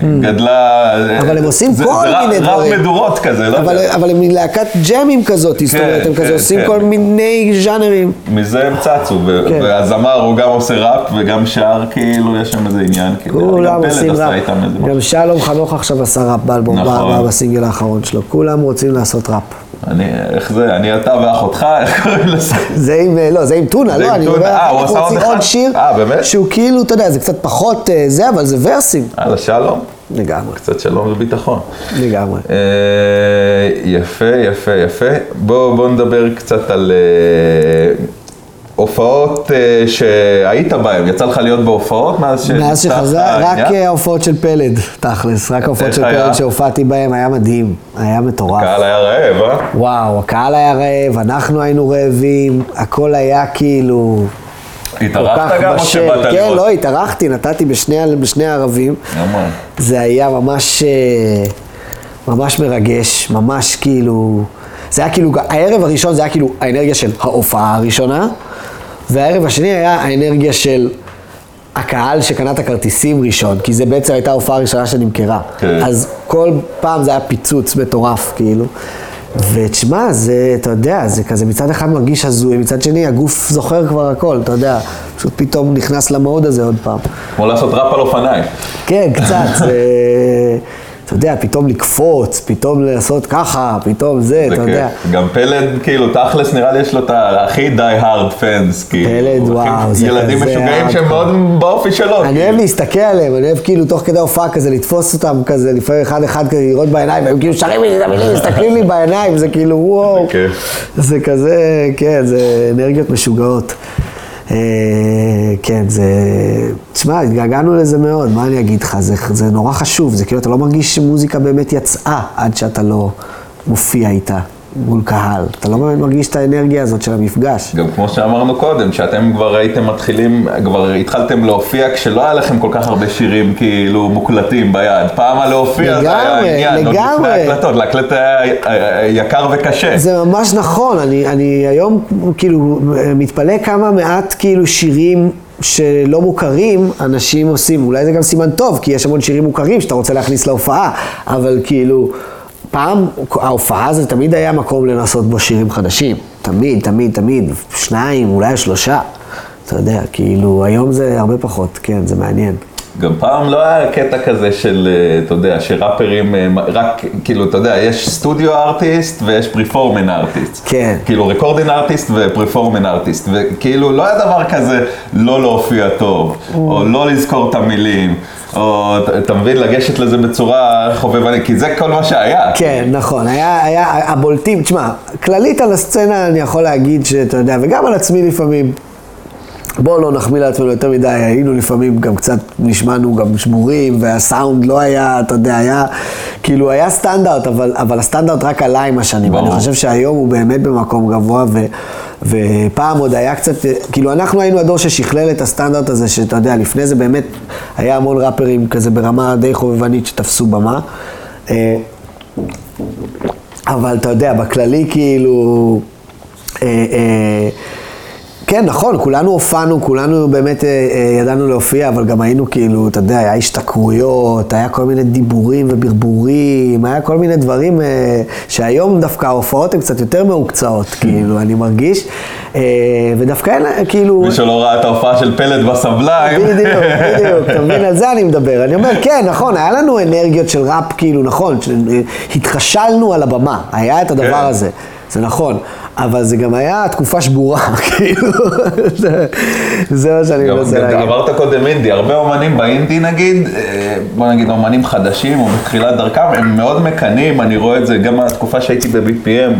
שגדלה. אבל הם עושים זה, כל זה מיני דברים. vibe מדורות כזה, לא אבל, יודע. אבל הם מלהקת ג'מים כזאת, זאת אומרת, הם כן, כזה עושים כן. כל מיני ז'אנרים. מזה הם צצו, כן. והזמר הוא גם עושה ראפ וגם שר, כאילו, יש שם איזה עניין, כאילו, כולם עושים ראפ. גם שלום חנוך עכשיו עשה ראפ באלבום, נכון. בסינגל האחרון שלו. כולם רוצים לעשות ראפ. אני, איך זה, אני אתה ואחותך, (laughs) איך קוראים לזה? זה עם, אה, לא, זה עם טונה, לא, אני. אומר, אה, הוא אנחנו עשה עוד רוצים אחד? עוד שיר, אה? שהוא כאילו, אתה יודע, זה קצת פחות זה, אבל זה ורסים. יאללה, שלום. לגמרי, קצת שלום וביטחון. לגמרי. יפה, יפה, יפה. בואו בוא נדבר קצת על הופעות אה, שהיית בהן. יצא לך להיות בהופעות מאז שנפתח מאז שחזר, רק העניין? אה, ההופעות של פלד, תכלס, רק ההופעות של היה? פלד שהופעתי בהן, היה מדהים, היה מטורף. הקהל היה רעב, אה? וואו, הקהל היה רעב, אנחנו היינו רעבים, הכל היה כאילו התארחת גם או בשל. שבאת כן, לראות? לא, התארחתי, נתתי בשני, בשני הערבים. למה? זה היה ממש, אה, ממש מרגש, ממש כאילו, זה היה כאילו, הערב הראשון זה היה כאילו האנרגיה של ההופעה הראשונה, והערב השני היה האנרגיה של הקהל שקנה את הכרטיסים ראשון, כי זה בעצם הייתה ההופעה הראשונה שנמכרה. כן. אז כל פעם זה היה פיצוץ מטורף, כאילו. ותשמע, זה, אתה יודע, זה כזה מצד אחד מרגיש הזוי, מצד שני הגוף זוכר כבר הכל, אתה יודע, פשוט פתאום נכנס למוד הזה עוד פעם. כמו לעשות ראפ על אופניים. כן, קצת, (laughs) זה... אתה יודע, פתאום לקפוץ, פתאום לעשות ככה, פתאום זה, אתה יודע. גם פלד, כאילו, תכלס נראה לי יש לו את הכי די הארד פנס, כאילו. פלד, וואו, זה ילדים כזה משוגעים שהם. מאוד באופי שלו. אני כאילו. אוהב להסתכל עליהם, אני אוהב כאילו תוך כדי הופעה כזה לתפוס אותם כזה, לפעמים אחד אחד כזה לראות בעיניים, והם כאילו שרים לי את המילים, מסתכלים לי בעיניים, זה כאילו וואו. זה כיף. זה כזה, כן, זה אנרגיות משוגעות. אה, כן, זה... תשמע, התגעגענו לזה מאוד, מה אני אגיד לך? זה, זה נורא חשוב, זה כאילו, אתה לא מרגיש שמוזיקה באמת יצאה עד שאתה לא מופיע איתה מול קהל. אתה לא באמת מרגיש את האנרגיה הזאת של המפגש. גם כמו שאמרנו קודם, שאתם כבר הייתם מתחילים, כבר התחלתם להופיע כשלא היה לכם כל כך הרבה שירים כאילו מוקלטים ביד. פעם הלהופיע זה היה לגמרי, עניין, עוד לפני לגמרי. ההקלטות, להקלט היה יקר וקשה. זה ממש נכון, אני, אני היום כאילו מתפלא כמה מעט כאילו שירים שלא מוכרים, אנשים עושים, אולי זה גם סימן טוב, כי יש המון שירים מוכרים שאתה רוצה להכניס להופעה, אבל כאילו, פעם ההופעה זה תמיד היה מקום לנסות בו שירים חדשים, תמיד, תמיד, תמיד, שניים, אולי שלושה, אתה יודע, כאילו, היום זה הרבה פחות, כן, זה מעניין. גם פעם לא היה קטע כזה של, אה, אתה יודע, שראפרים, אה, רק, כאילו, אתה יודע, יש סטודיו ארטיסט ויש פריפורמן ארטיסט. כן. כאילו, רקורדין ארטיסט ופריפורמן ארטיסט. וכאילו, לא היה דבר כזה לא להופיע טוב, או לא לזכור את המילים, או, אתה- מבין, לגשת לזה בצורה חובבנית, כי זה כל מה שהיה. כן, נכון, היה, היה הבולטים, תשמע, כללית על הסצנה אני יכול להגיד שאתה יודע, וגם על עצמי לפעמים, בואו לא נחמיא לעצמנו יותר מדי, היינו לפעמים גם קצת, נשמענו גם שבורים, והסאונד לא היה, אתה יודע, היה, כאילו היה סטנדרט, אבל, אבל הסטנדרט רק עלה עם השנים, ברור. אני חושב שהיום הוא באמת במקום גבוה, ו, ופעם עוד היה קצת, כאילו אנחנו היינו הדור ששכלל את הסטנדרט הזה, שאתה יודע, לפני זה באמת היה המון ראפרים כזה ברמה די חובבנית שתפסו במה. אה, אבל אתה יודע, בכללי כאילו... אה, אה, כן, נכון, כולנו הופענו, כולנו באמת אה, אה, ידענו להופיע, אבל גם היינו כאילו, אתה יודע, היה השתכרויות, היה כל מיני דיבורים וברבורים, היה כל מיני דברים אה, שהיום דווקא ההופעות הן קצת יותר מהוקצעות, (laughs) כאילו, אני מרגיש, אה, ודווקא אין, אה, כאילו... מי שלא ראה את ההופעה של פלד בסבליים. בדיוק, בדיוק, (laughs) אתה מבין, על זה אני מדבר. אני אומר, כן, נכון, היה לנו אנרגיות של ראפ, כאילו, נכון, ש- התחשלנו על הבמה, היה את הדבר כן. הזה, זה נכון. אבל זה גם היה תקופה שבורה, (laughs) כאילו, זה- מה שאני מנסה להגיד. אמרת קודם אינדי, הרבה אומנים באינדי נגיד, אה, בוא נגיד אומנים חדשים או בתחילת דרכם, הם מאוד מקנאים, אני רואה את זה גם מהתקופה שהייתי ב-BPM,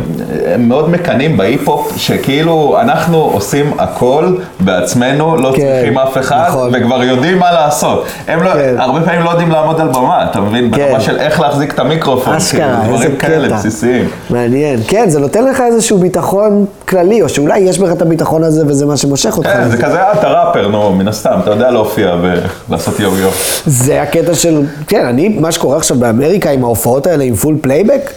הם מאוד מקנאים בהיפ-הופ, שכאילו אנחנו עושים הכל בעצמנו, לא כן, צריכים אף אחד, נכון. וכבר יודעים מה לעשות. הם לא, כן. הרבה פעמים לא יודעים לעמוד על במה, אתה מבין? כן. ברמה של איך להחזיק את המיקרופון, אשכרה, כאילו, דברים כאלה. בסיסיים. מעניין. כן, זה נותן לך איזשהו ביטחון כללי, או שאולי יש בך את הביטחון הזה וזה מה שמושך אותך. כן, זה. כזה, אה, אתה ראפר, נו, מן הסתם, אתה יודע להופיע ולעשות יו-יו. זה הקטע של, כן, אני, מה שקורה עכשיו באמריקה עם ההופעות האלה עם full פלייבק,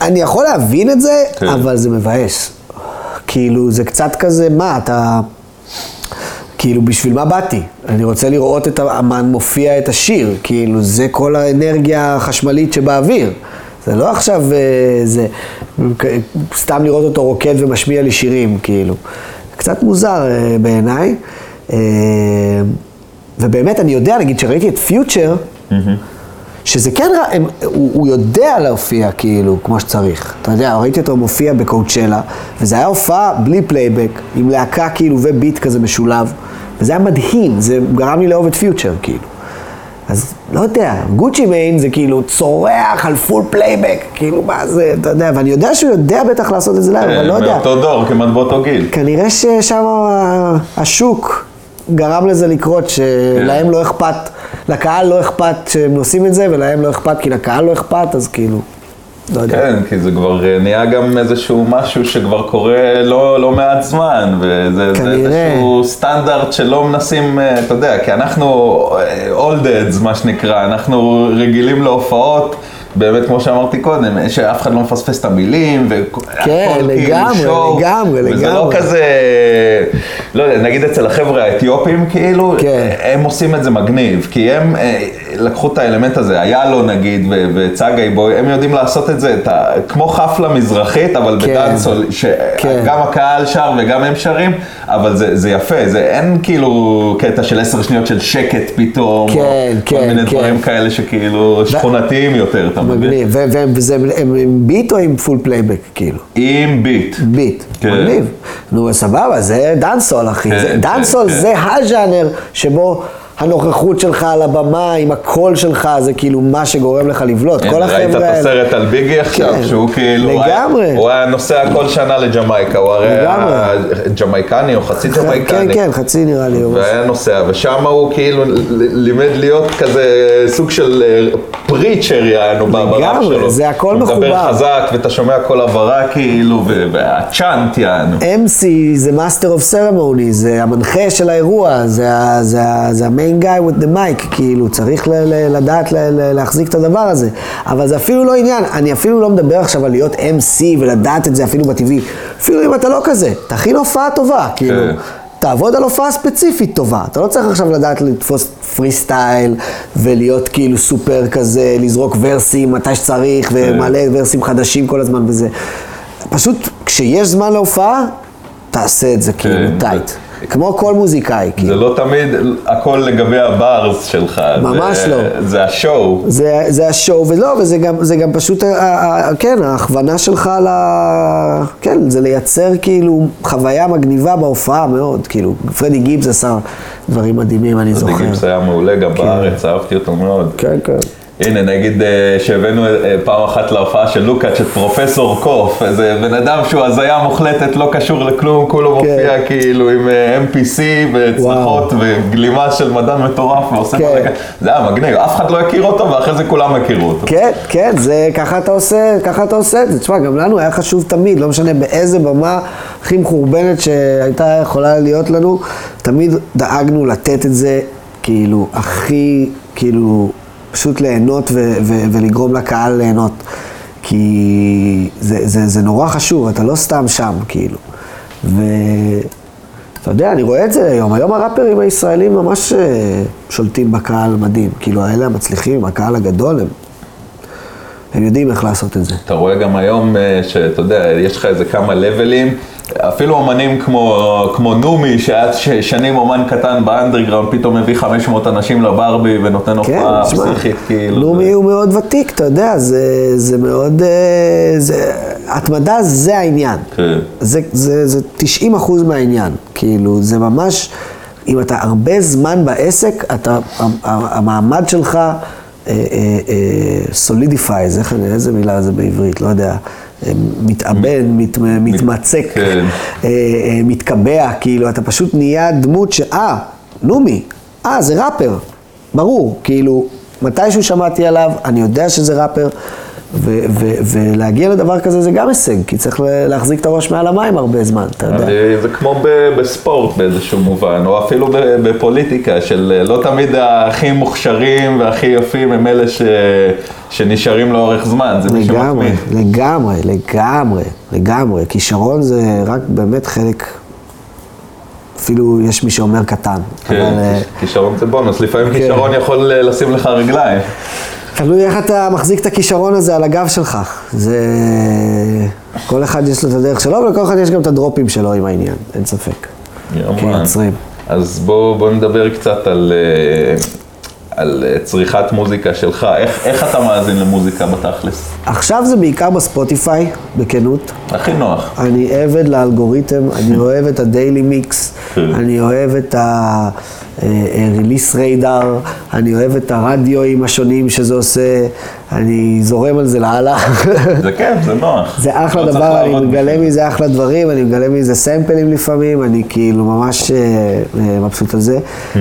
אני יכול להבין את זה, כן. אבל זה מבאס. כאילו, זה קצת כזה, מה, אתה... כאילו, בשביל מה באתי? אני רוצה לראות את האמן מופיע את השיר, כאילו, זה כל האנרגיה החשמלית שבאוויר. זה לא עכשיו, אה, זה, סתם לראות אותו רוקד ומשמיע לי שירים, כאילו. קצת מוזר אה, בעיניי. אה, ובאמת, אני יודע, נגיד, שראיתי את Future, שזה כן, הם, הוא, הוא יודע להופיע כאילו כמו שצריך. אתה יודע, ראיתי אותו מופיע ב Coachella, וזה היה הופעה בלי פלייבק, עם להקה כאילו וביט כזה משולב, וזה היה מדהים, זה גרם לי לאהוב את Future כאילו. אז לא יודע, Gucci Mane זה כאילו צורח על full פלייבק, כאילו מה זה, אתה יודע, ואני יודע שהוא יודע בטח לעשות את זה להם, אבל לא יודע. אה, מאותו דור, כמעט באותו גיל. כנראה ששם השוק גרם לזה לקרות, שלהם לא אכפת, לקהל לא אכפת שהם עושים את זה, ולהם לא אכפת, כי לקהל לא אכפת, אז כאילו, לא יודע. כן, כי זה כבר אה, נהיה גם איזשהו משהו שכבר קורה לא, לא מעט זמן, וזה. איזשהו סטנדרט שלא מנסים, אה, אתה יודע, כי אנחנו אה, old heads, מה שנקרא, אנחנו רגילים להופעות. באמת, כמו שאמרתי קודם, שאף אחד לא מפספס את המילים, והכל כן, כאילו לגמרי, שואו, לגמרי, וזה לא לגמרי. כזה, לא יודע, נגיד אצל החבר'ה האתיופים, כאילו, כן. הם עושים את זה מגניב, כי הם אה, לקחו את האלמנט הזה, היה לו נגיד, ו- וצגאי בוי, הם יודעים לעשות את זה, את ה, כמו חפלה מזרחית, אבל כן. בדאנסול, כן. שגם הקהל שר וגם הם שרים, אבל זה, זה יפה, זה אין כאילו קטע של עשר שניות של שקט פתאום, כן, או כל כן, מיני כן. דברים כאלה שכאילו שכונתיים יותר, אתה מבין? מגניב, ו- וזה, עם ביט או עם full פלייבק, כאילו? עם ביט. ביט, כן. מגניב. נו, סבבה, זה dancehall, אחי. כן, זה- כן, dancehall כן. זה הז'אנר שבו הנוכחות שלך על הבמה, עם הקול שלך, זה כאילו מה שגורם לך לבלוט. כל ראית החבר'ה את האלה. הסרט על ביגי עכשיו, כן, שהוא כאילו, לגמרי. הוא היה נוסע כל שנה לג'מייקה, הוא הרי ג'מייקני או חצי כן, ג'מייקני. כן, חצי נראה לי. והיה נוסע, ושם הוא כאילו לימד להיות כזה סוג של פריצ'ר יענו לגמרי, שלו. זה הכל הוא מדבר מחובר. חזק ואתה שומע כל הברה כאילו, והצ'אנט יענו. MC זה Master of Ceremony, זה המנחה של האירוע, זה ה- זה ה- זה ה-main guy with the mic, כאילו, צריך ל- ל- לדעת ל- ל- להחזיק את הדבר הזה. אבל זה אפילו לא עניין, אני אפילו לא מדבר עכשיו על להיות MC ולדעת את זה אפילו בטבעי. אפילו אם אתה לא כזה, תכין הופעה טובה, כאילו. כן. תעבוד על הופעה ספציפית טובה. אתה לא צריך עכשיו לדעת לתפוס פרי סטייל ולהיות כאילו סופר כזה, לזרוק ורסים מתי שצריך ומלא ורסים חדשים כל הזמן וזה. פשוט כשיש זמן להופעה, תעשה את זה כאילו כן, tight. כמו כל מוזיקאי, כאילו. זה לא תמיד הכל לגבי ה bars שלך. ממש זה- לא. זה ה show. זה, זה ה show, ולא, וזה גם, זה גם פשוט, כן, ההכוונה שלך ל... כן, זה לייצר כאילו חוויה מגניבה בהופעה מאוד, כאילו, פרדי גיבס עשה דברים מדהימים, אני זוכר. גיבס היה מעולה גם בארץ, אהבתי אותו מאוד. כן, כן. הנה, נגיד אה, שהבאנו אה, פעם אחת להופעה של לוקאץ' את פרופסור קוף, איזה בן אדם שהוא הזיה מוחלטת, לא קשור לכלום, כולו מופיע כאילו עם אה, MPC וצרחות וגלימה של מדען מטורף ועושה כן. בלגן. זה היה מגניב, אף אחד לא הכיר אותו ואחרי זה כולם הכירו אותו. כן, כן, זה, ככה אתה עושה, ככה אתה עושה את זה. תשמע, גם לנו היה חשוב תמיד, לא משנה באיזה במה הכי מחורבנת שהייתה יכולה להיות לנו, תמיד דאגנו לתת את זה, כאילו, הכי, כאילו, פשוט ליהנות ו- ו- ולגרום לקהל ליהנות. כי זה, זה, זה נורא חשוב, אתה לא סתם שם, כאילו. ואתה יודע, אני רואה את זה היום. היום הראפרים הישראלים ממש אה, שולטים בקהל מדהים. כאילו, האלה המצליחים, הקהל הגדול, הם, הם יודעים איך לעשות את זה. אתה רואה גם היום אה, שאתה יודע, יש לך איזה כמה לבלים, אפילו אומנים כמו, כמו נומי, שהיה שנים אומן קטן באנדרגראונד, פתאום מביא 500 אנשים לברבי ונותן כן, הופעה תשמע, פסיכית, כאילו. נומי זה- הוא מאוד ותיק, אתה יודע, זה, זה מאוד... אה, זה, התמדה זה העניין. כן. זה, זה, זה 90 אחוז מהעניין. כאילו, זה ממש, אם אתה הרבה זמן בעסק, אתה, המעמד שלך solidifies, איך אני, איזה מילה זה בעברית, לא יודע. מתאבן, מת, מתמצק, כן. מתקבע, כאילו, אתה פשוט נהיה דמות ש... אה, נומי, אה, זה ראפר, ברור, כאילו, מתישהו שמעתי עליו, אני יודע שזה ראפר, ו- ו- ולהגיע לדבר כזה זה גם הישג, כי צריך להחזיק את הראש מעל המים הרבה זמן, אתה יודע. זה כמו בספורט באיזשהו מובן, או אפילו בפוליטיקה, של לא תמיד הכי מוכשרים והכי יפים הם אלה ש- שנשארים לאורך זמן, זה מי לגמרי, שמתמיד. לגמרי, לגמרי, לגמרי. כישרון זה רק באמת חלק, אפילו יש מי שאומר קטן. אבל, כן, אה, כישרון זה בונוס, לפעמים כן. כישרון יכול אה, לשים לך רגליים. תלוי איך אתה מחזיק את הכישרון הזה על הגב שלך. זה... כל אחד יש לו את הדרך שלו, ולכל אחד יש גם את הדרופים שלו עם העניין, אין ספק. כיוצרים. אז בואו בוא נדבר קצת על, אה, על אה, צריכת מוזיקה שלך. איך, איך אתה מאזין למוזיקה בתכלס? עכשיו זה בעיקר בספוטיפיי, בכנות. הכי נוח. אני עבד לאלגוריתם, אני אוהב את הדיילי מיקס, כן. אני אוהב את ה-release ריידר, אני אוהב את הרדיואים השונים שזה עושה, אני זורם על זה לאללה. זה כיף, זה נוח. (laughs) זה אחלה לא דבר, אני מגלה מזה אחלה דברים, אני מגלה מזה סמפלים לפעמים, אני כאילו ממש אה, אה, מבסוט על זה.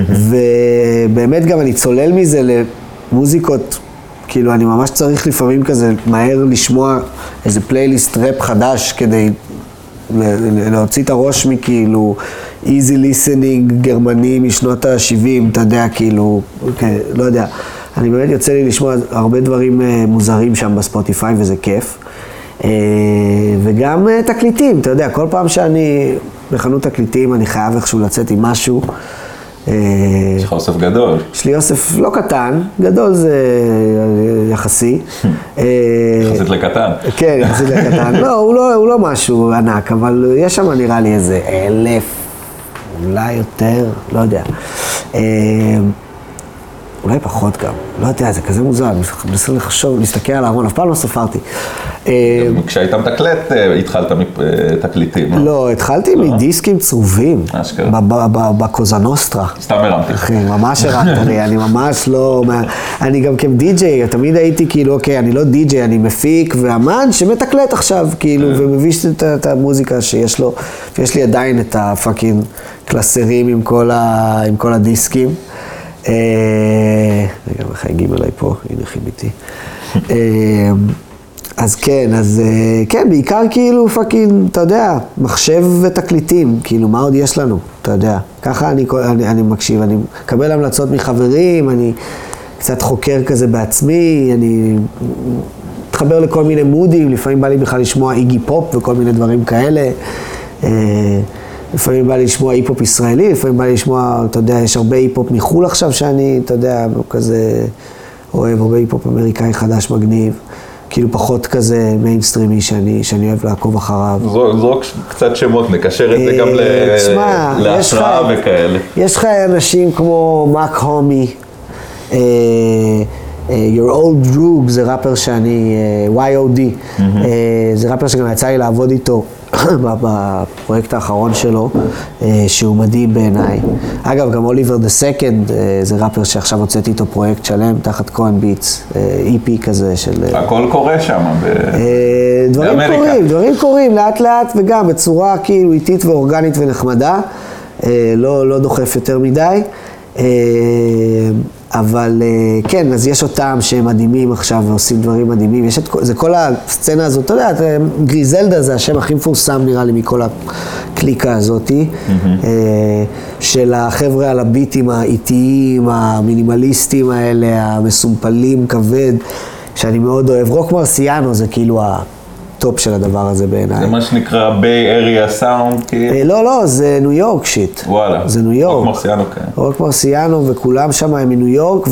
ובאמת גם אני צולל מזה למוזיקות, כאילו אני ממש צריך לפעמים כזה מהר לשמוע איזה פלייליסט ראפ חדש כדי להוציא את הראש מכאילו easy listening גרמני משנות ה-70, אתה יודע, כאילו, כן, לא יודע. אני באמת יוצא לי לשמוע הרבה דברים אה, מוזרים שם בספוטיפיי וזה כיף. אה, וגם אה, תקליטים, אתה יודע, כל פעם שאני בחנות תקליטים אני חייב איכשהו לצאת עם משהו. יש לך אוסף גדול. יש לי אוסף לא קטן, גדול זה יחסי. (laughs) יחסית לקטן. כן, יחסית לקטן. (laughs) לא, לא, הוא לא משהו ענק, אבל יש שם נראה לי איזה אלף, אולי יותר, לא יודע. אה, אולי פחות גם, לא יודע, זה כזה מוזר, אני מנסה לחשוב, להסתכל על הארון, אף פעם לא ספרתי. אה, כשהיית מתקלט, אה, התחלת מתקליטים. לא, התחלתי מדיסקים צרובים, אשכרה. ב- ב- ב- בקוזנוסטרה. סתם הרמתי. אחי, ממש הרמת לי, אני ממש לא... אני גם כדי-ג'יי, תמיד הייתי כאילו, אוקיי, אני לא די-ג'יי, אני מפיק ואמן שמתקלט עכשיו, כאילו, ומביא את, את המוזיקה שיש לו, ויש לי עדיין את ה fucking קלסרים עם כל, ה, עם כל הדיסקים. אה, רגע, הגיב אליי פה? הנה כיביתי. אה, אז כן, אז אה, כן, בעיקר כאילו fucking, אתה יודע, מחשב ותקליטים, כאילו, מה עוד יש לנו, אתה יודע. ככה אני, אני, אני מקשיב, אני מקבל המלצות מחברים, אני קצת חוקר כזה בעצמי, אני מתחבר לכל מיני מודים, לפעמים בא לי בכלל לשמוע איגי פופ וכל מיני דברים כאלה. לפעמים בא לי לשמוע היפ-הופ ישראלי, לפעמים בא לי לשמוע, אתה יודע, יש הרבה היפ-הופ מחו"ל עכשיו שאני, אתה יודע, כזה אוהב, הרבה היפ-הופ אמריקאי חדש מגניב. כאילו פחות כזה מיינסטרימי שאני, שאני אוהב לעקוב אחריו. זרוק, קצת שמות, נקשר את זה גם אה, להשראה וכאלה. יש לך אנשים כמו Mach-Hommy, אה, אה, Your Old Droog, זה ראפר שאני, YOD, זה ראפר שגם יצא לי לעבוד איתו בפרויקט האחרון שלו, אה, שהוא מדהים בעיניי. אגב, גם Oliver the 2nd, זה ראפר שעכשיו הוצאתי איתו פרויקט שלם תחת כהן Beats, EP כזה של... אה, הכל קורה שם. ב- אה, דברים באמריקה. קורים, דברים קורים לאט לאט וגם בצורה כאילו איטית ואורגנית ונחמדה, אה, לא, לא דוחף יותר מדי. אבל אה, כן, אז יש אותם שהם מדהימים עכשיו ועושים דברים מדהימים. יש את זה כל הסצנה הזאת, אתה יודע, אה, גריזלדה זה השם הכי מפורסם נראה לי מכל הקליקה הזאתי, אה, של החבר'ה על הביטים האיטיים, המינימליסטים האלה, המסומפלים, כבד, שאני מאוד אוהב. רוק מרסיאנו זה כאילו ה top של הדבר הזה בעיניי. זה מה שנקרא Bay Area sound, כאילו. אה, לא, לא, זה ניו יורק shit. וואלה. זה ניו יורק. רוק מרסיאנו, כן. רוק מרסיאנו וכולם שם הם מניו יורק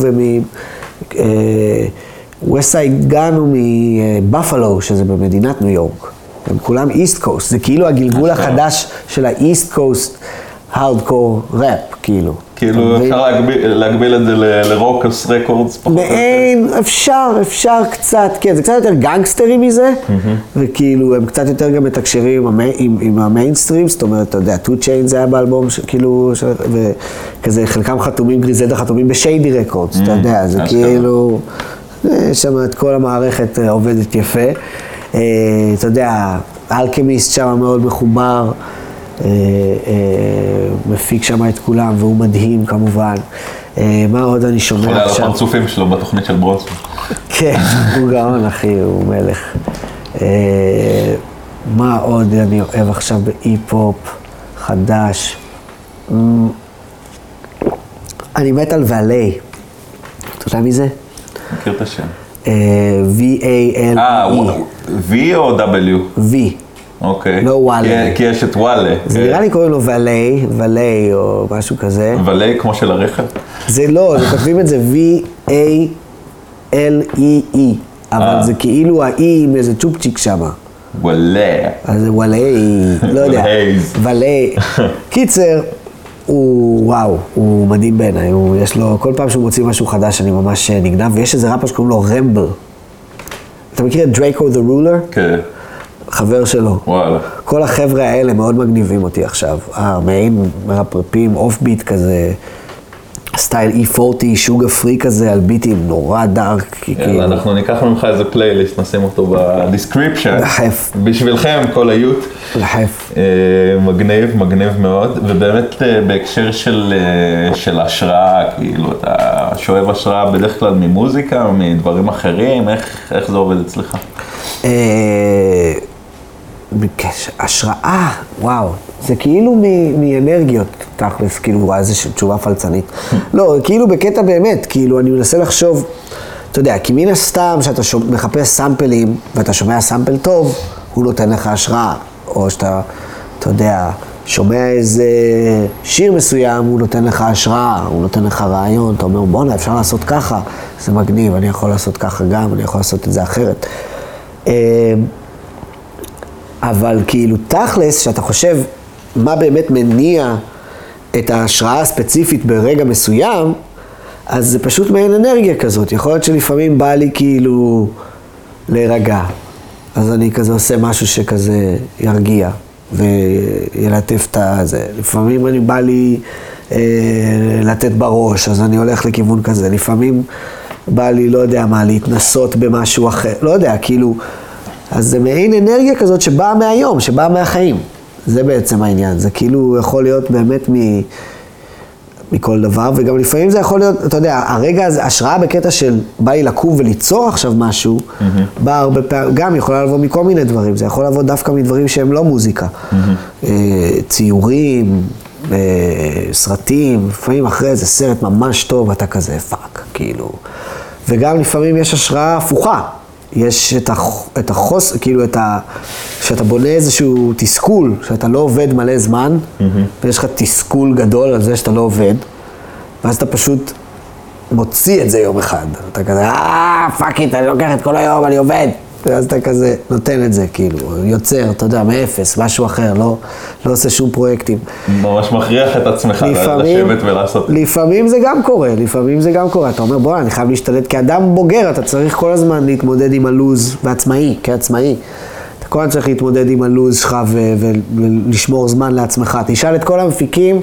ומווסטסייד גן הוא מבפלו, שזה במדינת ניו יורק. הם כולם East Coast, זה כאילו הגלגול. החדש של ה East Coast hardcore rap, כאילו. כאילו? אפשר להגביל- להגביל את זה ל- לרוקוס רקורדס פחות או יותר. מעין, אפשר, אפשר קצת, כן, זה קצת יותר גנגסטרי מזה, וכאילו הם קצת יותר גם מתקשרים עם, המי- עם, עם המיינסטרים, זאת אומרת, אתה יודע, 2 Chains היה באלבום, כאילו, ש- וכזה חלקם חתומים, גריזלדה חתומים בשיידי רקורדס, אתה יודע, זה. כאילו, יש שם את כל המערכת אה, עובדת יפה. אה, אתה יודע, אלכמיסט שם מאוד מחובר. אה, אה, מפיק שם את כולם, והוא מדהים כמובן. אה, מה עוד אני שומע עכשיו? הפרצופים שלו בתוכנית של ברונסון. כן, הוא גאון אחי, הוא מלך. מה עוד אני אוהב עכשיו בהיפ-הופ חדש? אני מת על ואלי. אתה יודע מי זה? מכיר את השם. V-A-L-E. אה, V או W? V. אוקיי. לא וואלה. כי- יש את וואלה. זה נראה לי קוראים לו ואלי, ואלי או משהו כזה. ולא כמו של הרכב. זה לא, זה כותבים את זה V-A-L-E-E, אבל אה. זה כאילו ה-E עם איזה צ'ופצ'יק שמה. וואלה. אז זה וואלי, לא יודע. וואלי. (laughs) קיצר, הוא וואו, הוא מדהים בעיניי, יש לו, כל פעם שהוא מוציא משהו חדש אני ממש אה, נגנב, ויש איזה ראפר שקוראים לו רמבל. אתה מכיר את דרייקו דה רולר? כן, חבר שלו. וואלה. כל החבר'ה האלה מאוד מגניבים אותי עכשיו. אה, מעין מרפרפים, off beat כזה, סטייל E40, שוגה פרי כזה, על ביטים נורא dark, כאילו. אנחנו ניקח ממך איזה פלייליסט, נשים אותו ב description. לחף. בשבילכם, כל ה youth. לחף. אה, מגניב, מגניב מאוד, ובאמת אה, בהקשר של, אה, של השראה, כאילו, אתה שואב השראה בדרך כלל ממוזיקה, מדברים אחרים, איך, איך זה עובד אצלך? אה, השראה, וואו, זה כאילו מ- מאנרגיות, תכלס, כאילו, וואי, איזו תשובה פלצנית. לא, כאילו בקטע באמת, כאילו, אני מנסה לחשוב, אתה יודע, כי מן הסתם, כשאתה מחפש סאמפלים, ואתה שומע סאמפל טוב, הוא נותן לך השראה. או שאתה, אתה יודע, שומע איזה שיר מסוים, הוא נותן לך השראה, הוא נותן לך רעיון, אתה אומר, בואנה, אפשר לעשות ככה, זה מגניב, אני יכול לעשות ככה גם, אני יכול לעשות את זה אחרת. אבל כאילו תכלס, כשאתה חושב מה באמת מניע את ההשראה הספציפית ברגע מסוים, אז זה פשוט מעין אנרגיה כזאת. יכול להיות שלפעמים בא לי כאילו להירגע. אז אני כזה עושה משהו שכזה ירגיע וילטף את הזה. לפעמים אני בא לי אה, לתת בראש, אז אני הולך לכיוון כזה. לפעמים בא לי, לא יודע מה, להתנסות במשהו אחר. לא יודע, כאילו... אז זה מעין אנרגיה כזאת שבאה מהיום, שבאה מהחיים. זה בעצם העניין. זה כאילו יכול להיות באמת מ... מכל דבר, וגם לפעמים זה יכול להיות, אתה יודע, הרגע הזה, השראה בקטע של בא לי לקום וליצור עכשיו משהו, בא הרבה פעמים, גם יכולה לבוא מכל מיני דברים, זה יכול לבוא דווקא מדברים שהם לא מוזיקה. אה, ציורים, אה, סרטים, לפעמים אחרי איזה סרט ממש טוב, אתה כזה fuck, כאילו. וגם לפעמים יש השראה הפוכה. יש את, הח, את החוס, כאילו את ה... שאתה בונה איזשהו תסכול, שאתה לא עובד מלא זמן, ויש לך תסכול גדול על זה שאתה לא עובד, ואז אתה פשוט מוציא את זה יום אחד. אתה כזה, אה, fuck it, אני לוקח את כל היום, אני עובד. ואז אתה כזה נותן את זה, כאילו, יוצר, אתה יודע, מאפס, משהו אחר, לא, לא עושה שום פרויקטים. ממש מכריח את עצמך לשבת ולעשות. לפעמים זה גם קורה, לפעמים זה גם קורה. אתה אומר, בוא'נה, אני חייב להשתלט כאדם בוגר, אתה צריך כל הזמן להתמודד עם הלוז, ועצמאי, כעצמאי. אתה כל הזמן צריך להתמודד עם הלוז שלך ולשמור זמן לעצמך. תשאל את כל המפיקים,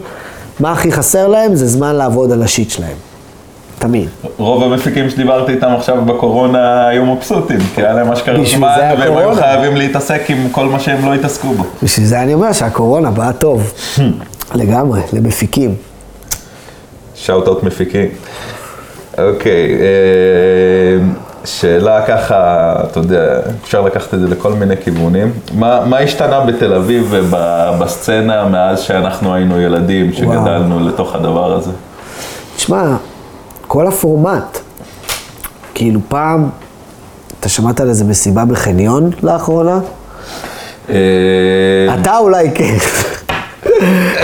מה הכי חסר להם? זה זמן לעבוד על השיט שלהם. תמיד. רוב המפיקים שדיברתי איתם עכשיו בקורונה היו מבסוטים, כי היה להם אשכרה זמן, והם היו. חייבים להתעסק עם כל מה שהם לא התעסקו בו. בשביל זה אני אומר שהקורונה באה טוב. לגמרי, למפיקים. שאוט-אוט מפיקים. אוקיי, אה, שאלה ככה, אתה יודע, אפשר לקחת את זה לכל מיני כיוונים. מה, מה השתנה בתל אביב ובסצנה מאז שאנחנו היינו ילדים, שגדלנו לתוך הדבר הזה? תשמע, כל הפורמט, כאילו פעם, אתה שמעת על איזה מסיבה בחניון לאחרונה? אה, אתה אולי כן.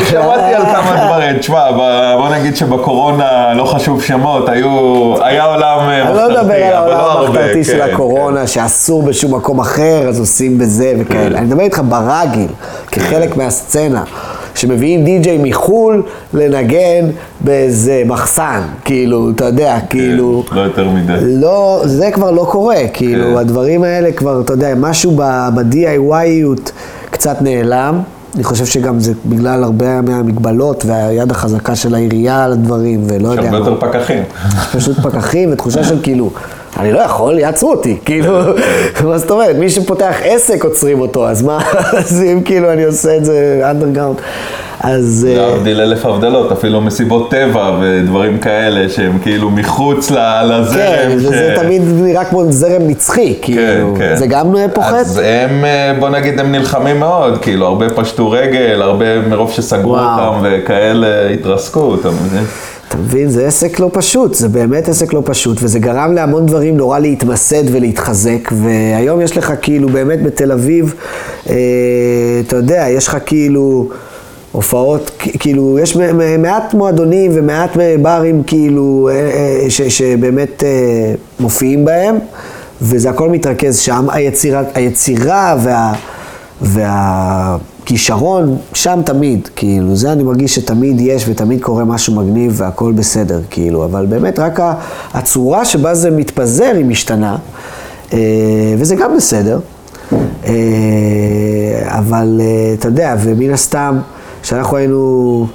שמעתי על כמה (laughs) דברים, תשמע, בוא נגיד שבקורונה, לא חשוב שמות, היו, היה עולם אה, אני לא מדבר מחתרתי, על אבל לא העולם הרבה, המחתרתי של כן, הקורונה, שאסור בשום מקום אחר, אז עושים בזה וכאלה. אני מדבר איתך ברגיל, כחלק מהסצנה, שמביאים די-ג'יי מחו"ל לנגן באיזה מחסן, כאילו, אתה יודע, כאילו... לא יותר מדי. לא, זה כבר לא קורה, כאילו, כן. הדברים האלה כבר, אתה יודע, משהו ב-DIY-יות קצת נעלם. אני חושב שגם זה בגלל הרבה מהמגבלות והיד החזקה של העירייה על הדברים, ולא יש יודע הרבה מה. יותר פקחים. פשוט פקחים ותחושה של כאילו, אני לא יכול, יעצרו אותי, (laughs) כאילו, מה זאת אומרת, מי שפותח עסק עוצרים אותו, אז מה, (laughs) אז אם כאילו אני עושה את זה אנדרגראונד, אז... אה, להבדיל אלף הבדלות, אפילו מסיבות טבע ודברים כאלה שהם כאילו מחוץ לזרם. כן, וזה תמיד נראה כמו זרם נצחי, כאילו, כן. זה גם אה, פוחת? אז הם, אה, בוא נגיד, הם נלחמים מאוד, כאילו, הרבה פשטו רגל, הרבה מרוב שסגרו. אותם וכאלה התרסקו, אתה מבין? אתה מבין, זה עסק לא פשוט, זה באמת עסק לא פשוט, וזה גרם להמון דברים נורא להתמסד ולהתחזק, והיום יש לך כאילו באמת בתל אביב, אה, אתה יודע, יש לך כאילו הופעות, כאילו, יש מעט מועדונים ומעט ברים כאילו, אה, אה, ש, שבאמת אה, מופיעים בהם, וזה הכל מתרכז שם, היצירה, היצירה וה... והכישרון שם תמיד, כאילו, זה אני מרגיש שתמיד יש ותמיד קורה משהו מגניב והכל בסדר, כאילו, אבל באמת רק הצורה שבה זה מתפזר היא משתנה, אה, וזה גם בסדר, אה, אבל אה, אתה יודע, ומן הסתם, כשאנחנו היינו,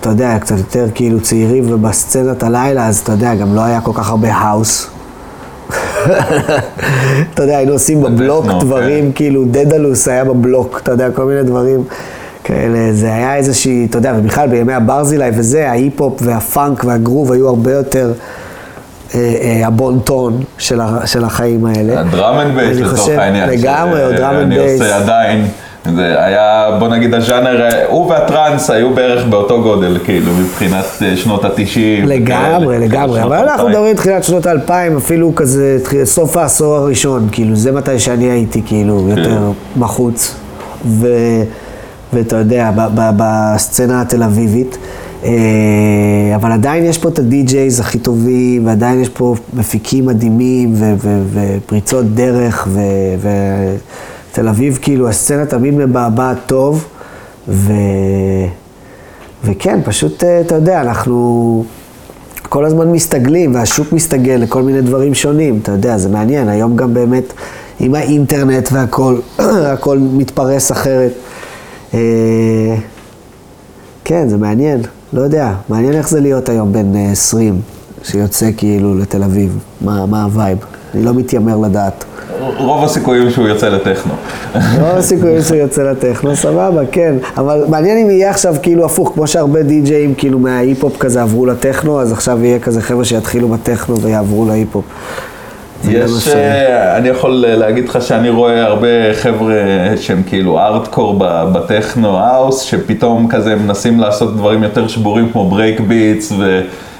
אתה יודע, קצת יותר כאילו צעירים ובסצנת הלילה, אז אתה יודע, גם לא היה כל כך הרבה האוס. אתה יודע, היינו עושים בבלוק בטכנו, דברים. כאילו דדלוס היה בבלוק, אתה יודע, כל מיני דברים כאלה, זה היה איזושהי, אתה יודע, ובכלל בימי הברזילי וזה, ההיפ-הופ והפאנק והגרוב היו הרבה יותר אה, אה, הבון-טון של, החיים האלה. ה drum and bass אני לצורך חושב, העניין. לגמרי, או drum and שאני בייס. עושה עדיין. זה היה, בוא נגיד, הז'אנר, הוא והטראנס היו בערך באותו גודל, כאילו, מבחינת אה, שנות התשעים. לגמרי, לגמרי, אבל אנחנו מדברים תחילת שנות האלפיים, אפילו כזה סוף העשור הראשון, כאילו זה מתי שאני הייתי כאילו יותר בחוץ, ו, ואתה יודע, ב, ב, בסצנה התל אביבית, אה, אבל עדיין יש פה את הדי-ג'ייז הכי טובים, ועדיין יש פה מפיקים מדהימים, ו, ו, ופריצות דרך, ו, ותל אביב כאילו, הסצנה תמיד מבעבעת טוב, ו... וכן, פשוט, אה, אתה יודע, אנחנו כל הזמן מסתגלים, והשוק מסתגל לכל מיני דברים שונים, אתה יודע, זה מעניין. היום גם באמת, עם האינטרנט והכל, (clears throat) הכל מתפרס אחרת. אה, כן, זה מעניין, לא יודע, מעניין איך זה להיות היום בן אה, 20, שיוצא כאילו לתל אביב, מה, מה ה vibe? אני לא מתיימר לדעת. רוב הסיכויים שהוא יוצא לטכנו. לא הסיכויים שהוא יוצא לטכנו, סבבה, כן. אבל מעניין אם יהיה עכשיו כאילו הפוך, כמו שהרבה די-ג'אים כאילו מההיפ-הופ כזה עברו לטכנו, אז עכשיו יהיה כזה חבר'ה שיתחילו בטכנו ויעברו להיפ-הופ. יש. אה, אני יכול להגיד לך שאני רואה הרבה חבר'ה שהם כאילו ארטקור בטכנו האוס, שפתאום כזה מנסים לעשות דברים יותר שבורים כמו break beats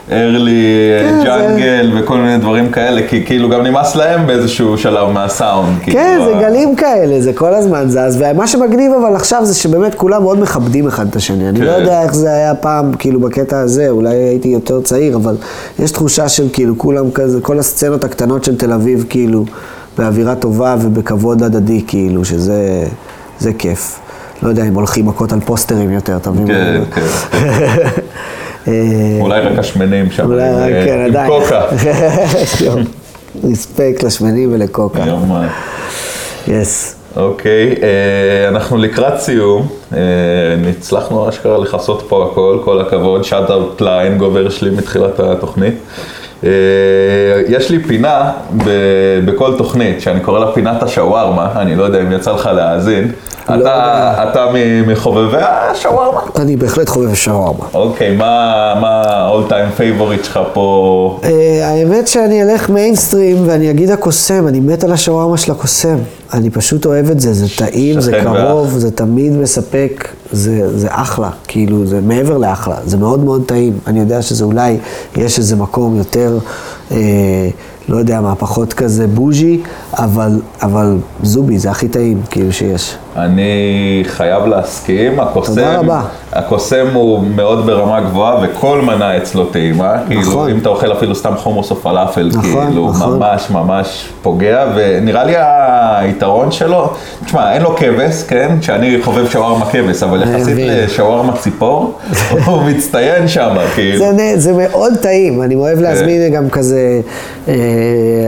ו early כן, זה- jungle וכל מיני דברים כאלה, כי כאילו גם נמאס להם באיזשהו שלב מהסאונד. כן, כאילו, זה ה- גלים כאלה, זה כל הזמן זז, ומה שמגניב אבל עכשיו זה שבאמת כולם מאוד מכבדים אחד את השני. אני לא כן. יודע איך זה היה פעם, כאילו בקטע הזה, אולי הייתי יותר צעיר, אבל יש תחושה של כאילו כולם כזה, כל הסצנות הקטנות של תל אביב, כאילו, באווירה טובה ובכבוד הדדי, כאילו, שזה זה כיף. לא יודע אם הולכים מכות על פוסטרים יותר, אתה מבין? כן, כן. (laughs) אה, אולי רק השמנים שם, אולי עם, רק, אה, כן, עם עדיין. קוקה. (laughs) יום. respect לשמנים ולקוקה. אה, yes. אוקיי, אה, אנחנו לקראת סיום, אה, הצלחנו אשכרה לכסות פה הכל, כל הכבוד, shout out ל hangover שלי מתחילת התוכנית. אה, יש לי פינה ב- בכל תוכנית, שאני קורא לה פינת השווארמה, אני לא יודע אם יצא לך להאזין. לא אתה, יודע. אתה מ- מחובבי השווארמה? אני בהחלט חובב שווארמה. אוקיי, מה ה-all time favorite שלך פה? אה, האמת שאני אלך מיינסטרים ואני אגיד הקוסם, אני מת על השווארמה של הקוסם. אני פשוט אוהב את זה, זה טעים, זה קרוב. זה תמיד מספק, זה, זה אחלה, כאילו, זה מעבר לאחלה, זה מאוד מאוד טעים. אני יודע שזה אולי, יש איזה מקום יותר אה, לא יודע מה, פחות כזה בוז'י, אבל, אבל זובי, זה הכי טעים, כאילו שיש. אני חייב להסכים, הקוסם, תודה רבה. הקוסם הוא מאוד ברמה גבוהה וכל מנה אצלו טעימה, כאילו נכון. אם אתה אוכל אפילו סתם חומוס או פלאפל, נכון, כאילו נכון. ממש ממש פוגע, ונראה לי היתרון שלו, תשמע, אין לו כבש, כן, שאני חובב שווארמה כבש, אבל יחסית. לשווארמה ציפור, (laughs) הוא מצטיין שם, כאילו. זה, זה מאוד טעים, אני אוהב להזמין גם כזה, אה,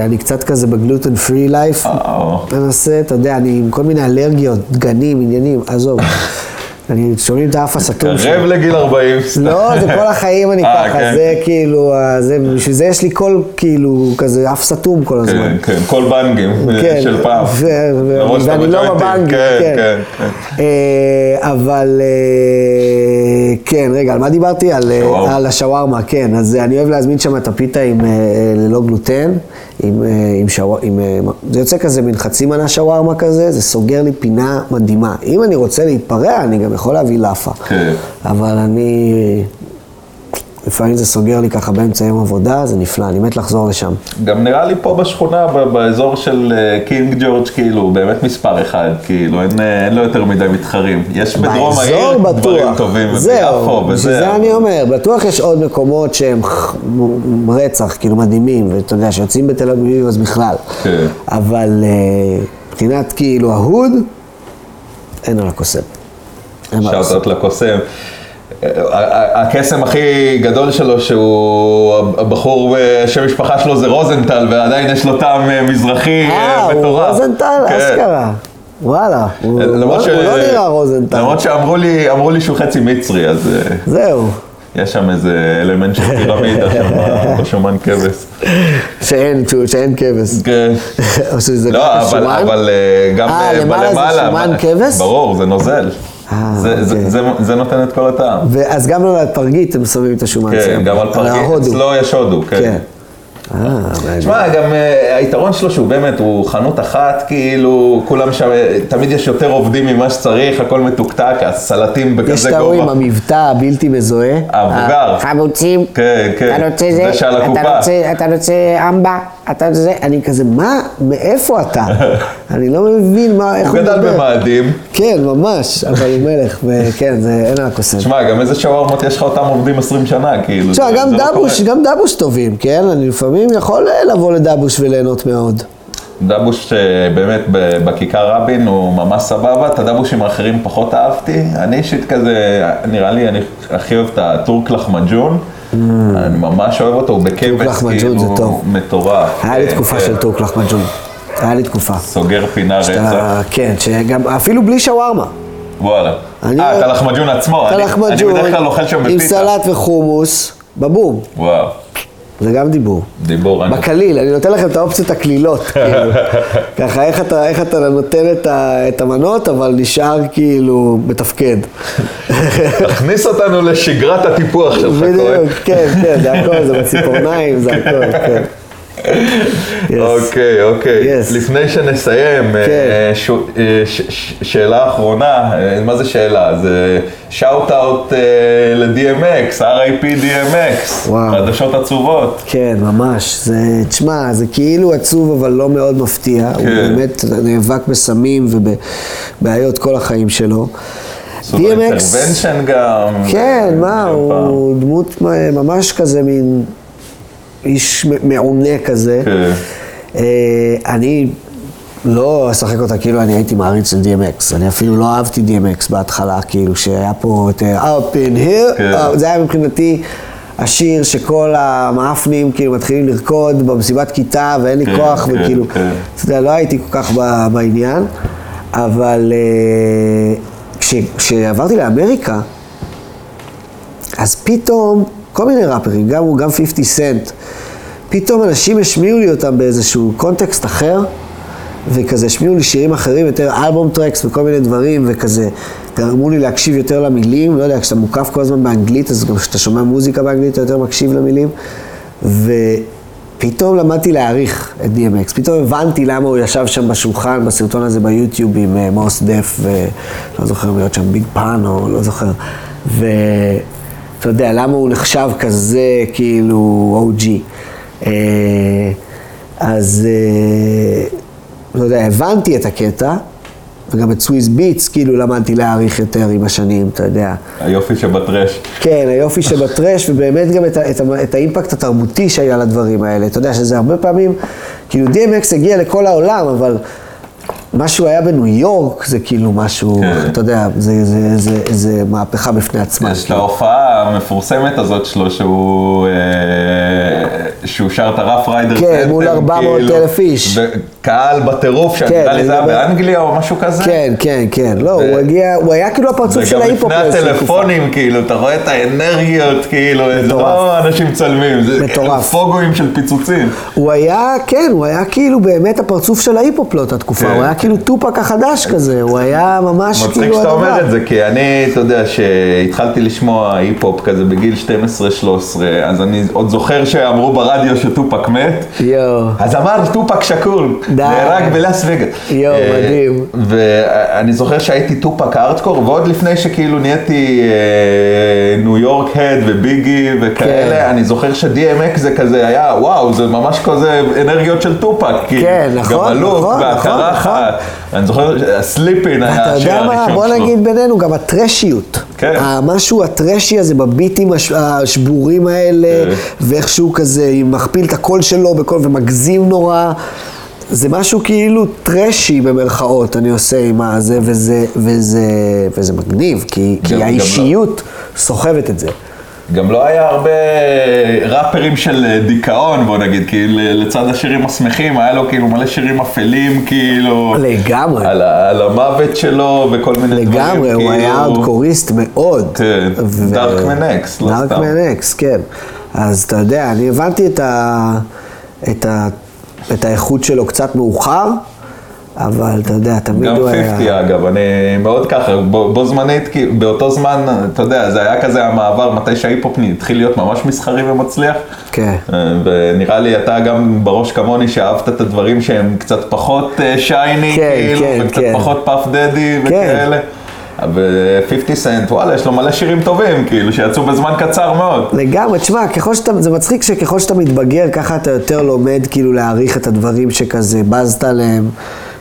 אני קצת כזה בגלוטן פרי לייף, אה, מנסה, אתה יודע, אני עם כל מיני אלרגיות, דגנים, עניינים, עזוב. אני, שומעים את האף הסתום שלי. קרב לגיל 40. סתם. לא, זה כל החיים אני אה, ככה, כן. זה כאילו, אה, בשביל זה יש לי קול כאילו כזה אף סתום כל הזמן. כן, כן, כל בנגים אה, כן, של פעם. ואני לא. בבנקים, כן, כן. אה, אבל אה, כן, רגע, על מה דיברתי? על, אה, שווארמה. על השווארמה, כן. אז אני אוהב להזמין שם את הפיתה עם, אה, ללא גלוטן, עם, אה, עם שווארמה, זה יוצא כזה מין חצי מנה שווארמה כזה, זה סוגר לי פינה מדהימה. אם אני רוצה להתפרע, אני גם יכול להביא לאפה. כן. אבל אני... לפעמים זה סוגר לי ככה באמצע יום עבודה, זה נפלא, אני מת לחזור לשם. גם נראה לי פה בשכונה, באזור של אה, קינג ג'ורג', כאילו, הוא באמת מספר אחד, כאילו, אין, אה, אין לו יותר מדי מתחרים. יש בדרום העיר דברים. טובים, וביפו, בשביל וזה. זה אני אומר, בטוח יש עוד מקומות שהם רצח, כאילו מדהימים, ואתה יודע, שיוצאים בתל אביב אז בכלל. כן. אבל אה, מבחינת כאילו ההוד, אין על הקוסם. שאוטות לקוסם. אה, הקסם הכי גדול שלו, שהוא הבחור, אה, שם משפחה שלו זה רוזנטל, ועדיין יש לו טעם אה, מזרחי אה, אה, הוא מטורף. רוזנטל? כן. אשכרה. וואלה, הוא למרות הוא ש- לא נראה רוזנטל. למרות שאמרו לי, אמרו לי שהוא חצי מצרי, אז אה, זהו, יש שם איזה אלמנט של פירמידה שם בשומן כבש. שאין שאין כבש. כן. (laughs) או שזה לא, אבל? אבל אה, גם אה, אה, למעלה זה בלמעלה, שומן כבש? ברור, זה נוזל. אה, זה- זה- אוקיי. זה- זה נותן את כל הטעם. ואז גם על הפרגית הם שמים את השומן. כן. גם על פרגית. אצלו יש הודו, כן. כן. אה. תשמע, גם אה, היתרון שלו שהוא באמת, הוא חנות אחת, כאילו, כולם שם, תמיד יש יותר עובדים ממה שצריך, הכל מתוקתק, הסלטים יש בכזה את ההוא עם גובה. המבטא הבלתי מזוהה. המבוגר. חמוצים. כן, כן. אתה רוצה זה? זה שעל אתה הקופה. רוצה- אתה רוצה אמבה? אתה זה? אני כזה, מה? מאיפה אתה? (laughs) אני לא מבין מה, איך הוא הוא גדל מדבר. במאדים. כן, ממש, אבל הוא מלך, וכן, זה אין על הקוסם. תשמע, גם איזה שווארמות יש לך אותם עובדים 20 שנה, כאילו. תשמע, גם לא דבוש. גם דבוש טובים, כן? אני לפעמים יכול אה, לבוא לדבוש וליהנות מאוד. דבוש אה, באמת בכיכר רבין הוא ממש סבבה, את הדבושים האחרים פחות אהבתי. אני אישית כזה, נראה לי, אני הכי אוהב את הטורק לחמג'ון. אני ממש אוהב אותו, הוא בכבש, כאילו. מטורף. היה לי כן, תקופה כן. של טורק לחמג'ון. היה לי תקופה. סוגר פינה רצח. כן, שגם, אפילו בלי שווארמה. וואלה. אה, את הלחמג'ון עצמו. אתה אני- לחמג'ון, אני בדרך כלל אוכל שם עם בפיתה. סלט וחומוס, בבום. וואו, זה גם דיבור. דיבור. בקליל, אני נותן לכם את האופציות הקלילות, (laughs) כאילו. ככה, איך אתה, איך אתה נותן את, ה, את המנות, אבל נשאר כאילו מתפקד. תכניס אותנו לשגרת הטיפוח שלך, כהן. בדיוק, כן, כן, זה הכל, זה בציפורניים, זה הכל, כן. אוקיי, אוקיי. לפני שנסיים, אה, כן. אה, ש- שאלה אחרונה, אה, מה זה שאלה? זה שאוט אאוט ל-DMX, RIP DMX. חדשות עצובות. כן, ממש. זה, תשמע, זה כאילו עצוב, אבל לא מאוד מפתיע. הוא כן. באמת נאבק בסמים ובבעיות כל החיים שלו. לו אינטרוונשן גם. כן, אה, מה, גם הוא דמות ממש כזה מין איש מעונה כזה. כן. אה, אני לא אשחק אותה כאילו אני הייתי מעריץ של DMX. אני אפילו לא אהבתי DMX בהתחלה, כאילו שהיה פה את אה, Up in here, כן. אה, זה היה מבחינתי השיר שכל המאפנים כאילו מתחילים לרקוד במסיבת כיתה ואין לי כן, כוח, כן, וכאילו, כן. אתה יודע, לא הייתי כל כך בעניין, אבל כש- כשעברתי לאמריקה, אז פתאום, כל מיני ראפרים, גם גם 50 סנט, פתאום אנשים השמיעו לי אותם באיזשהו קונטקסט אחר, וכזה השמיעו לי שירים אחרים, יותר album tracks וכל מיני דברים, וכזה גרמו לי להקשיב יותר למילים, לא יודע, כשאתה מוקף כל הזמן באנגלית, אז גם כשאתה שומע מוזיקה באנגלית, אתה יותר מקשיב למילים, ופתאום למדתי להעריך את DMX, פתאום הבנתי למה הוא ישב שם בשולחן, בסרטון הזה ביוטיוב עם אה, מוס דף, ולא זוכר להיות שם ביג פאן, או לא זוכר, ואתה יודע, למה הוא נחשב כזה, כאילו, OG. אה, אז, אה, לא יודע, הבנתי את הקטע, וגם את סוויס ביטס, כאילו למדתי להעריך יותר עם השנים, אתה יודע. היופי שבטרש. כן, היופי שבטרש, ובאמת גם את, את, את האימפקט התרבותי שהיה לדברים האלה. אתה יודע שזה הרבה פעמים, כאילו DMX הגיע לכל העולם, אבל משהו היה בניו יורק, זה כאילו משהו, כן. אתה יודע, זה, זה, זה, זה מהפכה בפני עצמה. יש את ההופעה המפורסמת הזאת שלו, שהוא, אה, שהוא שר את ה Ruff Ryder. כן, מול 400,000 כאילו, איש. וקהל בטירוף, כן, שנראה לי אני זה היה באנגליה או משהו כזה. כן, כן, כן. לא, הוא הגיע, הוא היה כאילו הפרצוף של וגם ההיפ-הופ. לפני באיזושהי תקופה. הטלפונים, כאילו, אתה רואה את האנרגיות, כאילו, זה מטורף. לא אנשים מצלמים, זה מטורף. פוגואים של פיצוצים. הוא היה, כן, הוא היה כאילו באמת הפרצוף של ההיפ-הופ לאותה תקופה. כן. הוא היה כאילו טופק החדש כזה, הוא היה ממש מצחיק כאילו שאתה אומר. את זה, כי אני, אתה יודע, שהתחלתי לשמוע היפ-הופ כזה בגיל 12-13, אז אני עוד זוכר שאמרו ברדיו שטופק מת. אז אמר טופק שאקור. נהרג בלאס וגאס. יואו, אה, מדהים. ואני זוכר שהייתי טופק הארדקור, ועוד לפני שכאילו נהייתי אה, ניו יורק head וביגי וכאלה, כן. אני זוכר ש-DMX זה כזה היה, וואו, זה ממש כזה אנרגיות של טופק. כאילו. כן, נכון, הלוק נכון, והקרחת. אני זוכר שהסליפין אתה היה השיר יודע מה, הראשון בוא שלו. נגיד בינינו, גם הטרשיות. כן. המשהו הטרשי הזה בביטים הש- השבורים האלה, כן. ואיכשהו כזה מכפיל את הקול שלו ומגזים נורא. זה משהו כאילו טרשי במרכאות, אני עושה עם הזה, וזה, וזה, וזה מגניב, כי, גם- כי גם האישיות סוחבת את זה. גם לא היה הרבה ראפרים של דיכאון, בוא נגיד, כי לצד השירים השמחים, היה לו כאילו מלא שירים אפלים, כאילו... לגמרי. על, על המוות שלו וכל מיני דברים, לגמרי, הוא היה ארדקוריסט מאוד. כן, ו- Dark Man X, לא סתם. Dark Man X, כן. אז אתה יודע, אני הבנתי את, ה... את, ה... את האיכות שלו קצת מאוחר, אבל אתה יודע, תמיד גם הוא 50 היה... אגב, אני מאוד ככה, בו, בו זמנית, כי באותו זמן, אתה יודע, זה היה כזה המעבר, מתי שההיפ-הופ התחיל להיות ממש מסחרי ומצליח. כן. אה, ונראה לי אתה גם בראש כמוני שאהבת את הדברים שהם קצת פחות אה, shiny, כן, כאילו, כן, וקצת כן. פחות פאף דדי וכאלה. ו-50 סנט, וואלה, יש לו מלא שירים טובים, כאילו, שיצאו בזמן קצר מאוד. לגמרי, תשמע, ככל שאתה, זה מצחיק שככל שאתה מתבגר, ככה אתה יותר לומד כאילו להעריך את הדברים שכזה בזת עליהם,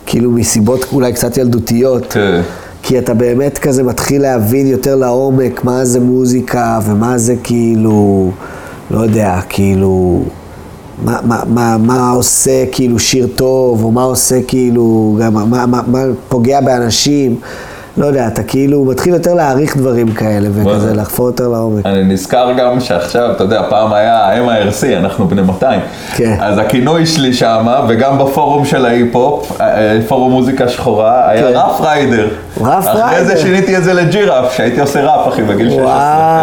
כאילו מסיבות אולי קצת ילדותיות. כן. כי אתה באמת כזה מתחיל להבין יותר לעומק מה זה מוזיקה ומה זה כאילו, לא יודע, כאילו, מה, מה, מה, מה עושה כאילו שיר טוב, או מה עושה כאילו, גם מה, מה, מה פוגע באנשים. לא יודע, אתה כאילו מתחיל יותר להעריך דברים כאלה, וכזה. לחפור יותר לעומק. אני נזכר גם שעכשיו, אתה יודע, פעם היה MIRC, אנחנו בני 200. כן. אז הכינוי שלי שמה, וגם בפורום של ההיפ-הופ, אה, פורום מוזיקה שחורה, היה כן. רף ריידר. רף אחרי ריידר. זה שיניתי את זה לג'ירף, שהייתי עושה ראפ, אחי, בגיל 16.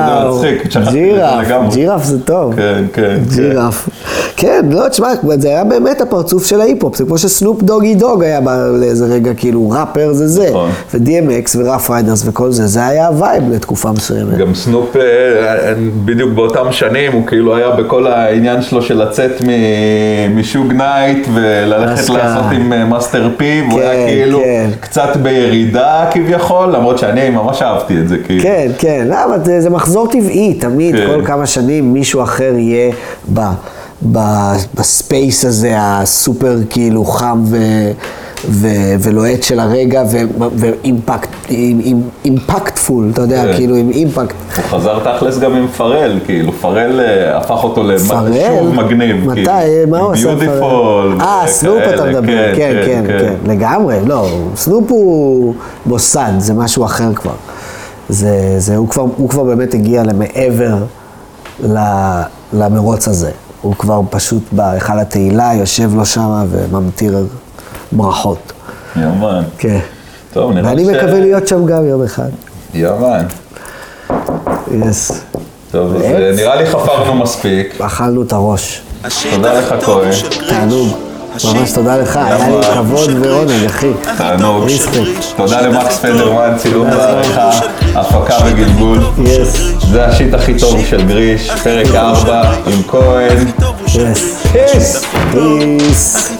איזה וואו, מצחיק, זה ג'ירף, לגמרי. ג'ירף זה טוב. כן, כן, כן. ג'ירף. כן, לא, תשמע, זה היה באמת הפרצוף של ההיפ-הופ, זה כמו שסנופ דוגי דוג היה ב- לאיזה רגע, כאילו, ראפר זה זה, נכון. ו-DMX ו Ruff Ryders וכל זה, זה היה ה vibe לתקופה מסוימת. גם סנופ, אה, בדיוק באותם שנים, הוא כאילו היה בכל העניין שלו של לצאת משוג נייט וללכת. לעשות עם אה, מאסטר פי, והוא כן, היה כאילו כן. קצת בירידה כביכול, למרות שאני ממש אהבתי את זה, כאילו. כן, כן, לא, אבל זה, מחזור טבעי, תמיד, כן. כל כמה שנים מישהו אחר יהיה ב, ב, ב space הזה, הסופר כאילו חם ו, ו, ולוהט של הרגע, ו- ו impact, עם- עם- impactful, אתה יודע, כן. כאילו עם impact. הוא חזר תכלס גם עם פרל, כאילו, פרל אה, הפך אותו? לשוב מגניב. מתי? כאילו. מה הוא עשה? Beautiful. אה, סנופ אתה וכאלה, מדבר, כן, כן, כן, לגמרי, לא, סנופ הוא מוסד, זה משהו אחר כבר. זה, זה, הוא כבר, הוא כבר באמת הגיע למעבר למרוץ הזה. הוא כבר פשוט בהיכל התהילה, יושב לו שם וממטיר ברכות. יאמן. כן. טוב, נראה ואני ש- מקווה להיות שם גם יום אחד. יאמן. יס. טוב, אז? אה, נראה לי חפרנו מספיק. אכלנו את הראש. תודה לך, כהן. תענוג. ממש תודה לך, היה לי כבוד ועונג, אחי. תענוג. תודה למקס פדרמן, צילום תודה. ועריכה, הפקה וגלגול. Yes, זה השיט הכי טוב של גריש, פרק 4 עם כהן. Yes. Peace! Peace.